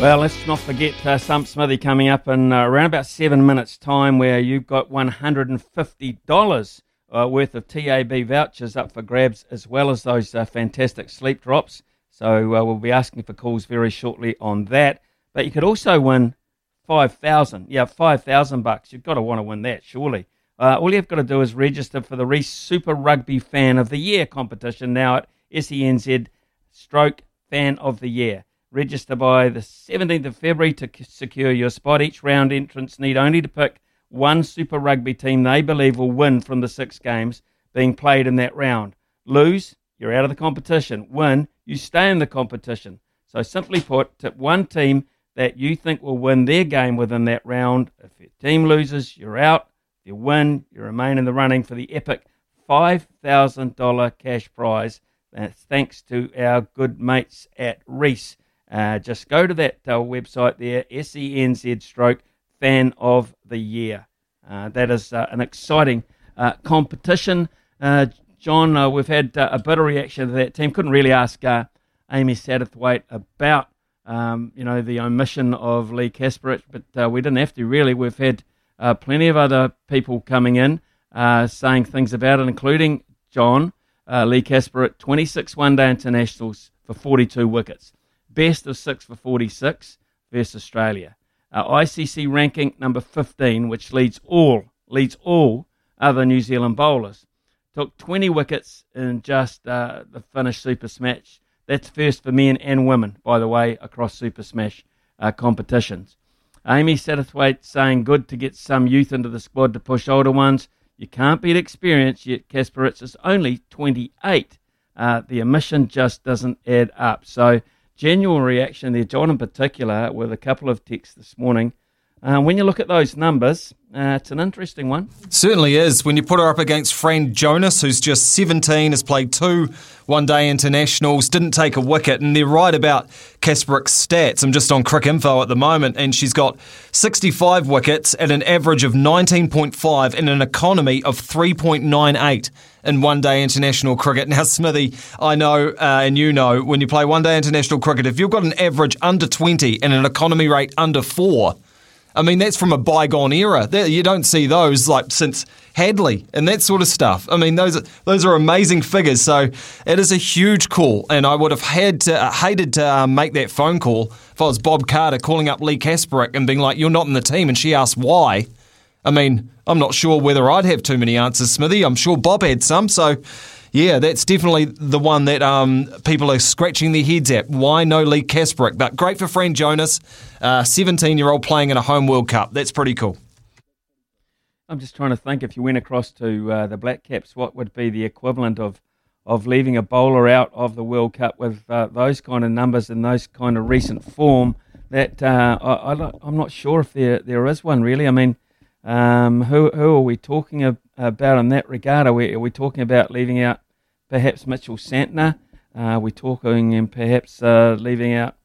Well, let's not forget uh, Stump Smithy coming up in uh, around about seven minutes' time, where you've got one hundred and fifty dollars uh, worth of TAB vouchers up for grabs, as well as those uh, fantastic sleep drops. So uh, we'll be asking for calls very shortly on that. But you could also win five thousand. Yeah, five thousand bucks. You've got to want to win that, surely. Uh, all you've got to do is register for the Reese Super Rugby Fan of the Year competition now at SENZ Stroke Fan of the Year. Register by the 17th of February to secure your spot. Each round entrants need only to pick one Super Rugby team they believe will win from the six games being played in that round. Lose, you're out of the competition. Win, you stay in the competition. So simply put, tip one team that you think will win their game within that round. If your team loses, you're out. If you win, you remain in the running for the epic $5,000 cash prize. That's thanks to our good mates at Reese. Uh, just go to that uh, website there, SENZ stroke fan of the year. Uh, that is uh, an exciting uh, competition. John, uh, we've had uh, a bit of reaction to that team. Couldn't really ask uh, Amy Satterthwaite about, um, you know, the omission of Leigh Kasperek, but uh, we didn't have to really. We've had uh, plenty of other people coming in uh, saying things about it, including John Leigh Kasperek, 26 one-day internationals for 42 wickets, best of six for 46 versus Australia. ICC ranking number 15, which leads all leads all other New Zealand bowlers took 20 wickets in just uh, the Finnish Super Smash. That's first for men and women, by the way, across Super Smash uh, competitions. Amy Satterthwaite saying good to get some youth into the squad to push older ones. You can't beat experience, yet Kasperek is only 28. Uh, the omission just doesn't add up. So, genuine reaction there, John in particular, with a couple of texts this morning uh, when you look at those numbers, uh, it's an interesting one. Certainly is. When you put her up against Fran Jonas, who's just 17, has played two one day internationals, didn't take a wicket, and they're right about Kasperek's stats. I'm just on Cricinfo at the moment, and she's got 65 wickets at an average of 19.5 and an economy of 3.98 in one day international cricket. Now, Smithy, I know uh, and you know when you play one day international cricket, if you've got an average under 20 and an economy rate under four, I mean, that's from a bygone era. You don't see those like since Hadlee and that sort of stuff. I mean, those those are amazing figures. So it is a huge call, and I would have had to uh, hated to uh, make that phone call if I was Bob Carter calling up Leigh Kasperek and being like, "You're not in the team," and she asked why. I mean, I'm not sure whether I'd have too many answers, Smithy. I'm sure Bob had some. So, yeah, that's definitely the one that um, people are scratching their heads at. Why no Leigh Kasperek? But great for Fran Jonas, 17 uh, year old playing in a home World Cup. That's pretty cool. I'm just trying to think if you went across to uh, the Black Caps, what would be the equivalent of of leaving a bowler out of the World Cup with uh, those kind of numbers and those kind of recent form? That uh, I, am not sure if there there is one really. I mean, um, who who are we talking about in that regard? Are we are we talking about leaving out perhaps Mitchell Santner? Uh, are we talking and perhaps uh, leaving out?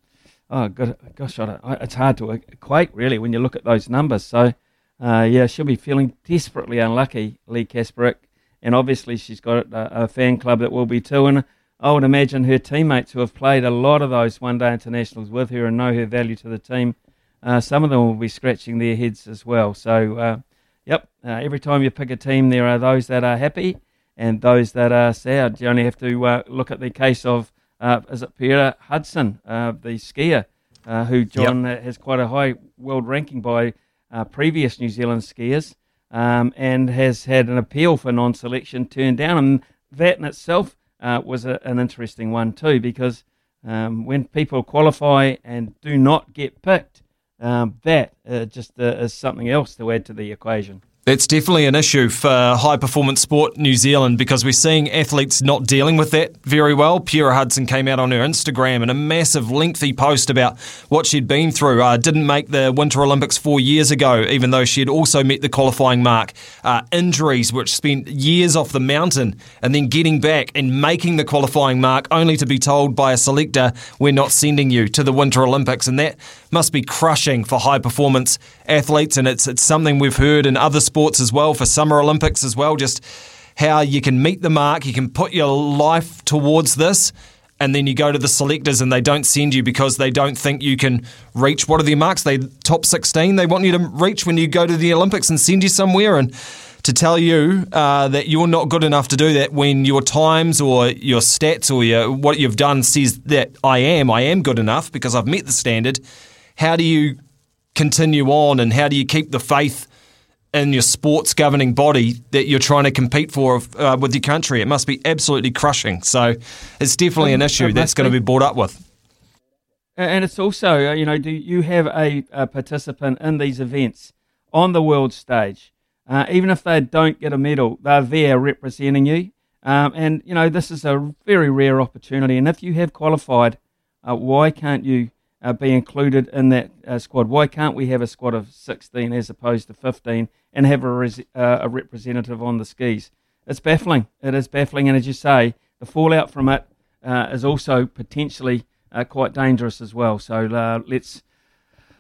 Oh, God, gosh, I, it's hard to equate really when you look at those numbers. So, uh, yeah, she'll be feeling desperately unlucky, Leigh Kasperek, and obviously she's got a, a, fan club that will be too. And I would imagine her teammates who have played a lot of those one-day internationals with her and know her value to the team uh, some of them will be scratching their heads as well. So, uh, yep, uh, every time you pick a team, there are those that are happy and those that are sad. You only have to uh, look at the case of, uh, is it Peter Hudson, uh, the skier, who John yep. has quite a high world ranking by previous New Zealand skiers um, and has had an appeal for non selection turned down. And that in itself was a, an interesting one, too, because um, when people qualify and do not get picked, um, that uh, just uh, is something else to add to the equation. That's definitely an issue for high performance sport New Zealand because we're seeing athletes not dealing with that very well. Piera Hudson came out on her Instagram in a massive, lengthy post about what she'd been through. Uh, didn't make the Winter Olympics four years ago, even though she had also met the qualifying mark. Uh, injuries, which spent years off the mountain, and then getting back and making the qualifying mark, only to be told by a selector, we're not sending you to the Winter Olympics. And that must be crushing for high performance athletes, and it's, it's something we've heard in other sports sports as well, for Summer Olympics as well, just how you can meet the mark, you can put your life towards this, and then you go to the selectors and they don't send you because they don't think you can reach what are the marks? They top 16 they want you to reach when you go to the Olympics and send you somewhere and to tell you uh, that you're not good enough to do that when your times or your stats or your, what you've done says that I am, I am good enough because I've met the standard. How do you continue on and how do you keep the faith in your sports governing body that you're trying to compete for uh, with your country. It must be absolutely crushing. So it's definitely an issue that's going to be brought up with. And it's also, uh, you know, do you have a, a participant in these events on the world stage? Uh, even if they don't get a medal, they're there representing you. Um, and, you know, this is a very rare opportunity. And if you have qualified, uh, why can't you uh, be included in that uh, squad? Why can't we have a squad of 16 as opposed to 15 and have a, res- uh, a representative on the skis? It's baffling. It is baffling. And as you say, the fallout from it uh, is also potentially uh, quite dangerous as well. So uh, let's.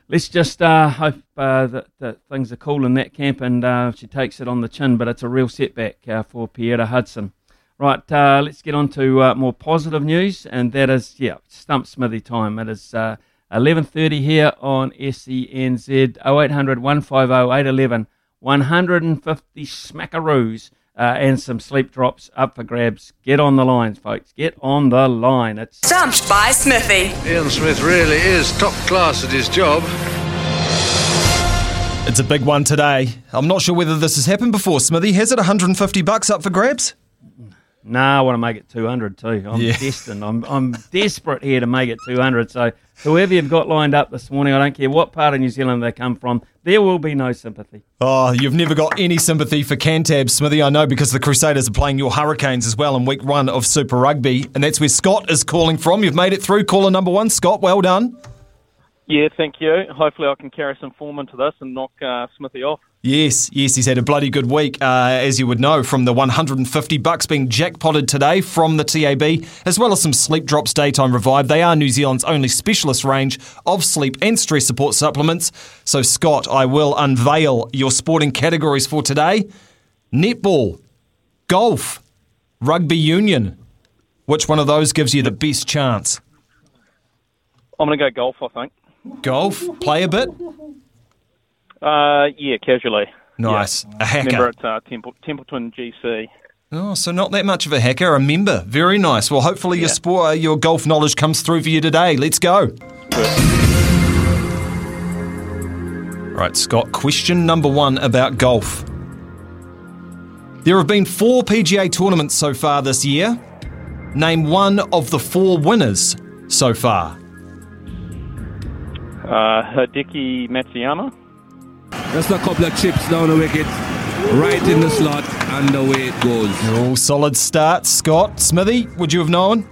Let's just hope that, that, things are cool in that camp and she takes it on the chin, but it's a real setback for Piera Hudson. Right, uh, let's get on to uh, more positive news, and that is, yeah, Stump Smithy time. It is uh, 11.30 here on SENZ 0800 150 811. 150 smackaroos uh, and some sleep drops up for grabs. Get on the lines, folks. Get on the line. It's Stumped by Smithy. Ian Smith really is top class at his job. It's a big one today. I'm not sure whether this has happened before, Smithy. Has it 150 bucks up for grabs? Nah, I want to make it 200 too. I'm yeah. destined. I'm, I'm desperate here to make it 200. So whoever you've got lined up this morning, I don't care what part of New Zealand they come from, there will be no sympathy. Oh, you've never got any sympathy for Cantab, Smithy. I know because the Crusaders are playing your Hurricanes as well in week one of Super Rugby, and that's where Scott is calling from. You've made it through. Caller number one, Scott. Well done. Yeah, thank you. Hopefully, I can carry some form into this and knock uh, Smithy off. Yes, yes, he's had a bloody good week, uh, as you would know, from the 150 bucks being jackpotted today from the TAB, as well as some Sleep Drops Daytime Revive. They are New Zealand's only specialist range of sleep and stress support supplements. So, Scott, I will unveil your sporting categories for today netball, golf, rugby union. Which one of those gives you the best chance? I'm going to go golf, I think. Golf? Play a bit? Uh, yeah, casually. Nice. A hacker. Remember at uh, Temple, Templeton GC. Oh, so not that much of a hacker. A member. Very nice. Well, hopefully your sport, uh, your golf knowledge comes through for you today. Let's go. Right, Scott. Question number one about golf. There have been four PGA tournaments so far this year. Name one of the four winners so far. Uh, Hideki Matsuyama. Just a couple of chips down the wicket, right in the slot, and away it goes. All solid starts. Scott, Smithy, would you have known?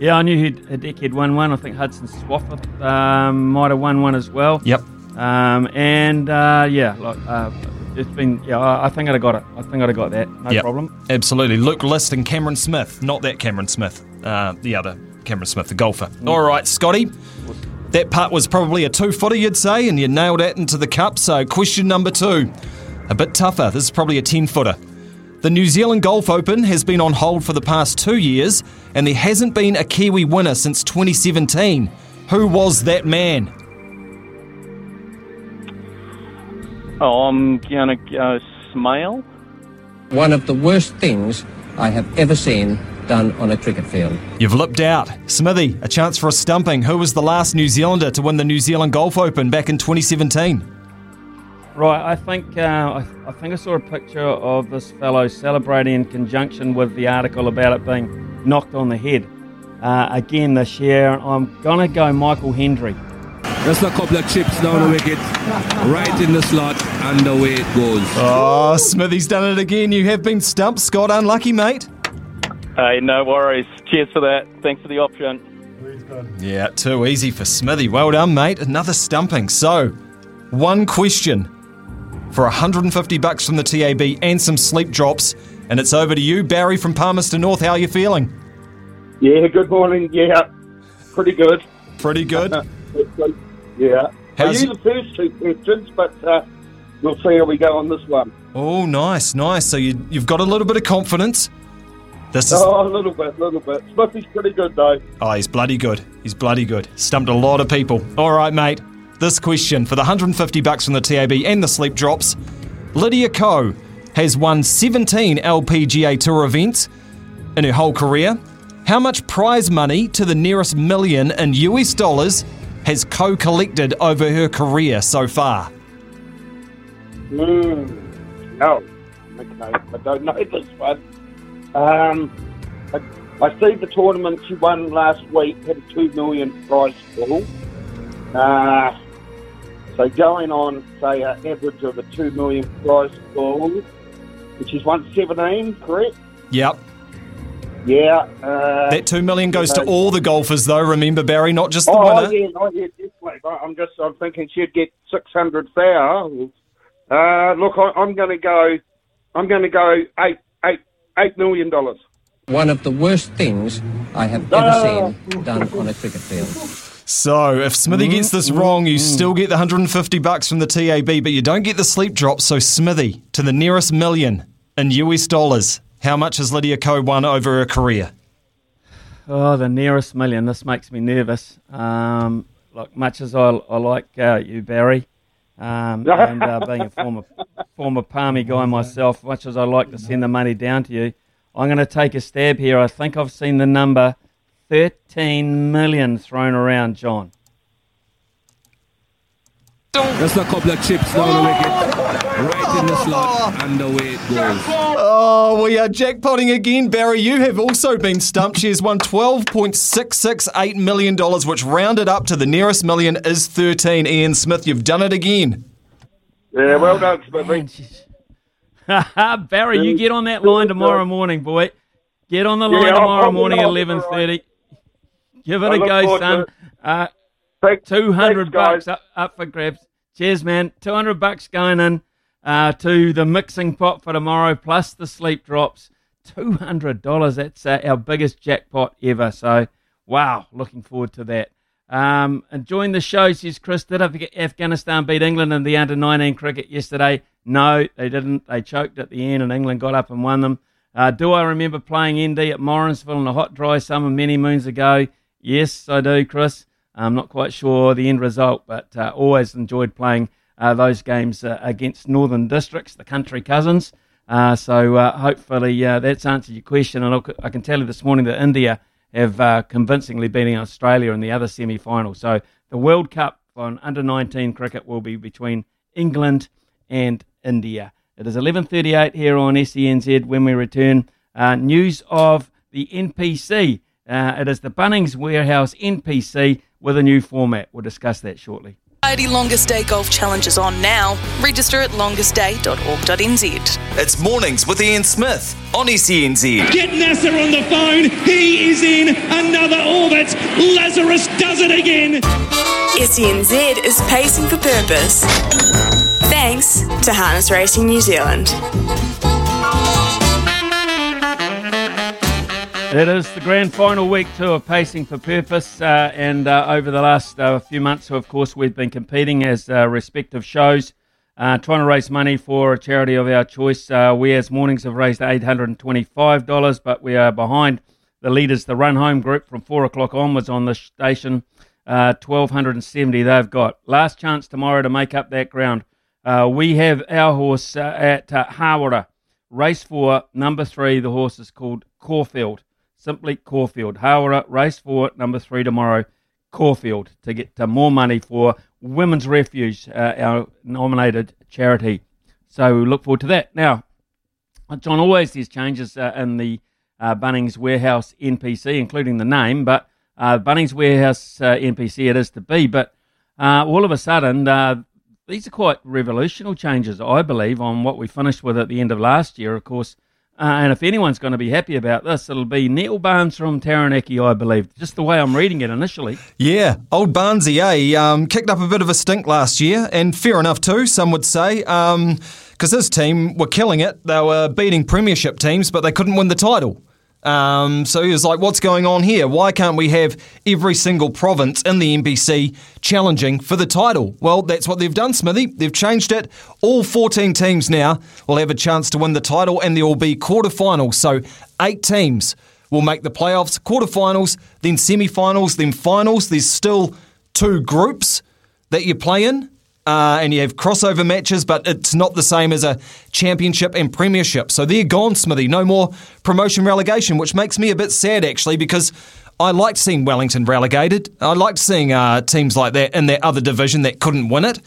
Yeah, I knew he'd, Hideki had won one. I think Hudson Swafford um, might have won one as well. Yep. Um, and uh, yeah, like, uh, it's been. Yeah, I, I think I'd have got it. I think I'd have got that. No Yep, problem. Absolutely. Luke List and Cameron Smith. Not that Cameron Smith. Uh, the other Cameron Smith, the golfer. All right, Scotty. That putt was probably a two footer, you'd say, and you nailed that into the cup. So, question number two. A bit tougher. This is probably a 10 footer. The New Zealand Golf Open has been on hold for the past two years, and there hasn't been a Kiwi winner since 2017. Who was that man? Oh, I'm going to go Smale. One of the worst things I have ever seen done on a cricket field. You've lipped out. Smithy, a chance for a stumping. Who was the last New Zealander to win the New Zealand Golf Open back in 2017? Right, I think uh, I, I think I saw a picture of this fellow celebrating in conjunction with the article about it being knocked on the head. Uh, again this year, I'm gonna go Michael Hendry. Just a couple of chips down the wicket, right in the slot, and away it goes. Oh, Smithy's done it again. You have been stumped, Scott. Unlucky, mate. Hey, no worries. Cheers for that. Thanks for the option. Yeah, too easy for Smithy. Well done, mate. Another stumping. So, one question for 150 bucks from the TAB and some sleep drops, and it's over to you, Barry from Palmerston North. How are you feeling? Yeah, good morning. Yeah, pretty good. Pretty good. yeah. How's I knew the first two questions, but uh, we'll see how we go on this one. Oh, nice, nice. So you, you've got a little bit of confidence. This is Oh, a little bit, a little bit. Smithy's pretty good though. Oh, he's bloody good. He's bloody good. Stumped a lot of people. All right, mate. This question for the 150 bucks from the TAB and the sleep drops. Lydia Ko has won 17 LPGA Tour events in her whole career. How much prize money to the nearest million in US dollars has Ko collected over her career so far? Mm. Oh, okay. I don't know this one. Um, I, I see the tournament she won last week had a two million prize pool. Uh, so going on, say, an average of a two million prize pool, which is one seventeen, correct? Yep. Yeah. Uh, That 2 million goes to all the golfers, though, remember, Barry, not just the oh, winner. yeah, oh, yeah, definitely. I'm just, I'm thinking she'd get 600 thousand. Uh, look, I, I'm going to go, I'm going to go eight, eight, eight million dollars. One of the worst things I have ever seen done on a cricket field. So, if Smithy gets this wrong, you still get the 150 bucks from the TAB, but you don't get the sleep drop. So, Smithy, to the nearest million in US dollars, how much has Lydia Ko won over her career? Oh, the nearest million. This makes me nervous. Um, like much as I, I like uh, you, Barry, um, and uh, being a former former Palmy guy myself, much as I like to send the money down to you, I'm going to take a stab here. I think I've seen the number 13 million thrown around, John. Just a couple of chips down the wicket, right in the slot, and away it goes. Oh, we are jackpotting again, Barry. You have also been stumped. She has won $12.668 million, which rounded up to the nearest million is 13. Ian Smith, you've done it again. Yeah, well done, Smithy. Barry, you get on that line tomorrow morning, boy. Get on the line Yeah, tomorrow I'll- morning at I'll- 11.30. Give it I a look go, forward son. Uh, to Uh, Thanks- 200 thanks, bucks up, up for grabs. Cheers, man. 200 bucks going in uh, to the mixing pot for tomorrow, plus the sleep drops. $200. That's uh, our biggest jackpot ever. So, wow, looking forward to that. Um, enjoying the show, says Chris. Did Af- Afghanistan beat England in the under 19 cricket yesterday? No, they didn't. They choked at the end, and England got up and won them. Uh, do I remember playing ND at Morrinsville in a hot, dry summer many moons ago? Yes, I do, Chris. I'm not quite sure the end result, but uh, always enjoyed playing uh, those games uh, against Northern Districts, the country cousins. Uh, so uh, hopefully uh, that's answered your question. And look, I can tell you this morning that India have convincingly beaten Australia in the other semi-final. So the World Cup on under 19 cricket will be between England and India. It is 11:38 here on SENZ. When we return, news of the NPC. It is the Bunnings Warehouse NPC with a new format. We'll discuss that shortly. Society Longest Day Golf Challenge is on now. Register at longestday.org.nz. It's mornings with Ian Smith on SENZ. Get Nasser on the phone. He is in another orbit. Lazarus does it again. SENZ is pacing for purpose. Thanks to Harness Racing New Zealand. It is the grand final week two of Pacing for Purpose, uh, and uh, over the last uh, few months, of course, we've been competing as uh, respective shows, uh, trying to raise money for a charity of our choice. Uh, we, as Mornings, have raised $825, but we are behind the leaders, the Run Home group, from four o'clock onwards on the station. Uh, 1270 they've got. Last chance tomorrow to make up that ground. We have our horse at Hawera. Race four, number three. The horse is called Caulfield. Simply Caulfield. Hawera, race four, number three tomorrow. Caulfield to get uh, more money for Women's Refuge, uh, our nominated charity. So we look forward to that. Now, John, always there's changes uh, in the uh, Bunnings Warehouse NPC, including the name, but uh, Bunnings Warehouse NPC it is to be. But all of a sudden, these are quite revolutionary changes, I believe, on what we finished with at the end of last year, of course. Uh, and if anyone's going to be happy about this, it'll be Neil Barnes from Taranaki, I believe. Just the way I'm reading it initially. Yeah, old Barnesy, eh? Um, kicked up a bit of a stink last year, and fair enough too, some would say. Because his team were killing it. They were beating premiership teams, but they couldn't win the title. Um, so he was like, what's going on here? Why can't we have every single province in the NPC challenging for the title? Well, that's what they've done, Smithy. They've changed it. All 14 teams now will have a chance to win the title, and there will be quarterfinals. So eight teams will make the playoffs, quarterfinals, then semi-finals, then finals. There's still two groups that you play in. Uh, and you have crossover matches, but it's not the same as a championship and premiership. So they're gone, Smithy. No more promotion relegation, which makes me a bit sad actually, because I liked seeing Wellington relegated. I liked seeing uh, teams like that in that other division that couldn't win it.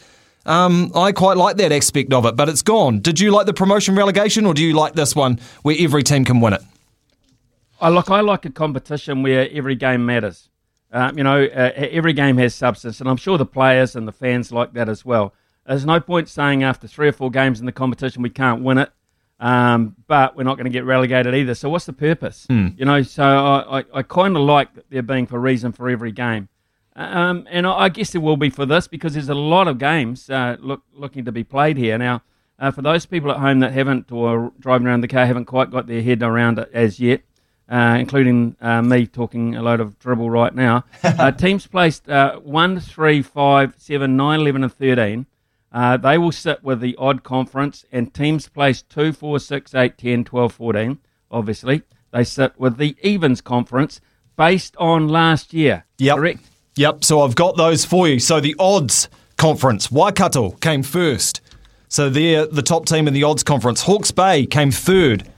Um, I quite like that aspect of it, but it's gone. Did you like the promotion relegation, or do you like this one where every team can win it? I look. I like a competition where every game matters. Uh, you know, uh, every game has substance, and I'm sure the players and the fans like that as well. There's no point saying after three or four games in the competition we can't win it, um, but we're not going to get relegated either. So what's the purpose? Hmm. You know, so I, I, I kind of like there being for reason for every game. Um, and I, I guess there will be for this because there's a lot of games uh, look, looking to be played here. Now, uh, for those people at home that haven't or driving around the car haven't quite got their head around it as yet, uh, including uh, me talking a load of dribble right now. uh, teams placed uh, 1, 3, 5, 7, 9, 11, and 13. Uh, they will sit with the odd conference, and teams placed 2, 4, 6, 8, 10, 12, 14, obviously. They sit with the evens conference based on last year. Yep. Correct? Yep. So I've got those for you. So the odds conference, Waikato came first. So they're the top team in the odds conference. Hawke's Bay came third.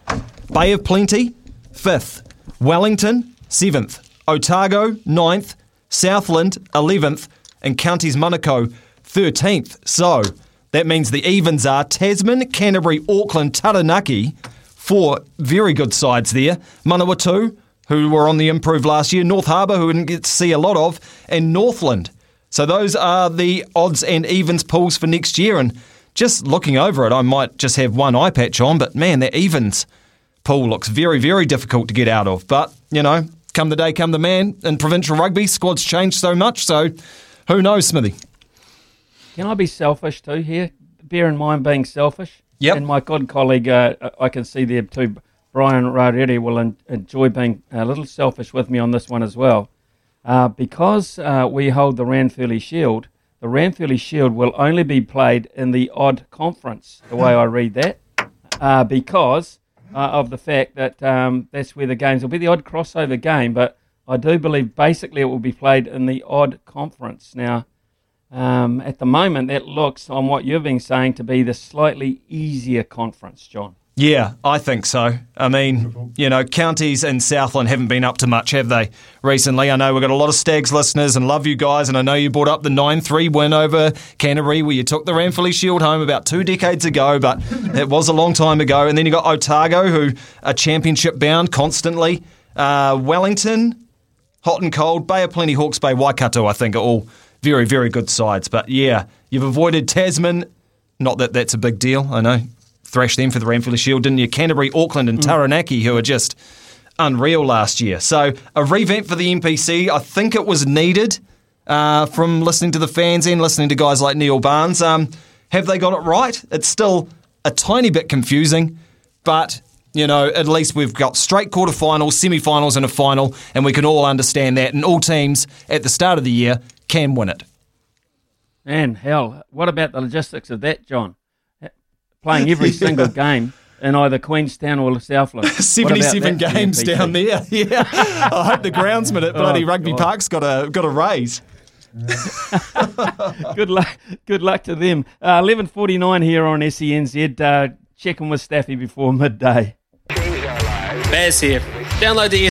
Bay of Plenty, fifth. Wellington, seventh. Otago, ninth. Southland, eleventh. And Counties Manukau, thirteenth. So that means the evens are Tasman, Canterbury, Auckland, Taranaki. Four very good sides there. Manawatu, who were on the improve last year. North Harbour, who we didn't get to see a lot of. And Northland. So those are the odds and evens pools for next year. And just looking over it, I might just have one eye patch on, but man, they're evens pool looks very, very difficult to get out of. But, you know, come the day, come the man. In provincial rugby, squads change so much, so who knows, Smithy? Can I be selfish too here? Bear in mind being selfish. Yep. And my good colleague, uh, I can see there too, Brian Rareri will en- enjoy being a little selfish with me on this one as well. Uh, because uh, we hold the Ranfurly Shield, the Ranfurly Shield will only be played in the odd conference, the way I read that, uh, because uh, of the fact that um, that's where the games will be the odd crossover game, but I do believe basically it will be played in the odd conference. Now, um, at the moment, that looks on what you've been saying to be the slightly easier conference, John. Yeah, I think so. I mean, you know, counties and Southland haven't been up to much, have they, recently? I know we've got a lot of Stags listeners and love you guys, and I know you brought up the 9 3 win over Canterbury where you took the Ranfurly Shield home about two decades ago, but it was a long time ago. And then you got Otago, who are championship bound constantly. Uh, Wellington, hot and cold. Bay of Plenty, Hawke's Bay, Waikato, I think, are all very, very good sides. But yeah, you've avoided Tasman. Not that that's a big deal, I know thrashed them for the Ranfurly Shield, didn't you? Canterbury, Auckland, and Taranaki, who are just unreal last year. So a revamp for the NPC, I think it was needed uh, from listening to the fans and listening to guys like Neil Barnes. Um, have they got it right? It's still a tiny bit confusing, but you know, at least we've got straight quarterfinals, semi-finals, and a final, and we can all understand that. And all teams at the start of the year can win it. Man, hell, what about the logistics of that, John? Playing every yeah. single game in either Queenstown or Southland. 77 games down there. Yeah. I hope the groundsman at bloody oh, Rugby God. Park's got a got a raise. good luck. Good luck to them. Uh, Eleven forty nine here on SENZ. Uh, checking with Staffy before midday. Baz here. Download the